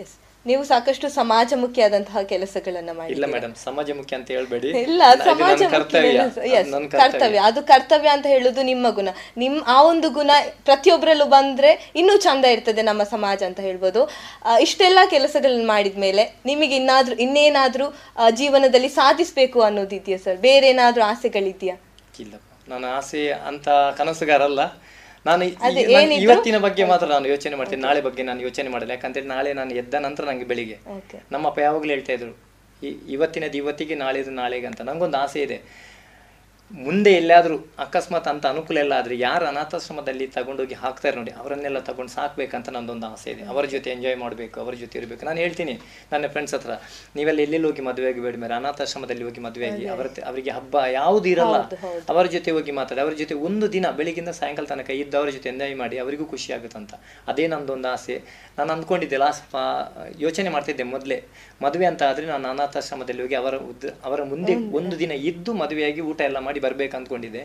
ಎಸ್ ನೀವು ಸಾಕಷ್ಟು ಸಮಾಜ ಸಮಾಜಮುಖಿಯಾದಂತಹ ಕೆಲಸಗಳನ್ನ ಇಲ್ಲ ಮಾಡಿ ಮೇಡಮ್ ಮುಖ್ಯ ಅಂತ ಹೇಳ್ಬೇಡಿ. ಇಲ್ಲ ಸಮಾಜ ಕರ್ತವ್ಯ. ಅದು ಕರ್ತವ್ಯ. ಅದು ಕರ್ತವ್ಯ ಅಂತ ಹೇಳುದು ನಿಮ್ಮ ಗುಣ. ನಿಮ್ ಆ ಒಂದು ಗುಣ ಪ್ರತಿಯೊಬ್ಬರಲ್ಲೂ ಬಂದ್ರೆ ಇನ್ನೂ ಚಂದ ಇರ್ತದೆ ನಮ್ಮ ಸಮಾಜ ಅಂತ ಹೇಳ್ಬೋದು. ಇಷ್ಟೆಲ್ಲಾ ಕೆಲಸಗಳನ್ನ ಮಾಡಿದ್ಮೇಲೆ ನಿಮಗೆ ಇನ್ನಾದ್ರೂ ಇನ್ನೇನಾದ್ರೂ ಜೀವನದಲ್ಲಿ ಸಾಧಿಸ್ಬೇಕು ಅನ್ನೋದಿದೆಯಾ ಸರ್ ಬೇರೆ ಏನಾದ್ರೂ ಆಸೆಗಳಿದ್ಯಾ? ಇಲ್ಲ ನನ್ನ ಆಸೆ ಅಂತ ಕನಸುಗಾರಲ್ಲ. ನಾನು ಇವತ್ತಿನ ಬಗ್ಗೆ ಮಾತ್ರ ನಾನು ಯೋಚನೆ ಮಾಡ್ತೀನಿ. ನಾಳೆ ಬಗ್ಗೆ ನಾನು ಯೋಚನೆ ಮಾಡಲ್ಲ. ಯಾಕಂತೇಳಿ ನಾಳೆ ನಾನು ಎದ್ದ ನಂತರ ನಂಗೆ ಬೆಳಿಗ್ಗೆ. ನಮ್ಮಪ್ಪ ಯಾವಾಗಲೂ ಹೇಳ್ತಾ ಇದ್ರು ಇವತ್ತಿನದು ಇವತ್ತಿಗೆ ನಾಳೆದು ನಾಳೆಗೆ ಅಂತ ನಂಗೊಂದು ಆಸೆ ಇದೆ. ಮುಂದೆ ಎಲ್ಲಾದರೂ ಅಕಸ್ಮಾತ್ ಅಂತ ಅನುಕೂಲ ಎಲ್ಲ ಆದರೆ ಯಾರು ಅನಾಥಾಶ್ರಮದಲ್ಲಿ ತಗೊಂಡೋಗಿ ಹಾಕ್ತಾರೆ ನೋಡಿ ಅವರನ್ನೆಲ್ಲ ತಗೊಂಡು ಸಾಕ್ಬೇಕಂತ ನಂದೊಂದು ಆಸೆ ಇದೆ. ಅವರ ಜೊತೆ ಎಂಜಾಯ್ ಮಾಡಬೇಕು ಅವರ ಜೊತೆ ಇರಬೇಕು. ನಾನು ಹೇಳ್ತೀನಿ ನನ್ನ ಫ್ರೆಂಡ್ಸ್ ಹತ್ರ ನೀವೆಲ್ಲ ಎಲ್ಲೆಲ್ಲಿ ಹೋಗಿ ಮದುವೆ ಆಗಿ ಬೇಡ ಮೇಲೆ ಅನಾಥಾಶ್ರಮದಲ್ಲಿ ಹೋಗಿ ಮದುವೆ ಆಗಿ ಅವರ ಅವರಿಗೆ ಹಬ್ಬ ಯಾವುದು ಇರಲ್ಲ ಅವರ ಜೊತೆ ಹೋಗಿ ಮಾತಾಡಿ ಅವರ ಜೊತೆ ಒಂದು ದಿನ ಬೆಳಿಗ್ಗಿಂದ ಸಾಯಂಕಾಲ ತನಕ ಇದ್ದು ಅವರ ಜೊತೆ ಎಂಜಾಯ್ ಮಾಡಿ ಅವರಿಗೂ ಖುಷಿ ಆಗುತ್ತಂತ ಅದೇ ನಂದೊಂದು ಆಸೆ. ನಾನು ಅಂದ್ಕೊಂಡಿದ್ದೆ ಲಾಸ್ಟ್ ಯೋಚನೆ ಮಾಡ್ತಿದ್ದೆ ಮೊದಲೇ. ಮದುವೆ ಅಂತ ಆದರೆ ನಾನು ಅನಾಥಾಶ್ರಮದಲ್ಲಿ ಹೋಗಿ ಅವರ ಉದ್ದ ಅವರ ಮುಂದೆ ಒಂದು ದಿನ ಇದ್ದು ಮದುವೆಯಾಗಿ ಊಟ ಎಲ್ಲ ಮಾಡಿ ಬರ್ಬೇಕು ಅಂದ್ಕೊಂಡಿದ್ದೆ.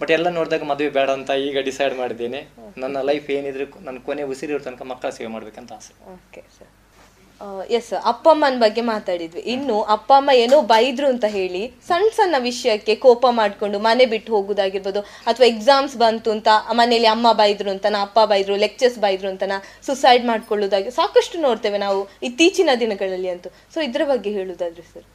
ಬಟ್ ಎಲ್ಲ ನೋಡಿದಾಗ ಮದುವೆ ಬೇಡ ಅಂತ ಈಗ ಡಿಸೈಡ್ ಮಾಡಿದ್ದೇನೆ. ನನ್ನ ಲೈಫ್ ಏನಿದ್ರು ನನ್ನ ಕೊನೆ ಉಸಿರಿರೋ ತನಕ ಮಕ್ಕಳ ಸೇವೆ ಮಾಡ್ಬೇಕಂತ ಆಸೆ. ಓಕೆ ಸರ್ ಎಸ್ ಅಪ್ಪ ಅಮ್ಮನ ಬಗ್ಗೆ ಮಾತಾಡಿದ್ವಿ. ಇನ್ನು ಅಪ್ಪ ಅಮ್ಮ ಏನೋ ಬೈದ್ರು ಅಂತ ಹೇಳಿ ಸಣ್ಣ ಸಣ್ಣ ವಿಷಯಕ್ಕೆ ಕೋಪ ಮಾಡಿಕೊಂಡು ಮನೆ ಬಿಟ್ಟು ಹೋಗುದಾಗಿರ್ಬೋದು ಅಥವಾ ಎಕ್ಸಾಮ್ಸ್ ಬಂತು ಅಂತ ಮನೇಲಿ ಅಮ್ಮ ಬೈದ್ರು ಅಂತ ಅಪ್ಪ ಬೈದ್ರು ಲೆಕ್ಚರ್ಸ್ ಬೈದ್ರು ಅಂತ ಸುಸೈಡ್ ಮಾಡ್ಕೊಳ್ಳೋದಾಗಿ ಸಾಕಷ್ಟು ನೋಡ್ತೇವೆ ನಾವು ಇತ್ತೀಚಿನ ದಿನಗಳಲ್ಲಿ ಅಂತೂ. ಸೊ ಇದ್ರ ಬಗ್ಗೆ ಹೇಳುದಾದ್ರೆ ಸರ್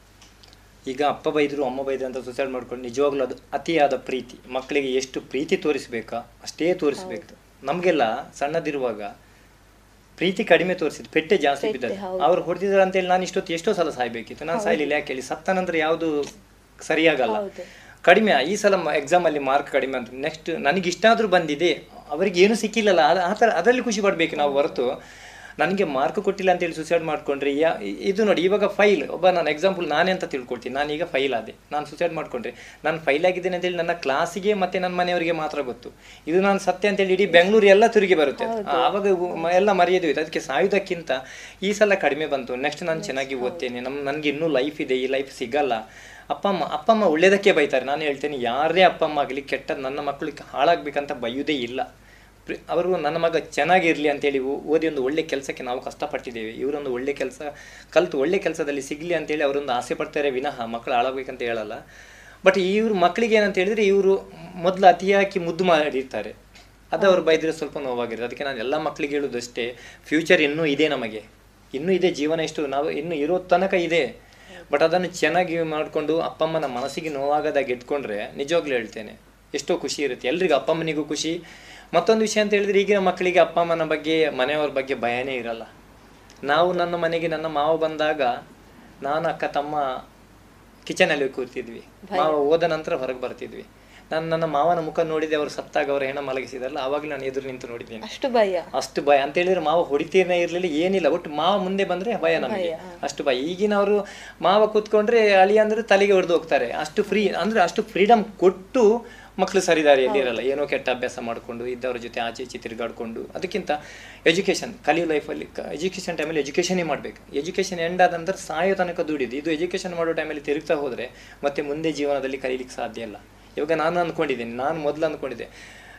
ಈಗ ಅಪ್ಪ ಬೈದ್ರು, ಅಮ್ಮ ಬೈದ್ರು ಅಂತ ಸುಸೈಡ್ ಮಾಡ್ಕೊಂಡು ನಿಜವಾಗ್ಲೂ ಅದು ಅತಿಯಾದ ಪ್ರೀತಿ. ಮಕ್ಕಳಿಗೆ ಎಷ್ಟು ಪ್ರೀತಿ ತೋರಿಸ್ಬೇಕಾ, ಅಷ್ಟೇ ತೋರಿಸ್ಬೇಕು. ನಮಗೆಲ್ಲ ಸಣ್ಣದಿರುವಾಗ ಪ್ರೀತಿ ಕಡಿಮೆ ತೋರಿಸಿದ್ದು ಪೆಟ್ಟೆ ಜಾಸ್ತಿ ಬಿದ್ದಾರೆ ಬಿದ್ದದ್ದು. ಅವ್ರು ಹೊಡೆದಿದ್ರು ಅಂತೇಳಿ ನಾನು ಇಷ್ಟೊತ್ತು ಎಷ್ಟೋ ಸಲ ಸಾಯ್ಬೇಕಿತ್ತು. ನಾನು ಸಾಯ್ಲಿಲ್ಲ ಯಾಕೆ ಹೇಳಿ? ಸತ್ತ ನಂತರ ಯಾವುದು ಸರಿಯಾಗಲ್ಲ. ಕಡಿಮೆ ಈ ಸಲ ಎಕ್ಸಾಮ್ ಅಲ್ಲಿ ಮಾರ್ಕ್ ಕಡಿಮೆ ಅಂತ. ನೆಕ್ಸ್ಟ್ ನನಗೆ ಇಷ್ಟಾದ್ರೂ ಬಂದಿದೆ. ಅವರಿಗೆ ಏನು ಸಿಕ್ಕಿಲ್ಲಲ್ಲ. ಆ ಥರ ಅದರಲ್ಲಿ ಖುಷಿ ಪಡ್ಬೇಕು ನಾವು ಹೊರತು. ನನಗೆ ಮಾರ್ಕ್ ಕೊಟ್ಟಿಲ್ಲ ಅಂತೇಳಿ ಸುಸೈಡ್ ಮಾಡ್ಕೊಂಡ್ರೆ ಯಾ ಇದು ನೋಡಿ ಇವಾಗ ಫೈಲ್ ಒಬ್ಬ ನಾನು ಎಕ್ಸಾಂಪಲ್ ನಾನೇ ಅಂತ ತಿಳ್ಕೊಳ್ತೀನಿ. ನಾನೀಗ ಫೈಲ್ ಆದೆ. ನಾನು ಸುಸೈಡ್ ಮಾಡ್ಕೊಂಡ್ರೆ ನಾನು ಫೈಲ್ ಆಗಿದ್ದೇನೆ ಅಂತೇಳಿ ನನ್ನ ಕ್ಲಾಸಿಗೆ ಮತ್ತೆ ನನ್ನ ಮನೆಯವರಿಗೆ ಮಾತ್ರ ಗೊತ್ತು. ಇದು ನಾನು ಸತ್ಯ ಅಂತೇಳಿ ಇಡೀ ಬೆಂಗಳೂರು ಎಲ್ಲ ತಿರುಗಿ ಬರುತ್ತೆ. ಆವಾಗ ಎಲ್ಲ ಮರೆಯೋದು ಇತ್ತು ಅದಕ್ಕೆ ಸಾಯೋದಕ್ಕಿಂತ ಈ ಸಲ ಕಡಿಮೆ ಬಂತು. ನೆಕ್ಸ್ಟ್ ನಾನು ಚೆನ್ನಾಗಿ ಓದ್ತೇನೆ. ನಮ್ಮ ನನಗೆ ಇನ್ನೂ ಲೈಫ್ ಇದೆ. ಈ ಲೈಫ್ ಸಿಗಲ್ಲ. ಅಪ್ಪ ಅಮ್ಮ ಅಪ್ಪ ಅಮ್ಮ ಒಳ್ಳೇದಕ್ಕೆ ಬೈತಾರೆ. ನಾನು ಹೇಳ್ತೇನೆ ಯಾರೇ ಅಪ್ಪ ಅಮ್ಮ ಆಗಲಿ ಕೆಟ್ಟ ನನ್ನ ಮಕ್ಕಳಿಗೆ ಹಾಳಾಗ್ಬೇಕಂತ ಬಯ್ಯೋದೇ ಇಲ್ಲ. ಅವರು ನನ್ನ ಮಗ ಚೆನ್ನಾಗಿರಲಿ ಅಂತೇಳಿ ಓದಿ ಒಂದು ಒಳ್ಳೆ ಕೆಲಸಕ್ಕೆ ನಾವು ಕಷ್ಟಪಟ್ಟಿದ್ದೇವೆ ಇವರೊಂದು ಒಳ್ಳೆ ಕೆಲಸ ಕಲಿತು ಒಳ್ಳೆ ಕೆಲಸದಲ್ಲಿ ಸಿಗಲಿ ಅಂತೇಳಿ ಅವರೊಂದು ಆಸೆ ಪಡ್ತಾರೆ ವಿನಃ ಮಕ್ಕಳು ಹಾಳಾಗಬೇಕಂತ ಹೇಳಲ್ಲ. ಬಟ್ ಇವ್ರ ಮಕ್ಕಳಿಗೆ ಏನಂತ ಹೇಳಿದ್ರೆ ಇವರು ಮೊದಲು ಅತಿಯಾಗಿ ಮುದ್ದು ಮಾಡಿರ್ತಾರೆ. ಅದು ಅವ್ರು ಬೈದ್ರೆ ಸ್ವಲ್ಪ ನೋವಾಗಿರುತ್ತೆ. ಅದಕ್ಕೆ ನಾನು ಎಲ್ಲ ಮಕ್ಕಳಿಗೆ ಹೇಳೋದಷ್ಟೇ ಫ್ಯೂಚರ್ ಇನ್ನೂ ಇದೆ ನಮಗೆ. ಇನ್ನೂ ಇದೆ ಜೀವನ ಎಷ್ಟು ನಾವು ಇನ್ನೂ ಇರೋ ತನಕ ಇದೆ. ಬಟ್ ಅದನ್ನು ಚೆನ್ನಾಗಿ ಮಾಡಿಕೊಂಡು ಅಪ್ಪ ಅಮ್ಮನ ಮನಸ್ಸಿಗೆ ನೋವಾಗದಾಗಿ ಇಟ್ಕೊಂಡ್ರೆ ನಿಜವಾಗ್ಲೂ ಹೇಳ್ತೇನೆ ಎಷ್ಟೋ ಖುಷಿ ಇರುತ್ತೆ. ಎಲ್ರಿಗೂ ಅಪ್ಪ ಅಮ್ಮನಿಗೂ ಖುಷಿ ಮತ್ತೊಂದು ವಿಷಯ ಅಂತ ಹೇಳಿದ್ರೆ ಈಗಿನ ಮಕ್ಕಳಿಗೆ ಅಪ್ಪ ಅಮ್ಮನ ಬಗ್ಗೆ ಮನೆಯವ್ರ ಬಗ್ಗೆ ಭಯನೇ ಇರಲ್ಲ. ನಾವು ನನ್ನ ಮನೆಗೆ ನನ್ನ ಮಾವ ಬಂದಾಗ ನಾನು ಅಕ್ಕ ತಮ್ಮ ಕಿಚನಲ್ಲಿ ಕೂರ್ತಿದ್ವಿ ಮಾವ ಹೋದ ನಂತರ ಹೊರಗೆ ಬರ್ತಿದ್ವಿ. ನಾನು ನನ್ನ ಮಾವನ ಮುಖ ನೋಡಿದೆ ಅವರು ಸತ್ತಾಗ ಅವ್ರ ಹೆಣ ಮಲಗಿಸಿದಾರಲ್ಲ ಆವಾಗಲೂ ನಾನು ಎದುರು ನಿಂತು ನೋಡಿದ್ದೇನೆ. ಅಷ್ಟು ಭಯ. ಅಷ್ಟು ಭಯ. ಅಂತ ಹೇಳಿದ್ರೆ ಮಾವ ಹೊಡಿತೀರ್ನೇ ಇರಲಿಲ್ಲ ಏನಿಲ್ಲ. ಒಟ್ಟು ಮಾವ ಮುಂದೆ ಬಂದ್ರೆ ಭಯ ನಮಗೆ. ಅಷ್ಟು ಭಯ. ಈಗಿನವರು ಮಾವ ಕೂತ್ಕೊಂಡ್ರೆ ಅಳಿ ಅಂದ್ರೆ ತಲೆಗೆ ಹೊಡೆದು ಹೋಗ್ತಾರೆ. ಅಷ್ಟು ಫ್ರೀ ಅಂದ್ರೆ ಅಷ್ಟು ಫ್ರೀಡಮ್ ಕೊಟ್ಟು ಮಕ್ಕಳು ಸರಿದಾರಿಯಲ್ಲಿ ಇರಲ್ಲ ಏನೋ ಕೆಟ್ಟ ಅಭ್ಯಾಸ ಮಾಡಿಕೊಂಡು ಇದ್ದವ್ರ ಜೊತೆ ಆಚೆ ಈಚೆ ತಿರುಗಾಡಿಕೊಂಡು ಅದಕ್ಕಿಂತ ಎಜುಕೇಶನ್ ಕಲಿ ಲೈಫಲ್ಲಿ ಎಜುಕೇಶನ್ ಟೈಮಲ್ಲಿ ಎಜುಕೇಷನೇ ಮಾಡಬೇಕು. ಎಜುಕೇಷನ್ ಎಂಡ್ ಆದ ನಂತರ ಸಾಯೋ ತನಕ ದುಡಿದು ಇದು ಎಜುಕೇಷನ್ ಮಾಡೋ ಟೈಮಲ್ಲಿ ತಿರುಗ್ತಾ ಹೋದರೆ ಮತ್ತೆ ಮುಂದೆ ಜೀವನದಲ್ಲಿ ಕಲೀಲಿಕ್ಕೆ ಸಾಧ್ಯ ಇಲ್ಲ. ಇವಾಗ ನಾನು ಅಂದ್ಕೊಂಡಿದ್ದೀನಿ ನಾನು ಮೊದಲು ಅಂದ್ಕೊಂಡಿದ್ದೆ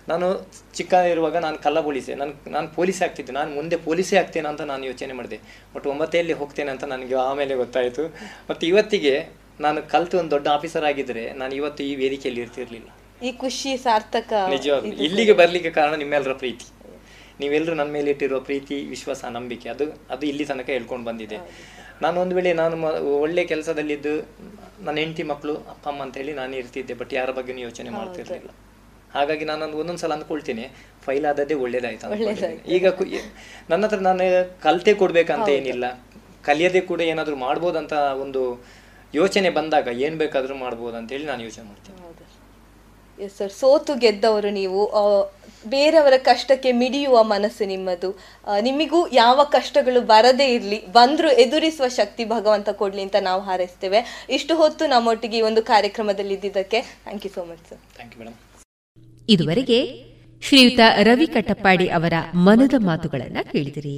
ನಾನು ಚಿಕ್ಕ ಇರುವಾಗ ನಾನು ಕಲ್ಲ ಪೊಲೀಸೆ ನಾನು ನಾನು ಪೊಲೀಸ್ ಆಗ್ತಿದ್ದೆ ನಾನು ಮುಂದೆ ಪೊಲೀಸೇ ಆಗ್ತೇನೆ ಅಂತ ನಾನು ಯೋಚನೆ ಮಾಡಿದೆ. ಬಟ್ ಒಂಬತ್ತೆಯಲ್ಲಿ ಹೋಗ್ತೇನೆ ಅಂತ ನನಗೆ ಆಮೇಲೆ ಗೊತ್ತಾಯಿತು. ಮತ್ತು ಇವತ್ತಿಗೆ ನಾನು ಕಲಿತು ಒಂದು ದೊಡ್ಡ ಆಫೀಸರ್ ಆಗಿದ್ರೆ ನಾನು ಇವತ್ತು ಈ ವೇದಿಕೆಯಲ್ಲಿ ಇರ್ತಿರ್ಲಿಲ್ಲ. ಈ ಖುಷಿ ಸಾರ್ಥಕ ನಿಜವಾಗ್ಲು. ಇಲ್ಲಿಗೆ ಬರ್ಲಿಕ್ಕೆ ಕಾರಣ ನಿಮ್ಮೆಲ್ಲರ ಪ್ರೀತಿ. ನೀವೆಲ್ಲರೂ ನನ್ನ ಮೇಲೆ ಇಟ್ಟಿರುವ ಪ್ರೀತಿ ವಿಶ್ವಾಸ ನಂಬಿಕೆ ಅದು ಅದು ಇಲ್ಲಿ ತನಕ ಹೇಳ್ಕೊಂಡು ಬಂದಿದೆ. ನಾನು ಒಂದು ವೇಳೆ ನಾನು ಒಳ್ಳೆ ಕೆಲಸದಲ್ಲಿದ್ದು ನನ್ನ ಹೆಂಡತಿ ಮಕ್ಕಳು ಅಪ್ಪ ಅಮ್ಮ ಅಂತ ಹೇಳಿ ನಾನು ಇರ್ತಿದ್ದೆ ಬಟ್ ಯಾರ ಬಗ್ಗೆನೂ ಯೋಚನೆ ಮಾಡ್ತಿರ್ಲಿಲ್ಲ. ಹಾಗಾಗಿ ನಾನು ಒಂದು ಒಂದೊಂದ್ಸಲ ಅಂದ್ಕೊಳ್ತೀನಿ ಫೈಲ್ ಆದದ್ದೇ ಒಳ್ಳೇದಾಯ್ತು ಈಗ ನನ್ನ ಹತ್ರ ನಾನು ಕಲ್ತೆ ಕೊಡ್ಬೇಕಂತ ಏನಿಲ್ಲ. ಕಲಿಯದೆ ಕೂಡ ಏನಾದರೂ ಮಾಡ್ಬೋದಂತ ಒಂದು ಯೋಚನೆ ಬಂದಾಗ ಏನು ಬೇಕಾದರೂ ಮಾಡ್ಬೋದು ಅಂತ ಹೇಳಿ ನಾನು ಯೋಚನೆ ಮಾಡ್ತೀನಿ. ಎಸ್ ಸರ್ ಸೋತು ಗೆದ್ದವರು ನೀವು ಆ, ಬೇರೆಯವರ ಕಷ್ಟಕ್ಕೆ ಮಿಡಿಯುವ ಮನಸ್ಸು ನಿಮ್ಮದು. ನಿಮಗೂ ನಿಮಿಗೂ ಯಾವ ಕಷ್ಟಗಳು ಬರದೇ ಇರಲಿ ಬಂದ್ರು ಎದುರಿಸುವ ಶಕ್ತಿ ಭಗವಂತ ಕೊಡಲಿ ಅಂತ ನಾವು ಹಾರೈಸ್ತೇವೆ. ಇಷ್ಟು ಹೊತ್ತು ನಮ್ಮೊಟ್ಟಿಗೆ ಈ ಒಂದು ಕಾರ್ಯಕ್ರಮದಲ್ಲಿ ಇದ್ದಿದ್ದಕ್ಕೆ thank you so much sir thank you madam ಇದುವರೆಗೆ ಶ್ರೀಯುತ ರವಿ ಕಟ್ಟಪ್ಪಾಡಿ ಅವರ ಮನದ ಮಾತುಗಳನ್ನು ಕೇಳಿದಿರಿ.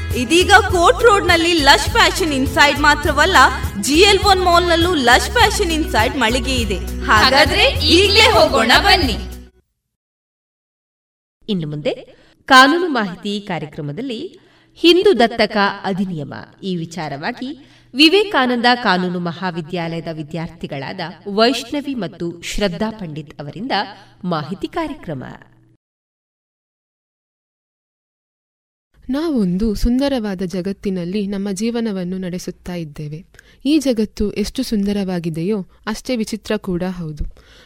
ಇದೀಗ ಕೋರ್ಟ್ ರೋಡ್ನಲ್ಲಿ ಲಶ್ ಫ್ಯಾಷನ್ ಇನ್ಸೈಡ್ ಮಾತ್ರವಲ್ಲ ಜಿ ಎಲ್ ಒನ್ ಮಾಲ್ ನಲ್ಲೂ ಲಶ್ ಫ್ಯಾಷನ್ ಇನ್ಸೈಡ್ ಮಳಿಗೆ ಇದೆ. ಹಾಗಾದ್ರೆ ಈಗಲೇ ಹೋಗೋಣ ಬನ್ನಿ. ಇನ್ನು ಮುಂದೆ ಕಾನೂನು ಮಾಹಿತಿ ಕಾರ್ಯಕ್ರಮದಲ್ಲಿ ಹಿಂದೂ ದತ್ತಕ ಅಧಿನಿಯಮ. ಈ ವಿಚಾರವಾಗಿ ವಿವೇಕಾನಂದ ಕಾನೂನು ಮಹಾವಿದ್ಯಾಲಯದ ವಿದ್ಯಾರ್ಥಿಗಳಾದ ವೈಷ್ಣವಿ ಮತ್ತು ಶ್ರದ್ಧಾ ಪಂಡಿತ್ ಅವರಿಂದ ಮಾಹಿತಿ ಕಾರ್ಯಕ್ರಮ. ನಾವೊಂದು ಸುಂದರವಾದ ಜಗತ್ತಿನಲ್ಲಿ ನಮ್ಮ ಜೀವನವನ್ನು ನಡೆಸುತ್ತಾ ಇದ್ದೇವೆ. ಈ ಜಗತ್ತು ಎಷ್ಟು ಸುಂದರವಾಗಿದೆಯೋ ಅಷ್ಟೇ ವಿಚಿತ್ರ ಕೂಡ ಹೌದು.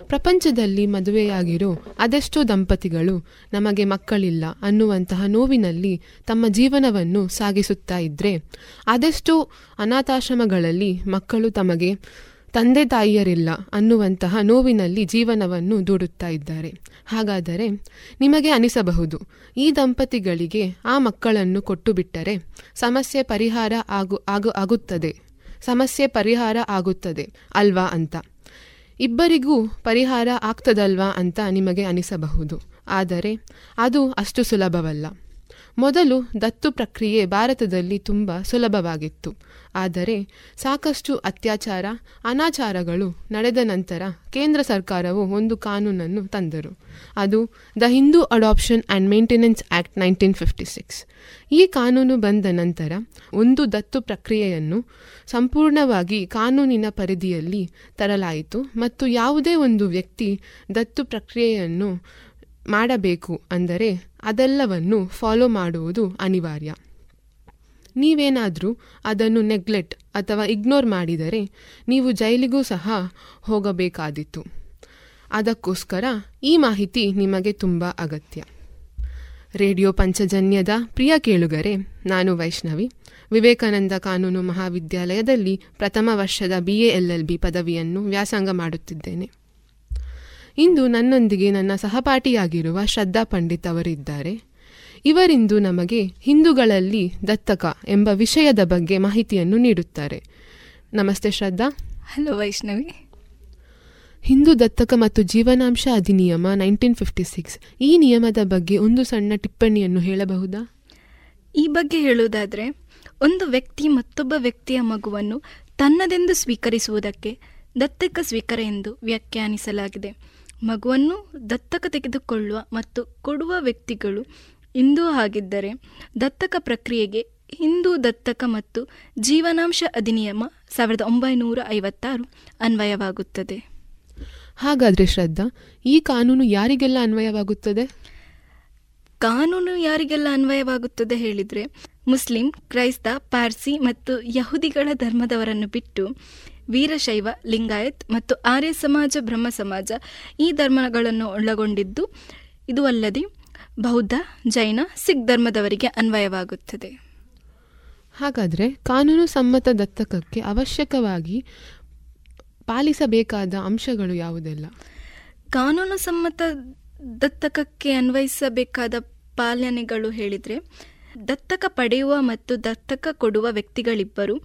ಪ್ರಪಂಚದಲ್ಲಿ ಮದುವೆಯಾಗಿರೋ ಅದೆಷ್ಟೋ ದಂಪತಿಗಳು ನಮಗೆ ಮಕ್ಕಳಿಲ್ಲ ಅನ್ನುವಂತಹ ನೋವಿನಲ್ಲಿ ತಮ್ಮ ಜೀವನವನ್ನು ಸಾಗಿಸುತ್ತಾ ಇದ್ದರೆ ಅದೆಷ್ಟೋ ಅನಾಥಾಶ್ರಮಗಳಲ್ಲಿ ಮಕ್ಕಳು ತಮಗೆ ತಂದೆ ತಾಯಿಯರಿಲ್ಲ ಅನ್ನುವಂತಹ ನೋವಿನಲ್ಲಿ ಜೀವನವನ್ನು ದೂಡುತ್ತಾ ಇದ್ದಾರೆ. ಹಾಗಾದರೆ ನಿಮಗೆ ಅನಿಸಬಹುದು, ಈ ದಂಪತಿಗಳಿಗೆ ಆ ಮಕ್ಕಳನ್ನು ಕೊಟ್ಟು ಬಿಟ್ಟರೆ ಸಮಸ್ಯೆ ಪರಿಹಾರ ಆಗು ಆಗು, ಆಗುತ್ತದೆ. ಸಮಸ್ಯೆ ಪರಿಹಾರ ಆಗುತ್ತದೆ, ಅಲ್ವಾ ಅಂತ. ಇಬ್ಬರಿಗೂ ಪರಿಹಾರ ಆಗ್ತದಲ್ವಾ ಅಂತ ನಿಮಗೆ ಅನಿಸಬಹುದು. ಆದರೆ ಅದು ಅಷ್ಟು ಸುಲಭವಲ್ಲ. ಮೊದಲು ದತ್ತು ಪ್ರಕ್ರಿಯೆ ಭಾರತದಲ್ಲಿ ತುಂಬ ಸುಲಭವಾಗಿತ್ತು. ಆದರೆ ಸಾಕಷ್ಟು ಅತ್ಯಾಚಾರ, ಅನಾಚಾರಗಳು ನಡೆದ ನಂತರ ಕೇಂದ್ರ ಸರ್ಕಾರವು ಒಂದು ಕಾನೂನನ್ನು ತಂದರು. ಅದು the Hindu adoption and maintenance act nineteen fifty six. ಈ ಕಾನೂನು ಬಂದ ನಂತರ ಒಂದು ದತ್ತು ಪ್ರಕ್ರಿಯೆಯನ್ನು ಸಂಪೂರ್ಣವಾಗಿ ಕಾನೂನಿನ ಪರಿಧಿಯಲ್ಲಿ ತರಲಾಯಿತು ಮತ್ತು ಯಾವುದೇ ಒಂದು ವ್ಯಕ್ತಿ ದತ್ತು ಪ್ರಕ್ರಿಯೆಯನ್ನು ಮಾಡಬೇಕು ಅಂದರೆ ಅದೆಲ್ಲವನ್ನು ಫಾಲೋ ಮಾಡುವುದು ಅನಿವಾರ್ಯ. ನೀವೇನಾದರೂ ಅದನ್ನು ನೆಗ್ಲೆಕ್ಟ್ ಅಥವಾ ಇಗ್ನೋರ್ ಮಾಡಿದರೆ ನೀವು ಜೈಲಿಗೂ ಸಹ ಹೋಗಬೇಕಾದಿತ್ತು. ಅದಕ್ಕೋಸ್ಕರ ಈ ಮಾಹಿತಿ ನಿಮಗೆ ತುಂಬ ಅಗತ್ಯ. ರೇಡಿಯೋ ಪಂಚಜನ್ಯದ ಪ್ರಿಯ ಕೇಳುಗರೆ, ನಾನು ವೈಷ್ಣವಿ. ವಿವೇಕಾನಂದ ಕಾನೂನು ಮಹಾವಿದ್ಯಾಲಯದಲ್ಲಿ ಪ್ರಥಮ ವರ್ಷದ B A L L B ಪದವಿಯನ್ನು ವ್ಯಾಸಂಗ ಮಾಡುತ್ತಿದ್ದೇನೆ. ಇಂದು ನನ್ನೊಂದಿಗೆ ನನ್ನ ಸಹಪಾಠಿಯಾಗಿರುವ ಶ್ರದ್ಧಾ ಪಂಡಿತ್ ಅವರಿದ್ದಾರೆ. ಇವರಿಂದು ನಮಗೆ ಹಿಂದೂಗಳಲ್ಲಿ ದತ್ತಕ ಎಂಬ ವಿಷಯದ ಬಗ್ಗೆ ಮಾಹಿತಿಯನ್ನು ನೀಡುತ್ತಾರೆ. ನಮಸ್ತೆ ಶ್ರದ್ಧಾ. ಹಲೋ ವೈಷ್ಣವಿ ಹಿಂದೂ ದತ್ತಕ ಮತ್ತು ಜೀವನಾಂಶ ಅಧಿನಿಯಮ ನೈನ್ಟೀನ್ ಫಿಫ್ಟಿ ಸಿಕ್ಸ್ ಈ ನಿಯಮದ ಬಗ್ಗೆ ಒಂದು ಸಣ್ಣ ಟಿಪ್ಪಣಿಯನ್ನು ಹೇಳಬಹುದಾ? ಈ ಬಗ್ಗೆ ಹೇಳುವುದಾದರೆ ಒಂದು ವ್ಯಕ್ತಿ ಮತ್ತೊಬ್ಬ ವ್ಯಕ್ತಿಯ ಮಗುವನ್ನು ತನ್ನದೆಂದು ಸ್ವೀಕರಿಸುವುದಕ್ಕೆ ದತ್ತಕ ಸ್ವೀಕಾರ ಎಂದು ವ್ಯಾಖ್ಯಾನಿಸಲಾಗಿದೆ. ಮಗುವನ್ನು ದತ್ತಕ ತೆಗೆದುಕೊಳ್ಳುವ ಮತ್ತು ಕೊಡುವ ವ್ಯಕ್ತಿಗಳು ಹಿಂದೂ ಆಗಿದ್ದರೆ ದತ್ತಕ ಪ್ರಕ್ರಿಯೆಗೆ ಹಿಂದೂ ದತ್ತಕ ಮತ್ತು ಜೀವನಾಂಶ ಅಧಿನಿಯಮ ಸಾವಿರದ ಒಂಬೈನೂರ ಐವತ್ತಾರು ಅನ್ವಯವಾಗುತ್ತದೆ. ಹಾಗಾದರೆ ಶ್ರದ್ಧಾ ಈ ಕಾನೂನು ಯಾರಿಗೆಲ್ಲ ಅನ್ವಯವಾಗುತ್ತದೆ? ಕಾನೂನು ಯಾರಿಗೆಲ್ಲ ಅನ್ವಯವಾಗುತ್ತದೆ ಹೇಳಿದರೆ ಮುಸ್ಲಿಂ ಕ್ರೈಸ್ತ ಪಾರ್ಸಿ ಮತ್ತು ಯಹುದಿಗಳ ಧರ್ಮದವರನ್ನು ಬಿಟ್ಟು ವೀರಶೈವ ಲಿಂಗಾಯತ್ ಮತ್ತು ಆರ್ಯ ಸಮಾಜ ಬ್ರಹ್ಮ ಸಮಾಜ ಈ ಧರ್ಮಗಳನ್ನು ಒಳಗೊಂಡಿದ್ದು ಇದು ಅಲ್ಲದೆ ಬೌದ್ಧ ಜೈನ ಸಿಖ್ ಧರ್ಮದವರಿಗೆ ಅನ್ವಯವಾಗುತ್ತದೆ. ಹಾಗಾದರೆ ಕಾನೂನು ಸಮ್ಮತ ದತ್ತಕಕ್ಕೆ ಅವಶ್ಯಕವಾಗಿ ಪಾಲಿಸಬೇಕಾದ ಅಂಶಗಳು ಯಾವುದೆಲ್ಲ? ಕಾನೂನು ಸಮ್ಮತ ದತ್ತಕಕ್ಕೆ ಅನ್ವಯಿಸಬೇಕಾದ ಪಾಲನೆಗಳು ಹೇಳಿದರೆ ದತ್ತಕ ಪಡೆಯುವ ಮತ್ತು ದತ್ತಕ ಕೊಡುವ ವ್ಯಕ್ತಿಗಳಿಬ್ಬರು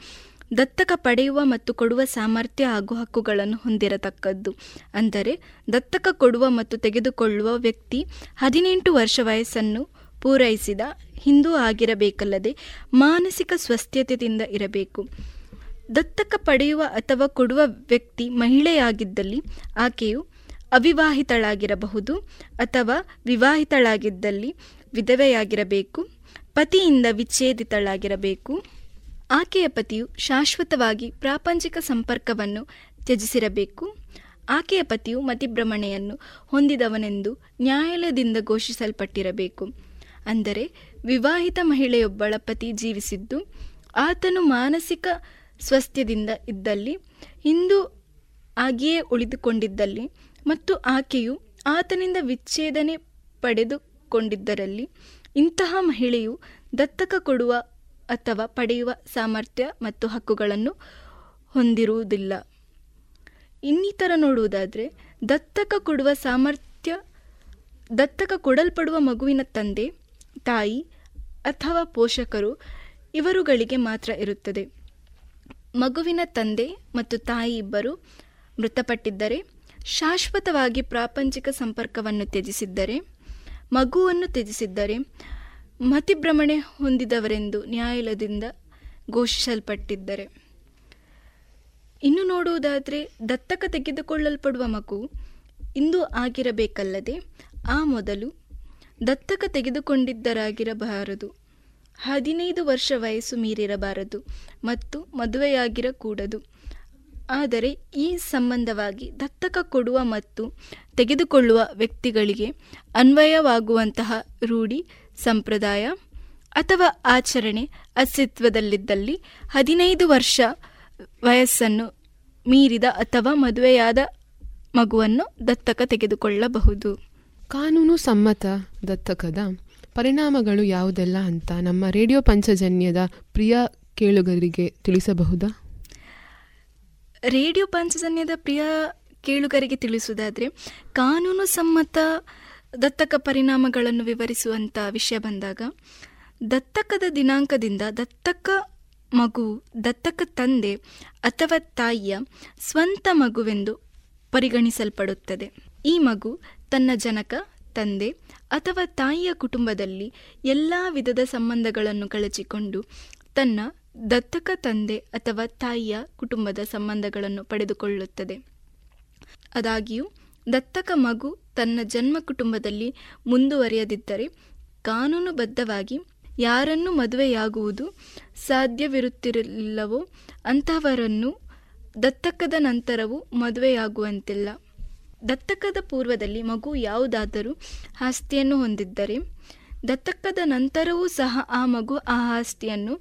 ದತ್ತಕ ಪಡೆಯುವ ಮತ್ತು ಕೊಡುವ ಸಾಮರ್ಥ್ಯ ಹಾಗೂ ಹಕ್ಕುಗಳನ್ನು ಹೊಂದಿರತಕ್ಕದ್ದು. ಅಂದರೆ, ದತ್ತಕ ಕೊಡುವ ಮತ್ತು ತೆಗೆದುಕೊಳ್ಳುವ ವ್ಯಕ್ತಿ ಹದಿನೆಂಟು ವರ್ಷ ವಯಸ್ಸನ್ನು ಪೂರೈಸಿದ ಹಿಂದೂ ಆಗಿರಬೇಕಲ್ಲದೆ ಮಾನಸಿಕ ಸ್ವಸ್ಥತೆಯಿಂದ ಇರಬೇಕು. ದತ್ತಕ ಪಡೆಯುವ ಅಥವಾ ಕೊಡುವ ವ್ಯಕ್ತಿ ಮಹಿಳೆಯಾಗಿದ್ದಲ್ಲಿ ಆಕೆಯು ಅವಿವಾಹಿತಳಾಗಿರಬಹುದು ಅಥವಾ ವಿವಾಹಿತಳಾಗಿದ್ದಲ್ಲಿ ವಿಧವೆಯಾಗಿರಬೇಕು, ಪತಿಯಿಂದ ವಿಚ್ಛೇದಿತಳಾಗಿರಬೇಕು. ಆಕೆಯ ಪತಿಯು ಶಾಶ್ವತವಾಗಿ ಪ್ರಾಪಂಚಿಕ ಸಂಪರ್ಕವನ್ನು ತ್ಯಜಿಸಿರಬೇಕು. ಆಕೆಯ ಪತಿಯು ಮತಿಭ್ರಮಣೆಯನ್ನು ಹೊಂದಿದವನೆಂದು ನ್ಯಾಯಾಲಯದಿಂದ ಘೋಷಿಸಲ್ಪಟ್ಟಿರಬೇಕು. ಅಂದರೆ, ವಿವಾಹಿತ ಮಹಿಳೆಯೊಬ್ಬಳ ಪತಿ ಜೀವಿಸಿದ್ದು, ಆತನು ಮಾನಸಿಕ ಸ್ವಾಸ್ಥ್ಯದಿಂದ ಇದ್ದಲ್ಲಿ, ಹಿಂದೂ ಆಗಿಯೇ ಉಳಿದುಕೊಂಡಿದ್ದಲ್ಲಿ ಮತ್ತು ಆಕೆಯು ಆತನಿಂದ ವಿಚ್ಛೇದನೆ ಪಡೆದುಕೊಂಡಿದ್ದರಲ್ಲಿ ಇಂತಹ ಮಹಿಳೆಯು ದತ್ತಕ ಕೊಡುವ ಅಥವಾ ಪಡೆಯುವ ಸಾಮರ್ಥ್ಯ ಮತ್ತು ಹಕ್ಕುಗಳನ್ನು ಹೊಂದಿರುವುದಿಲ್ಲ. ಇನ್ನಿತರ ನೋಡುವುದಾದರೆ, ದತ್ತಕ ಕೊಡುವ ಸಾಮರ್ಥ್ಯ, ದತ್ತಕ ಕೊಡಲ್ಪಡುವ ಮಗುವಿನ ತಂದೆ, ತಾಯಿ ಅಥವಾ ಪೋಷಕರು ಇವರುಗಳಿಗೆ ಮಾತ್ರ ಇರುತ್ತದೆ. ಮಗುವಿನ ತಂದೆ ಮತ್ತು ತಾಯಿ ಇಬ್ಬರು ಮೃತಪಟ್ಟಿದ್ದರೆ, ಶಾಶ್ವತವಾಗಿ ಪ್ರಾಪಂಚಿಕ ಸಂಪರ್ಕವನ್ನು ತ್ಯಜಿಸಿದ್ದರೆ, ಮಗುವನ್ನು ತ್ಯಜಿಸಿದ್ದರೆ ಮತಿಭ್ರಮಣೆ ಹೊಂದಿದವರೆಂದು ನ್ಯಾಯಾಲಯದಿಂದ ಘೋಷಿಸಲ್ಪಟ್ಟಿದ್ದರೆ. ಇನ್ನು ನೋಡುವುದಾದರೆ ದತ್ತಕ ತೆಗೆದುಕೊಳ್ಳಲ್ಪಡುವ ಮಗು ಇಂದು ಆಗಿರಬೇಕಲ್ಲದೆ ಆ ಮೊದಲು ದತ್ತಕ ತೆಗೆದುಕೊಂಡಿದ್ದರಾಗಿರಬಾರದು. ಹದಿನೈದು ವರ್ಷ ವಯಸ್ಸು ಮೀರಿರಬಾರದು ಮತ್ತು ಮದುವೆಯಾಗಿರಕೂಡದು. ಆದರೆ ಈ ಸಂಬಂಧವಾಗಿ ದತ್ತಕ ಕೊಡುವ ಮತ್ತು ತೆಗೆದುಕೊಳ್ಳುವ ವ್ಯಕ್ತಿಗಳಿಗೆ ಅನ್ವಯವಾಗುವಂತಹ ರೂಢಿ ಸಂಪ್ರದಾಯ ಅಥವಾ ಆಚರಣೆ ಅಸ್ತಿತ್ವದಲ್ಲಿದ್ದಲ್ಲಿ ಹದಿನೈದು ವರ್ಷ ವಯಸ್ಸನ್ನು ಮೀರಿದ ಅಥವಾ ಮದುವೆಯಾದ ಮಗುವನ್ನು ದತ್ತಕ ತೆಗೆದುಕೊಳ್ಳಬಹುದು. ಕಾನೂನು ಸಮ್ಮತ ದತ್ತಕದ ಪರಿಣಾಮಗಳು ಯಾವುದೆಲ್ಲ ಅಂತ ನಮ್ಮ ರೇಡಿಯೋ ಪಂಚಜನ್ಯದ ಪ್ರಿಯ ಕೇಳುಗರಿಗೆ ತಿಳಿಸಬಹುದಾ? ರೇಡಿಯೋ ಪಂಚಜನ್ಯದ ಪ್ರಿಯ ಕೇಳುಗರಿಗೆ ತಿಳಿಸುವುದಾದರೆ ಕಾನೂನು ಸಮ್ಮತ ದತ್ತಕ ಪರಿಣಾಮಗಳನ್ನು ವಿವರಿಸುವಂಥ ವಿಷಯ ಬಂದಾಗ, ದತ್ತಕದ ದಿನಾಂಕದಿಂದ ದತ್ತಕ ಮಗು, ದತ್ತಕ ತಂದೆ ಅಥವಾ ತಾಯಿಯ ಸ್ವಂತ ಮಗುವೆಂದು ಪರಿಗಣಿಸಲ್ಪಡುತ್ತದೆ. ಈ ಮಗು ತನ್ನ ಜನಕ, ತಂದೆ ಅಥವಾ ತಾಯಿಯ ಕುಟುಂಬದಲ್ಲಿ ಎಲ್ಲ ವಿಧದ ಸಂಬಂಧಗಳನ್ನು ಕಳಚಿಕೊಂಡು ತನ್ನ ದತ್ತಕ ತಂದೆ ಅಥವಾ ತಾಯಿಯ ಕುಟುಂಬದ ಸಂಬಂಧಗಳನ್ನು ಪಡೆದುಕೊಳ್ಳುತ್ತದೆ. ಆದಾಗ್ಯೂ, ದತ್ತಕ ಮಗು ತನ್ನ ಜನ್ಮ ಕುಟುಂಬದಲ್ಲಿ ಮುಂದುವರಿಯದಿದ್ದರೆ ಕಾನೂನುಬದ್ಧವಾಗಿ ಯಾರನ್ನು ಮದುವೆಯಾಗುವುದು ಸಾಧ್ಯವಿರುತ್ತಿರಲಿಲ್ಲವೋ ಅಂತಹವರನ್ನು ದತ್ತಕದ ನಂತರವೂ ಮದುವೆಯಾಗುವಂತಿಲ್ಲ. ದತ್ತಕದ ಪೂರ್ವದಲ್ಲಿ ಮಗು ಯಾವುದಾದರೂ ಆಸ್ತಿಯನ್ನು ಹೊಂದಿದ್ದರೆ ದತ್ತಕದ ನಂತರವೂ ಸಹ ಆ ಮಗು ಆ ಆಸ್ತಿಯನ್ನು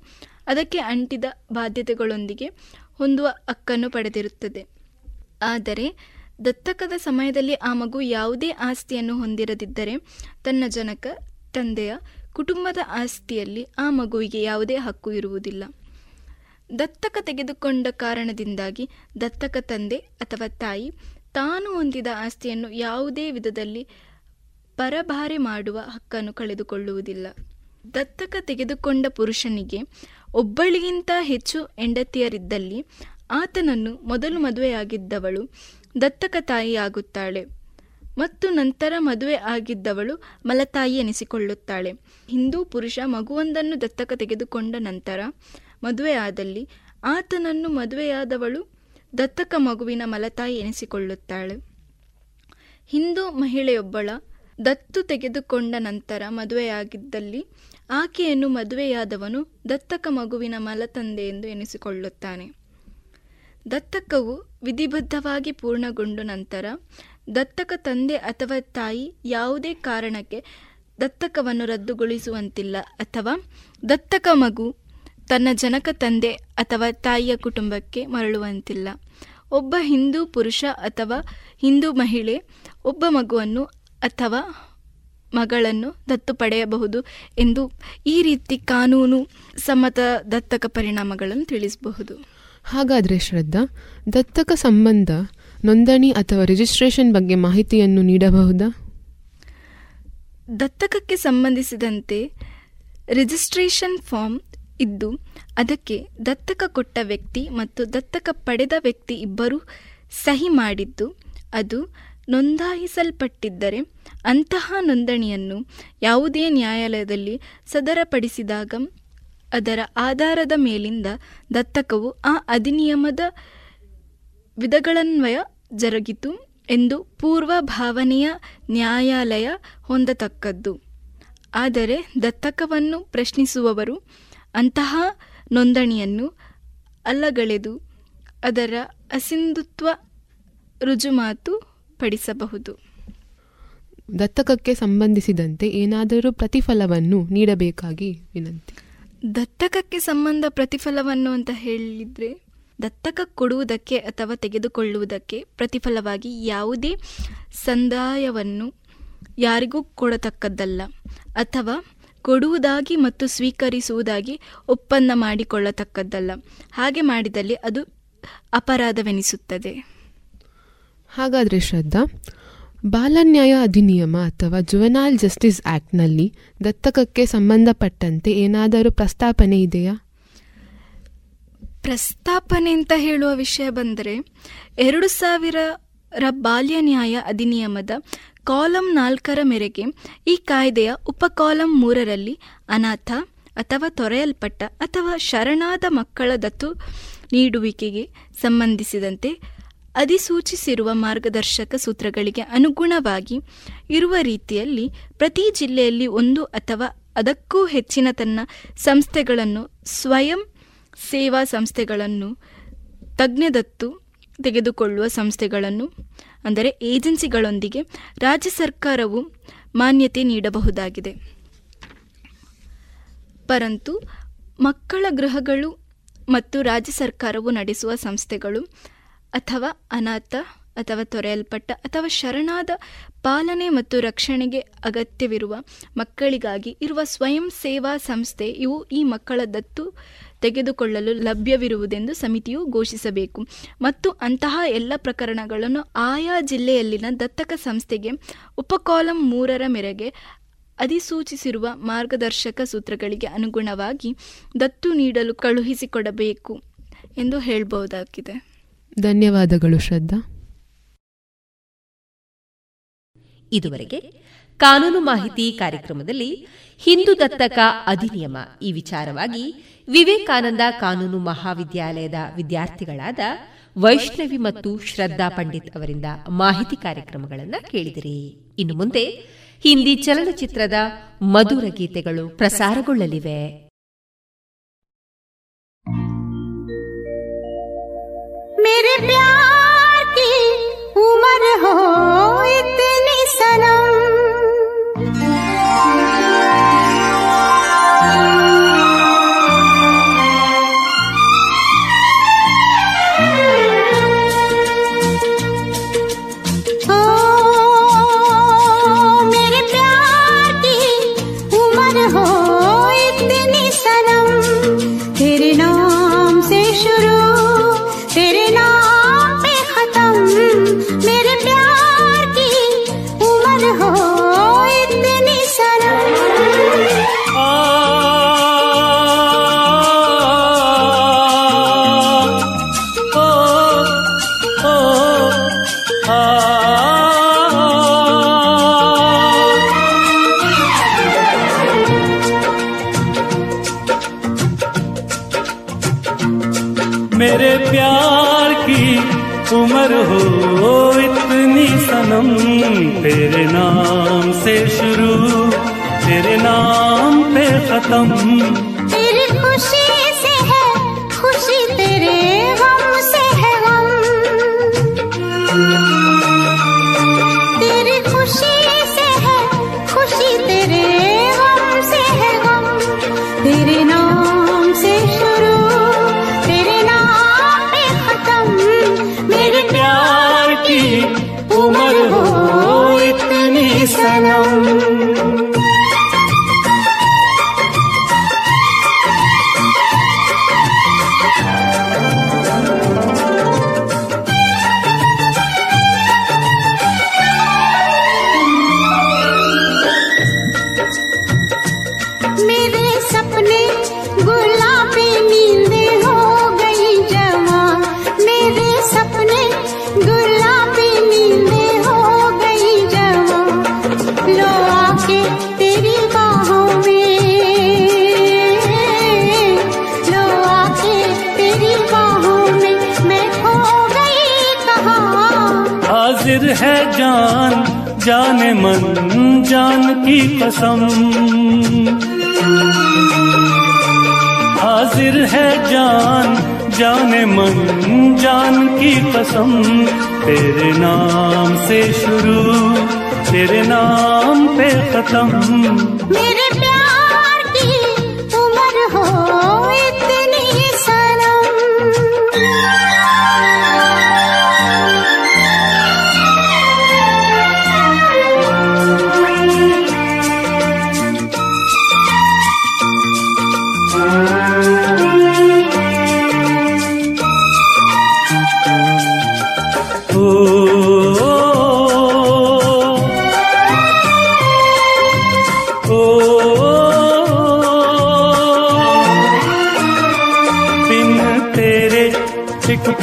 ಅದಕ್ಕೆ ಅಂಟಿದ ಬಾಧ್ಯತೆಗಳೊಂದಿಗೆ ಹೊಂದುವ ಹಕ್ಕನ್ನು ಪಡೆದಿರುತ್ತದೆ. ಆದರೆ ದತ್ತಕದ ಸಮಯದಲ್ಲಿ ಆ ಮಗು ಯಾವುದೇ ಆಸ್ತಿಯನ್ನು ಹೊಂದಿರದಿದ್ದರೆ ತನ್ನ ಜನಕ, ತಂದೆಯ ಕುಟುಂಬದ ಆಸ್ತಿಯಲ್ಲಿ ಆ ಮಗುವಿಗೆ ಯಾವುದೇ ಹಕ್ಕು ಇರುವುದಿಲ್ಲ. ದತ್ತಕ ತೆಗೆದುಕೊಂಡ ಕಾರಣದಿಂದಾಗಿ ದತ್ತಕ ತಂದೆ ಅಥವಾ ತಾಯಿ ತಾನು ಹೊಂದಿದ ಆಸ್ತಿಯನ್ನು ಯಾವುದೇ ವಿಧದಲ್ಲಿ ಪರಭಾರೆ ಮಾಡುವ ಹಕ್ಕನ್ನು ಕಳೆದುಕೊಳ್ಳುವುದಿಲ್ಲ. ದತ್ತಕ ತೆಗೆದುಕೊಂಡ ಪುರುಷನಿಗೆ ಒಬ್ಬಳಿಗಿಂತ ಹೆಚ್ಚು ಹೆಂಡತಿಯರಿದ್ದಲ್ಲಿ ಆತನನ್ನು ಮೊದಲು ಮದುವೆಯಾಗಿದ್ದವಳು ದತ್ತಕ ತಾಯಿಯಾಗುತ್ತಾಳೆ ಮತ್ತು ನಂತರ ಮದುವೆ ಆಗಿದ್ದವಳು ಮಲತಾಯಿ ಎನಿಸಿಕೊಳ್ಳುತ್ತಾಳೆ. ಹಿಂದೂ ಪುರುಷ ಮಗುವೊಂದನ್ನು ದತ್ತಕ ತೆಗೆದುಕೊಂಡ ನಂತರ ಮದುವೆಯಾದಲ್ಲಿ ಆತನನ್ನು ಮದುವೆಯಾದವಳು ದತ್ತಕ ಮಗುವಿನ ಮಲತಾಯಿ ಎನಿಸಿಕೊಳ್ಳುತ್ತಾಳೆ. ಹಿಂದೂ ಮಹಿಳೆಯೊಬ್ಬಳ ದತ್ತು ತೆಗೆದುಕೊಂಡ ನಂತರ ಮದುವೆಯಾಗಿದ್ದಲ್ಲಿ ಆಕೆಯನ್ನು ಮದುವೆಯಾದವನು ದತ್ತಕ ಮಗುವಿನ ಮಲತಂದೆ ಎಂದು ಎನಿಸಿಕೊಳ್ಳುತ್ತಾನೆ. ದತ್ತಕವು ವಿಧಿಬದ್ಧವಾಗಿ ಪೂರ್ಣಗೊಂಡ ನಂತರ ದತ್ತಕ ತಂದೆ ಅಥವಾ ತಾಯಿ ಯಾವುದೇ ಕಾರಣಕ್ಕೆ ದತ್ತಕವನ್ನು ರದ್ದುಗೊಳಿಸುವಂತಿಲ್ಲ ಅಥವಾ ದತ್ತಕ ಮಗು ತನ್ನ ಜನಕ ತಂದೆ ಅಥವಾ ತಾಯಿಯ ಕುಟುಂಬಕ್ಕೆ ಮರಳುವಂತಿಲ್ಲ. ಒಬ್ಬ ಹಿಂದೂ ಪುರುಷ ಅಥವಾ ಹಿಂದೂ ಮಹಿಳೆ ಒಬ್ಬ ಮಗುವನ್ನು ಅಥವಾ ಮಗಳನ್ನು ದತ್ತು ಪಡೆಯಬಹುದು ಎಂದು ಈ ರೀತಿ ಕಾನೂನು ಸಮ್ಮತ ದತ್ತಕ ಪರಿಣಾಮಗಳನ್ನು ತಿಳಿಸಬಹುದು. ಹಾಗಾದರೆ ಶ್ರದ್ಧಾ, ದತ್ತಕ ಸಂಬಂಧ, ನೋಂದಣಿ ಅಥವಾ ರಿಜಿಸ್ಟ್ರೇಷನ್ ಬಗ್ಗೆ ಮಾಹಿತಿಯನ್ನು ನೀಡಬಹುದಾ? ದತ್ತಕಕ್ಕೆ ಸಂಬಂಧಿಸಿದಂತೆ ರಿಜಿಸ್ಟ್ರೇಷನ್ ಫಾರ್ಮ್ ಇದ್ದು, ಅದಕ್ಕೆ ದತ್ತಕ ಕೊಟ್ಟ ವ್ಯಕ್ತಿ ಮತ್ತು ದತ್ತಕ ಪಡೆದ ವ್ಯಕ್ತಿ ಇಬ್ಬರೂ ಸಹಿ ಮಾಡಿದ್ದು, ಅದು ನೋಂದಾಯಿಸಲ್ಪಟ್ಟಿದ್ದರೆ ಅಂತಹ ನೋಂದಣಿಯನ್ನು ಯಾವುದೇ ನ್ಯಾಯಾಲಯದಲ್ಲಿ ಸದರಪಡಿಸಿದಾಗ ಅದರ ಆಧಾರದ ಮೇಲಿಂದ ದತ್ತಕವು ಆ ಅಧಿನಿಯಮದ ವಿಧಗಳನ್ವಯ ಜರುಗಿತು ಎಂದು ಪೂರ್ವ ಭಾವನೆಯ ನ್ಯಾಯಾಲಯ ಹೊಂದತಕ್ಕದ್ದು. ಆದರೆ ದತ್ತಕವನ್ನು ಪ್ರಶ್ನಿಸುವವರು ಅಂತಹ ನೋಂದಣಿಯನ್ನು ಅಲ್ಲಗಳೆದು ಅದರ ಅಸಿಂಧುತ್ವ ರುಜುಮಾತು ಪಡಿಸಬಹುದು. ದತ್ತಕಕ್ಕೆ ಸಂಬಂಧಿಸಿದಂತೆ ಏನಾದರೂ ಪ್ರತಿಫಲವನ್ನು ನೀಡಬೇಕಾಗಿ ವಿನಂತಿ. ದತ್ತಕಕ್ಕೆ ಸಂಬಂಧ ಪ್ರತಿಫಲವನ್ನು ಅಂತ ಹೇಳಿದರೆ ದತ್ತಕ ಕೊಡುವುದಕ್ಕೆ ಅಥವಾ ತೆಗೆದುಕೊಳ್ಳುವುದಕ್ಕೆ ಪ್ರತಿಫಲವಾಗಿ ಯಾವುದೇ ಸಂದಾಯವನ್ನು ಯಾರಿಗೂ ಕೊಡತಕ್ಕದ್ದಲ್ಲ. ಅಥವಾ ಕೊಡುವುದಾಗಿ ಮತ್ತು ಸ್ವೀಕರಿಸುವುದಾಗಿ ಒಪ್ಪಂದ ಮಾಡಿಕೊಳ್ಳತಕ್ಕದ್ದಲ್ಲ. ಹಾಗೆ ಮಾಡಿದಲ್ಲಿ ಅದು ಅಪರಾಧವೆನಿಸುತ್ತದೆ. ಹಾಗಾದರೆ ಶ್ರದ್ಧಾ ಬಾಲನ್ಯಾಯ ಅಧಿನಿಯಮ ಅಥವಾ ಜುವೆನಾಲ್ ಜಸ್ಟಿಸ್ ಆ್ಯಕ್ಟ್ನಲ್ಲಿ ದತ್ತಕಕ್ಕೆ ಸಂಬಂಧಪಟ್ಟಂತೆ ಏನಾದರೂ ಪ್ರಸ್ತಾಪನೆ ಇದೆಯಾ? ಪ್ರಸ್ತಾಪನೆ ಅಂತ ಹೇಳುವ ವಿಷಯ ಬಂದರೆ, ಎರಡು ಸಾವಿರ ಬಾಲ್ಯ ನ್ಯಾಯ ಅಧಿನಿಯಮದ ಕಾಲಂ ನಾಲ್ಕರ ಮೇರೆಗೆ ಈ ಕಾಯ್ದೆಯ ಉಪಕಾಲಂ ಮೂರರಲ್ಲಿ ಅನಾಥ ಅಥವಾ ತೊರೆಯಲ್ಪಟ್ಟ ಅಥವಾ ಶರಣಾದ ಮಕ್ಕಳ ದತ್ತು ನೀಡುವಿಕೆಗೆ ಸಂಬಂಧಿಸಿದಂತೆ ಅಧಿಸೂಚಿಸಿರುವ ಮಾರ್ಗದರ್ಶಕ ಸೂತ್ರಗಳಿಗೆ ಅನುಗುಣವಾಗಿ ಇರುವ ರೀತಿಯಲ್ಲಿ ಪ್ರತಿ ಜಿಲ್ಲೆಯಲ್ಲಿ ಒಂದು ಅಥವಾ ಅದಕ್ಕೂ ಹೆಚ್ಚಿನ ತನ್ನ ಸಂಸ್ಥೆಗಳನ್ನು, ಸ್ವಯಂ ಸೇವಾ ಸಂಸ್ಥೆಗಳನ್ನು, ತಜ್ಞದತ್ತು ತೆಗೆದುಕೊಳ್ಳುವ ಸಂಸ್ಥೆಗಳನ್ನು, ಅಂದರೆ ಏಜೆನ್ಸಿಗಳೊಂದಿಗೆ ರಾಜ್ಯ ಸರ್ಕಾರವು ಮಾನ್ಯತೆ ನೀಡಬಹುದಾಗಿದೆ. ಪರಂತು ಮಕ್ಕಳ ಗೃಹಗಳು ಮತ್ತು ರಾಜ್ಯ ಸರ್ಕಾರವು ನಡೆಸುವ ಸಂಸ್ಥೆಗಳು ಅಥವಾ ಅನಾಥ ಅಥವಾ ತೊರೆಯಲ್ಪಟ್ಟ ಅಥವಾ ಶರಣಾದ ಪಾಲನೆ ಮತ್ತು ರಕ್ಷಣೆಗೆ ಅಗತ್ಯವಿರುವ ಮಕ್ಕಳಿಗಾಗಿ ಇರುವ ಸ್ವಯಂ ಸೇವಾ ಸಂಸ್ಥೆ, ಇವು ಈ ಮಕ್ಕಳ ದತ್ತು ತೆಗೆದುಕೊಳ್ಳಲು ಲಭ್ಯವಿರುವುದೆಂದು ಸಮಿತಿಯು ಘೋಷಿಸಬೇಕು. ಮತ್ತು ಅಂತಹ ಎಲ್ಲ ಪ್ರಕರಣಗಳನ್ನು ಆಯಾ ಜಿಲ್ಲೆಯಲ್ಲಿನ ದತ್ತಕ ಸಂಸ್ಥೆಗೆ ಉಪಕಾಲಂ ಮೂರರ ಮೇರೆಗೆ ಅಧಿಸೂಚಿಸಿರುವ ಮಾರ್ಗದರ್ಶಕ ಸೂತ್ರಗಳಿಗೆ ಅನುಗುಣವಾಗಿ ದತ್ತು ನೀಡಲು ಕಳುಹಿಸಿಕೊಡಬೇಕು ಎಂದು ಹೇಳಬಹುದಾಗಿದೆ ಧನ್ಯವಾದಗಳು, ಶ್ರದ್ಧಾ. ಇದುವರೆಗೆ ಕಾನೂನು ಮಾಹಿತಿ ಕಾರ್ಯಕ್ರಮದಲ್ಲಿ ಹಿಂದೂ ದತ್ತಕ ಅಧಿನಿಯಮ ಈ ವಿಚಾರವಾಗಿ ವಿವೇಕಾನಂದ ಕಾನೂನು ಮಹಾವಿದ್ಯಾಲಯದ ವಿದ್ಯಾರ್ಥಿಗಳಾದ ವೈಷ್ಣವಿ ಮತ್ತು ಶ್ರದ್ಧಾ ಪಂಡಿತ್ ಅವರಿಂದ ಮಾಹಿತಿ ಕಾರ್ಯಕ್ರಮಗಳನ್ನು ಕೇಳಿದಿರಿ. ಇನ್ನು ಮುಂದೆ ಹಿಂದಿ ಚಲನಚಿತ್ರದ ಮಧುರ ಗೀತೆಗಳು ಪ್ರಸಾರಗೊಳ್ಳಲಿವೆ. मेरे प्यार की उम्र हो इतनी सनम। không कसम। हाजिर है जान, जाने मन, जान की कसम। तेरे नाम से शुरू, तेरे नाम पे खत्म।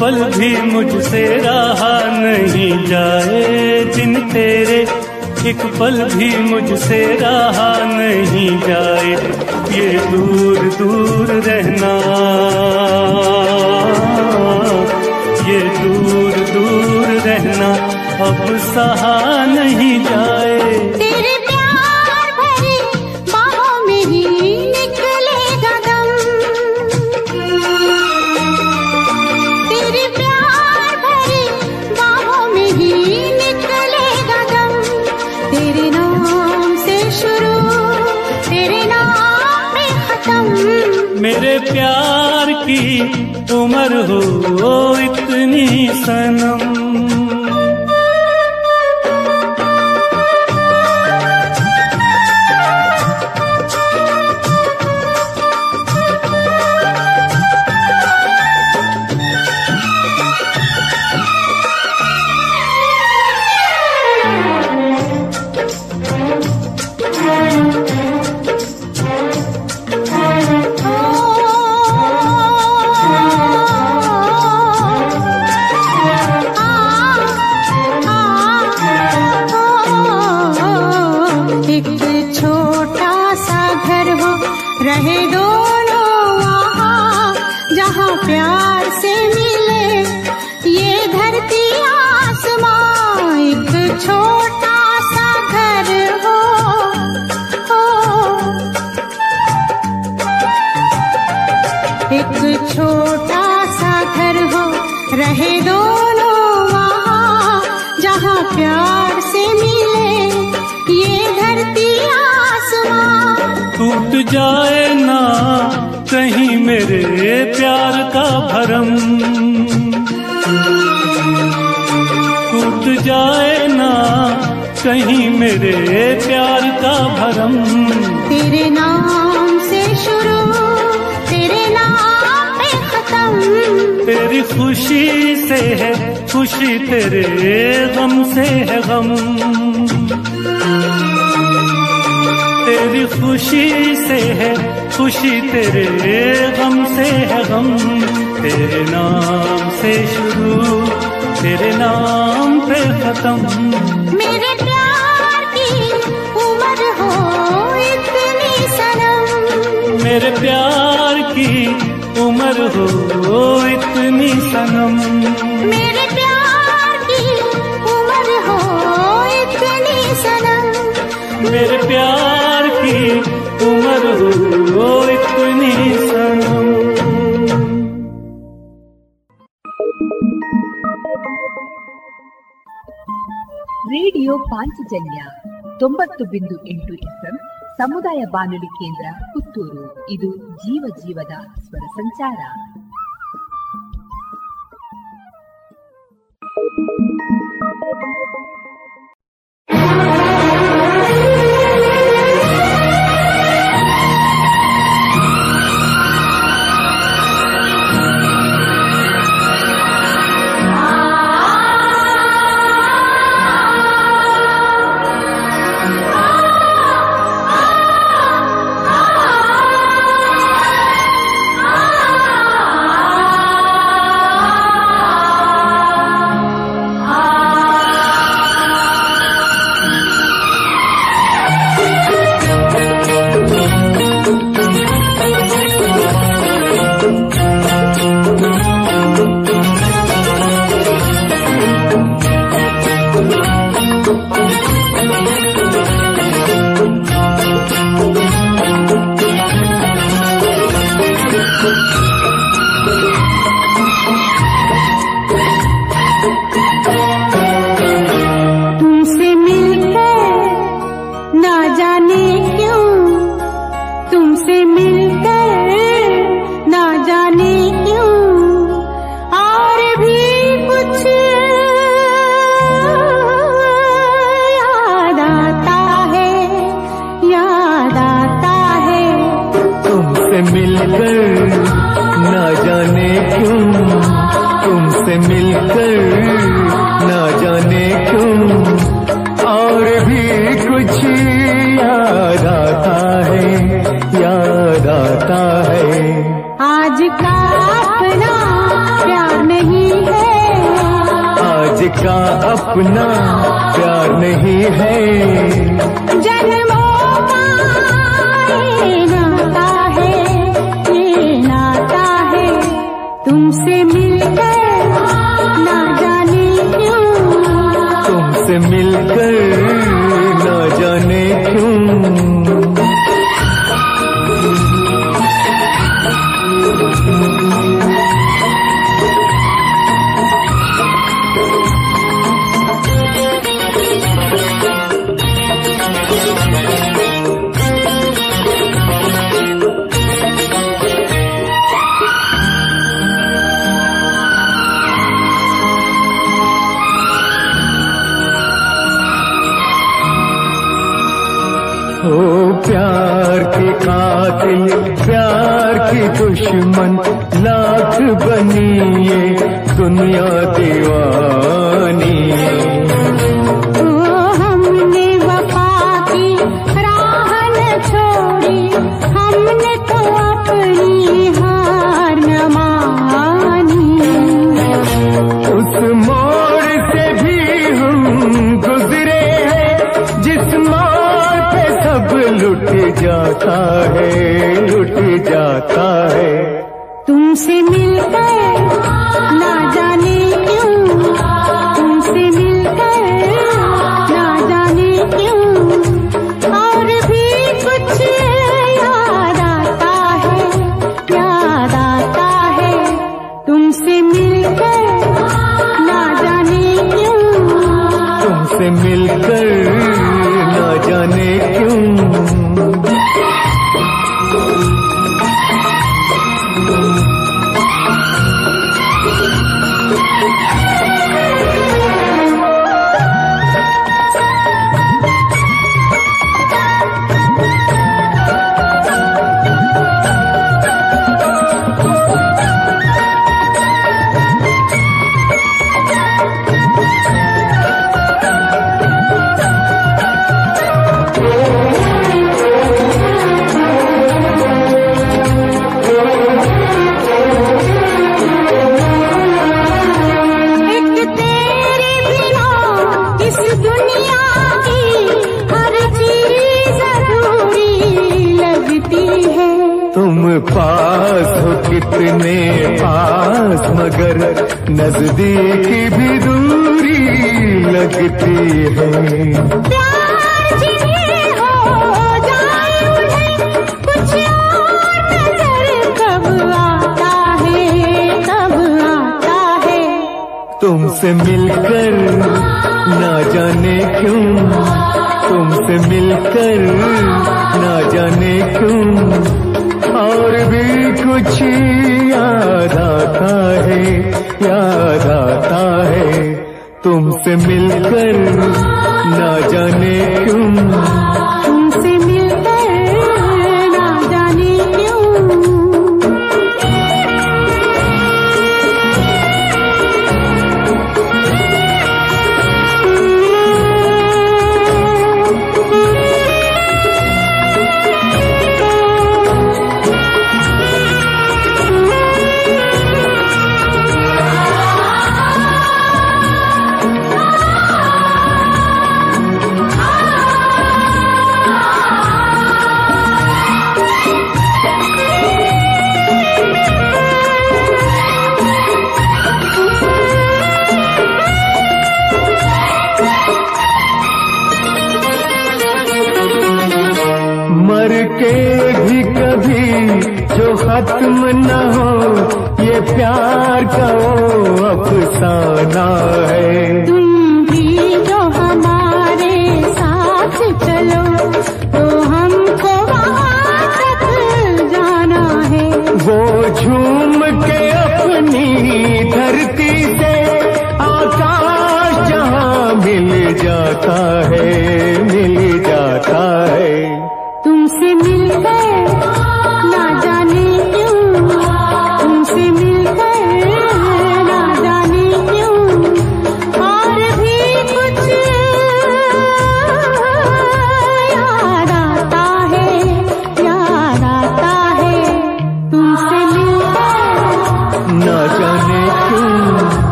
पल भी मुझसे रहा नहीं जाए। दिन तेरे एक पल भी मुझसे रहा नहीं जाए, ये दूर दूर रहना। ये दूर दूर रहना अब सहा नहीं जाए। उम्र हो इतनी सनम। जाए ना कहीं मेरे प्यार का भरम। टूट जाए ना कहीं मेरे प्यार का भरम। तेरे नाम से शुरू तेरे नाम पे खत्म। तेरी खुशी से है खुशी तेरे गम से है गम। खुशी से है खुशी तेरे गम से है गम। तेरे नाम से शुरू तेरे नाम पे खत्म। मेरे प्यार की उम्र हो इतनी सनम। मेरे प्यार की उम्र हो इतनी सनम। ಪಾಂಚಜನ್ಯ ತೊಂಬತ್ತು ಬಿಂದು ಎಂಟು ಎಸ್ಎಂ ಸಮುದಾಯ ಬಾನುಲಿ ಕೇಂದ್ರ ಪುತ್ತೂರು. ಇದು ಜೀವ ಜೀವದ ಸ್ವರ ಸಂಚಾರ.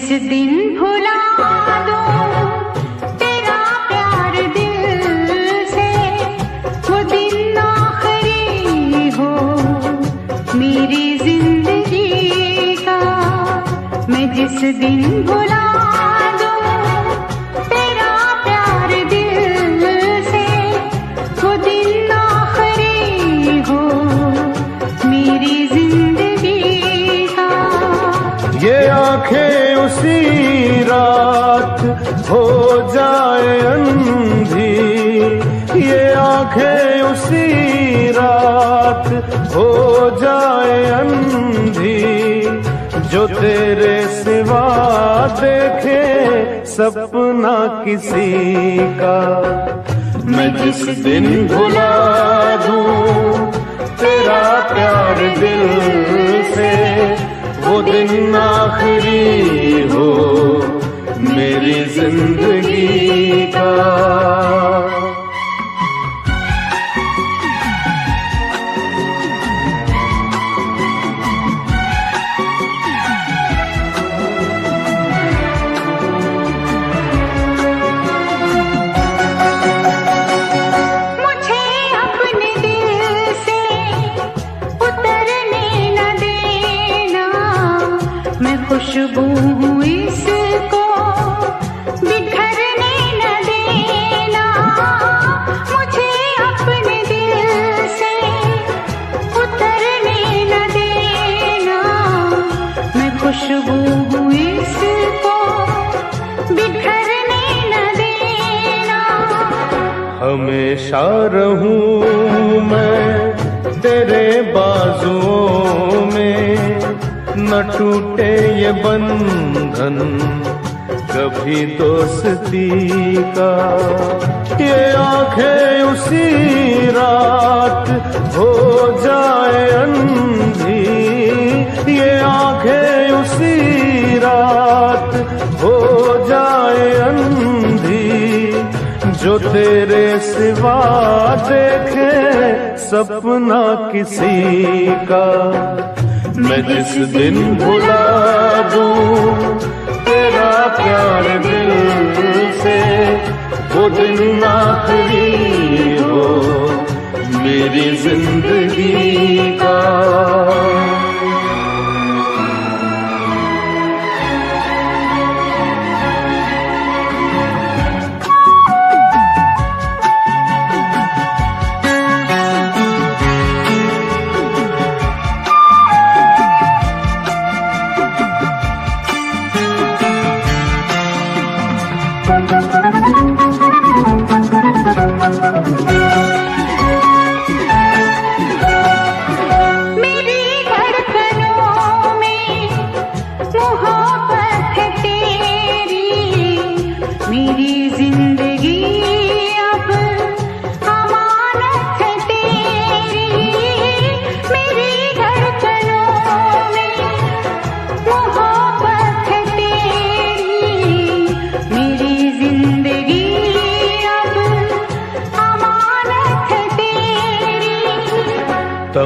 किस दिन भुला दो तेरा प्यार दिल से। वो दिन आखिरी हो, मेरी ज़िंदगी का। मैं जिस दिन भुला हो जाए अंधी, ये आँखें उसी रात हो जाए अंधी, जो तेरे सिवा देखे सपना किसी का। मैं जिस दिन भुला दूँ, तेरा प्यार दिल से, वो दिन आखिरी हो। मेरी ज़िंदगी का हमेशा रहूँ मैं तेरे बाजुओं में। न टूटे ये बंधन, कभी दोस्ती का। ये आँखें उसी रात हो जाए अंधी। ये आँखें उसी रात जो तेरे सिवा देखे सपना किसी का। मैं जिस दिन भुला दूँ, तेरा प्यार दिल से, वो दिन आखिरी हो मेरी ज़िंदगी का।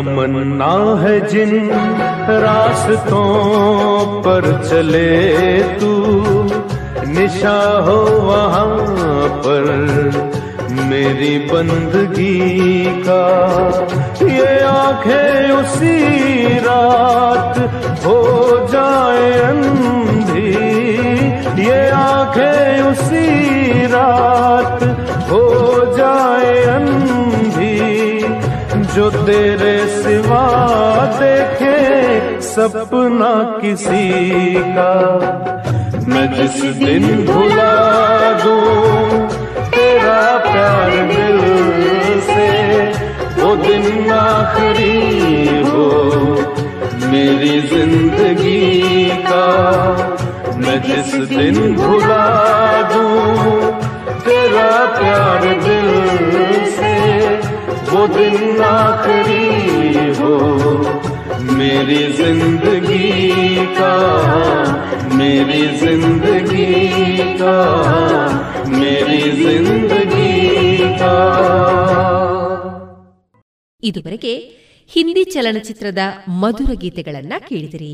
तमन्ना है जिन रास्तों पर चले तू। निशा हो वहाँ पर मेरी बंदगी का। ये आँखें उसी रात हो जाए अंधी। ये आँखें उसी रात हो जाए अंधी। जो तेरे सिवा देखे सपना किसी का। मैं जिस दिन भुला दूँ तेरा प्यार दिल से वो दिन आखिरी हो मेरी ज़िंदगी का। मैं जिस दिन भुला दूँ तेरा प्यार दिल से वो दिन आखिरी हो मेरी जिंदगी का मेरी जिंदगी का मेरी जिंदगी का ಇದುವರೆಗೆ ಹಿಂದಿ ಚಲನಚಿತ್ರದ ಮಧುರ ಗೀತೆಗಳನ್ನ ಕೇಳಿದಿರಿ